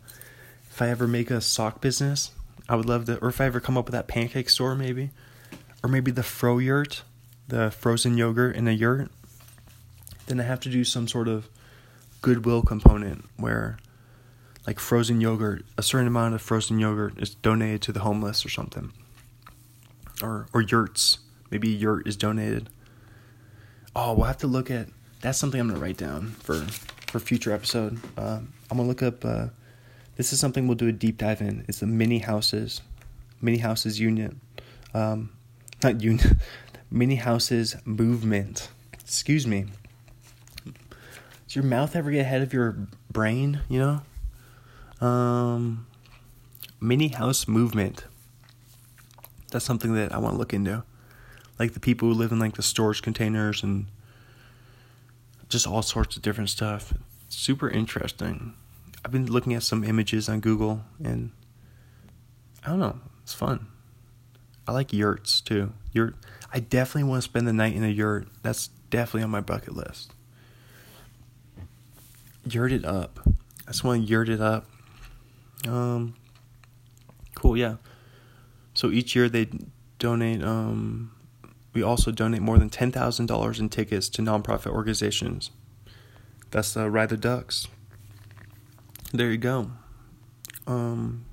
if I ever make a sock business, I would love to, or if I ever come up with that pancake store, maybe, or maybe the Fro Yurt the frozen yogurt in a yurt, then I have to do some sort of goodwill component where like frozen yogurt, a certain amount of frozen yogurt is donated to the homeless or something. Or or yurts. Maybe a yurt is donated. Oh, we'll have to look at that's something I'm gonna write down for for future episode. Uh, I'm gonna look up. Uh, this is something we'll do a deep dive in. It's the mini houses, mini houses union, um, not union, mini houses movement. Excuse me. Does your mouth ever get ahead of your brain? You know. Um, mini house movement. That's something that I want to look into. Like the people who live in like the storage containers and just all sorts of different stuff. super interesting. I've been looking at some images on Google and I don't know, it's fun. I like yurts too. Yurt I definitely want to spend the night in a yurt. That's definitely on my bucket list. Yurt it up. I just want to yurt it up. Um, cool, yeah. So each year they donate. Um, we also donate more than ten thousand dollars in tickets to nonprofit organizations. That's the Ride the Ducks. There you go. Um,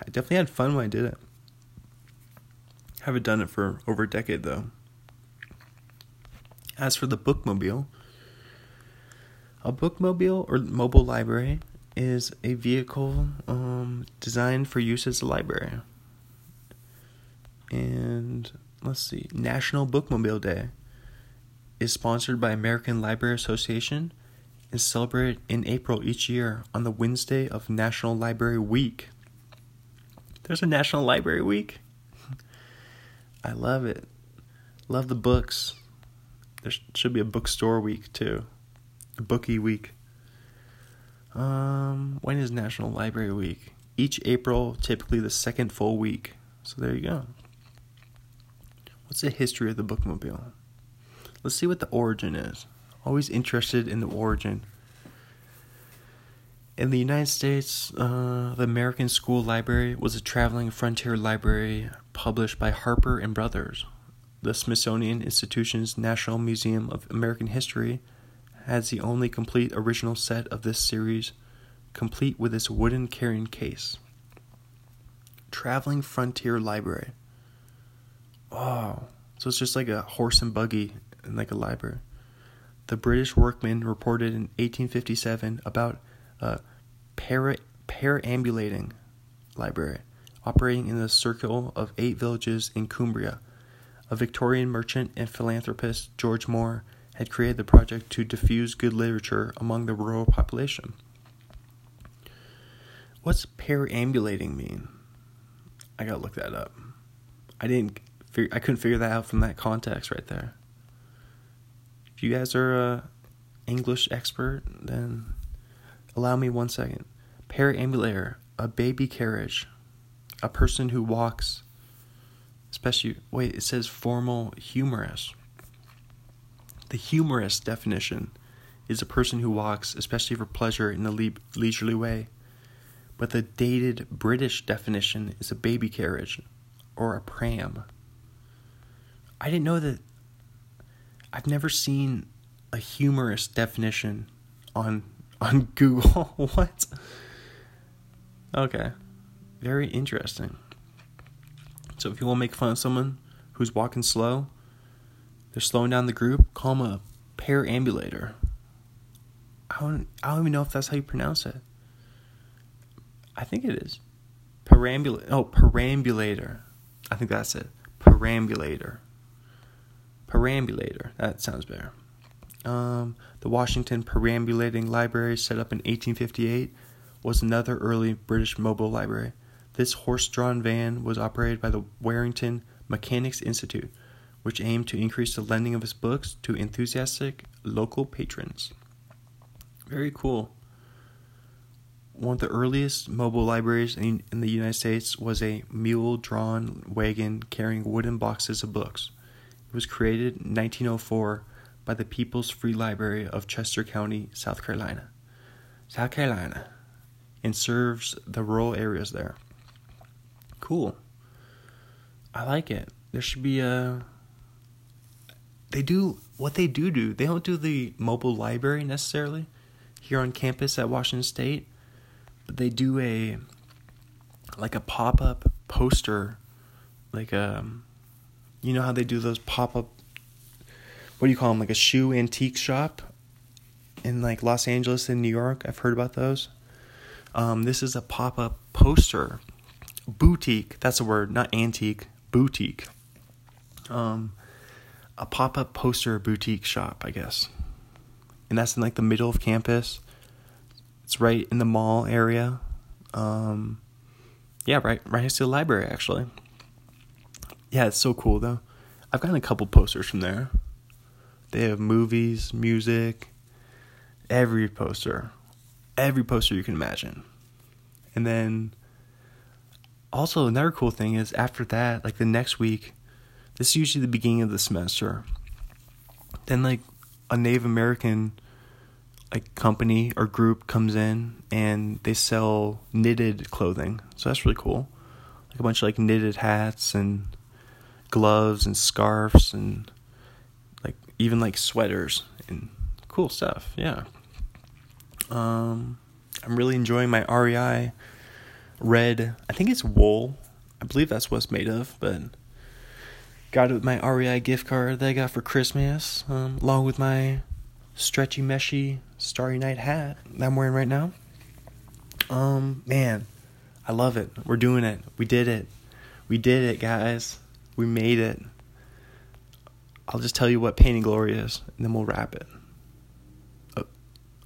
I definitely had fun when I did it. Haven't done it for over a decade though. As for the bookmobile, a bookmobile or mobile library is a vehicle um, designed for use as a library. And let's see, National Bookmobile Day is sponsored by American Library Association and celebrated in April each year on the Wednesday of National Library Week. There's a National Library Week. I love it. Love the books. There should be a bookstore week too. A bookie week. Um, when is National Library Week? Each April, typically the second full week. So there you go. What's the history of the bookmobile? Let's see what the origin is. Always interested in the origin. In the United States, uh, the American School Library was a traveling frontier library published by Harper and Brothers. The Smithsonian Institution's National Museum of American History has the only complete original set of this series, complete with its wooden carrying case. Traveling Frontier Library. Oh, so it's just like a horse and buggy and like a library. The British workman reported in 1857 about a para- perambulating library operating in the circle of eight villages in Cumbria. A Victorian merchant and philanthropist, George Moore, had created the project to diffuse good literature among the rural population. What's perambulating mean? I gotta look that up. I didn't. I couldn't figure that out from that context right there. If you guys are a English expert, then allow me one second. Perambulator, a baby carriage, a person who walks, especially, wait, it says formal humorous. The humorous definition is a person who walks, especially for pleasure, in a le- leisurely way. But the dated British definition is a baby carriage or a pram. I didn't know that. I've never seen a humorous definition on on Google. what? Okay. very interesting. So if you want to make fun of someone who's walking slow, they're slowing down the group, call them a perambulator. I don't, I don't even know if that's how you pronounce it. I think it is. Perambulator. Oh, perambulator. I think that's it. Perambulator. Perambulator. That sounds better. Um, the Warrington Perambulating Library, set up in 1858, was another early British mobile library. This horse drawn van was operated by the Warrington Mechanics Institute, which aimed to increase the lending of his books to enthusiastic local patrons. Very cool. One of the earliest mobile libraries in, in the United States was a mule drawn wagon carrying wooden boxes of books. It was created in 1904 by the People's Free Library of Chester County, South Carolina. South Carolina. And serves the rural areas there. Cool. I like it. There should be a. They do what they do do. They don't do the mobile library necessarily here on campus at Washington State, but they do a like a pop up poster, like. Um, you know how they do those pop up what do you call them? Like a shoe antique shop in like Los Angeles and New York. I've heard about those. Um, this is a pop up poster boutique. That's a word, not antique. Boutique. Um, a pop up poster boutique shop, I guess. And that's in like the middle of campus. It's right in the mall area. Um, yeah, right, right next to the library, actually. Yeah, it's so cool though. I've gotten a couple posters from there. They have movies, music, every poster, every poster you can imagine. And then also another cool thing is after that, like the next week, this is usually the beginning of the semester. Then like a Native American like company or group comes in and they sell knitted clothing. So that's really cool. Like a bunch of like knitted hats and gloves and scarves and like even like sweaters and cool stuff. Yeah. Um, I'm really enjoying my REI red. I think it's wool. I believe that's what it's made of, but got it with my REI gift card that I got for Christmas, um, along with my stretchy, meshy Starry Night hat that I'm wearing right now. Um, man, I love it. We're doing it. We did it. We did it, guys. We made it. I'll just tell you what Pain and Glory is, and then we'll wrap it. Uh,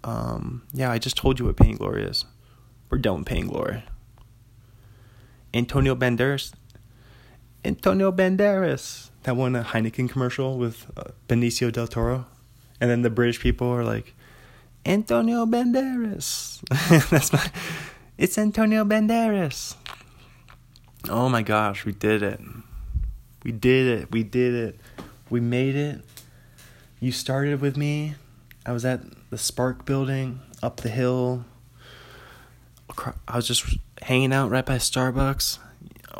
um, yeah, I just told you what Pain and Glory is. We're done with Pain and Glory. Antonio Banderas. Antonio Banderas. That one a Heineken commercial with uh, Benicio del Toro. And then the British people are like, Antonio Banderas. That's my. It's Antonio Banderas. Oh my gosh, we did it. We did it. We did it. We made it. You started with me. I was at the Spark building up the hill. I was just hanging out right by Starbucks.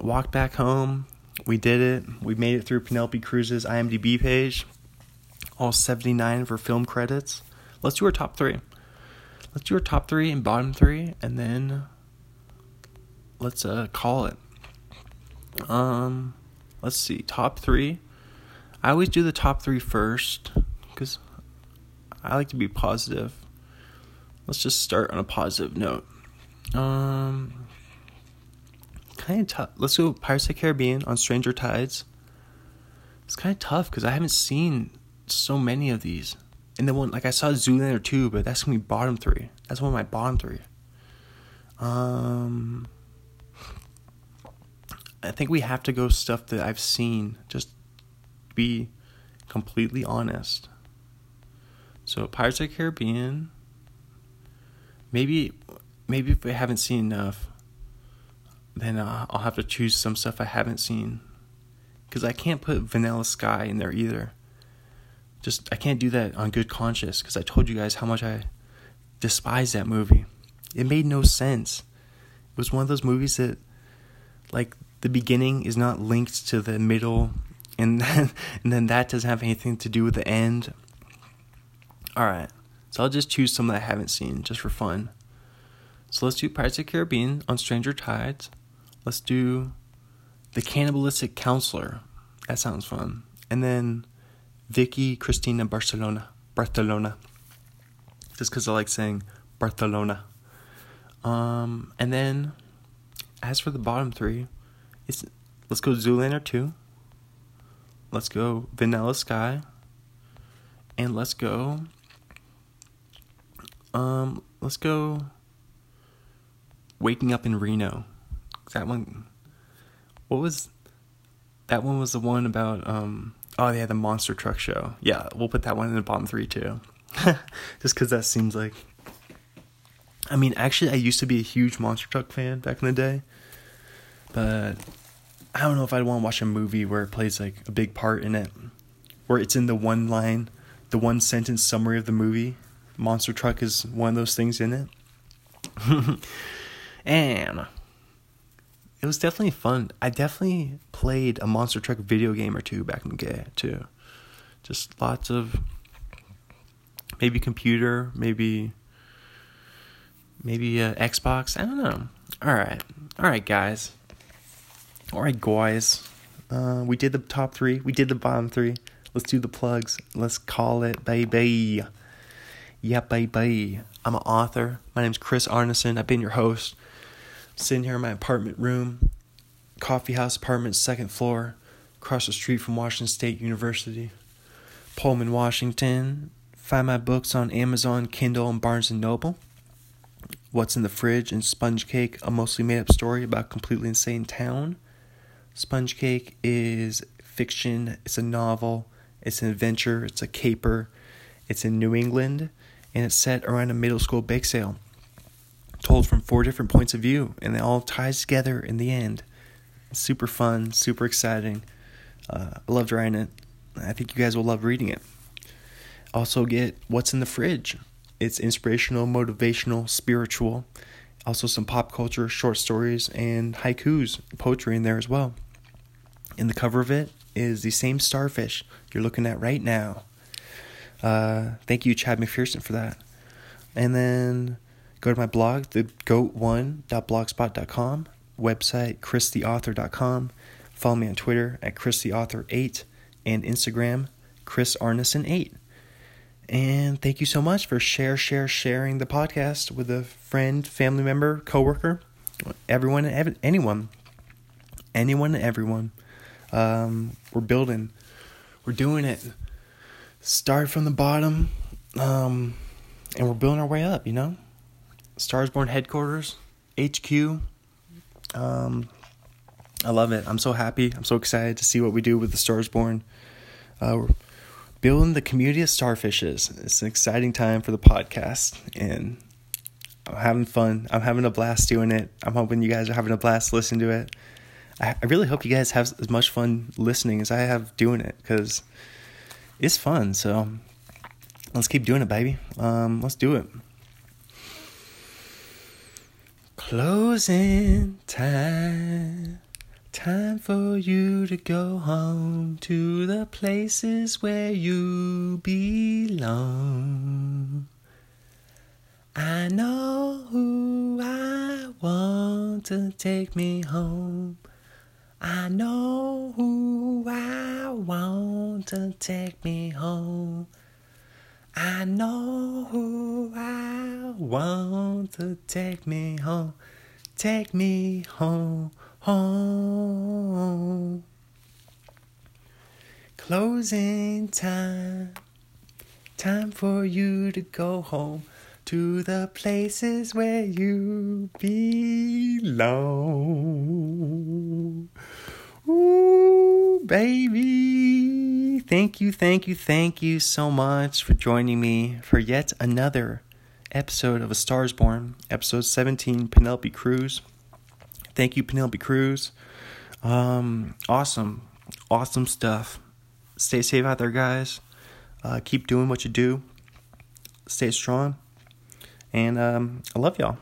walked back home. We did it. We made it through Penelope Cruz's IMDb page. All 79 for film credits. Let's do our top three. Let's do our top three and bottom three, and then let's uh, call it. Um, let's see. Top three. I always do the top three first because I like to be positive. Let's just start on a positive note. Um, kind of tough. Let's go Pirates of the Caribbean on Stranger Tides. It's kind of tough because I haven't seen so many of these. And then one, like I saw Zoolander 2, but that's gonna be bottom three. That's one of my bottom three. Um, I think we have to go stuff that I've seen just be completely honest. So Pirates of the Caribbean, maybe maybe if I haven't seen enough, then uh, I'll have to choose some stuff I haven't seen, because I can't put Vanilla Sky in there either. Just I can't do that on good conscience because I told you guys how much I despise that movie. It made no sense. It was one of those movies that, like, the beginning is not linked to the middle and then and then that doesn't have anything to do with the end. All right, so I'll just choose some that I haven't seen just for fun. So let's do Pirates of the Caribbean on Stranger Tides. Let's do the cannibalistic counselor. That sounds fun. And then Vicky Cristina Barcelona. Barcelona. Just because I like saying Barcelona. Um, and then as for the bottom three, it's let's go Zoolander 2. Let's go Vanilla Sky. And let's go um let's go Waking Up in Reno. That one what was that one was the one about um oh yeah the monster truck show. Yeah we'll put that one in the bottom three too. Just because that seems like i mean actually i used to be a huge monster truck fan back in the day but i don't know if i'd want to watch a movie where it plays like a big part in it where it's in the one line the one sentence summary of the movie. Monster truck is one of those things in it. And it was definitely fun. I definitely played a Monster Truck video game or two back in the day too. Just lots of maybe computer, maybe maybe uh, Xbox. I don't know. All right, all right, guys. All right, guys. Uh, we did the top three. We did the bottom three. Let's do the plugs. Let's call it, baby. Yeah, baby. I'm an author. My name's Chris Arneson. I've been your host sitting here in my apartment room, coffee house apartment, second floor, across the street from Washington State University, Pullman, Washington. Find my books on Amazon, Kindle, and Barnes and Noble. What's in the Fridge and Sponge Cake, a mostly made up story about completely insane town. Sponge Cake is fiction, it's a novel, it's an adventure, it's a caper, it's in New England, and it's set around a middle school bake sale told from four different points of view, and it all ties together in the end. super fun, super exciting. Uh, I loved writing it. I think you guys will love reading it. Also, get What's in the Fridge. It's inspirational, motivational, spiritual. Also, some pop culture, short stories, and haikus, poetry in there as well. And the cover of it is the same starfish you're looking at right now. Uh, thank you, Chad McPherson, for that. And then Go to my blog, thegoat1.blogspot.com, website, christheauthor.com. Follow me on Twitter at christheauthor8 and Instagram, chrisarneson8. And thank you so much for share, share, sharing the podcast with a friend, family member, coworker, everyone, anyone, anyone, and everyone. Um, we're building, we're doing it. Start from the bottom, um, and we're building our way up. You know, Starsborn headquarters, HQ. Um, I love it. I'm so happy. I'm so excited to see what we do with the Starsborn. Uh, we're building the community of starfishes. It's an exciting time for the podcast, and I'm having fun. I'm having a blast doing it. I'm hoping you guys are having a blast listening to it. I, I really hope you guys have as much fun listening as I have doing it because it's fun. So let's keep doing it, baby. Um, let's do it. Closing time. Time for you to go home to the places where you belong. I know who I want to take me home. I know who I want to take me home. I know who I want to take me home, take me home, home. Closing time, time for you to go home to the places where you belong. Ooh, baby. Thank you, thank you, thank you so much for joining me for yet another episode of A Stars Born, episode 17, Penelope Cruz. Thank you, Penelope Cruz. Um, awesome, awesome stuff. Stay safe out there, guys. Uh, keep doing what you do. Stay strong. And um, I love y'all.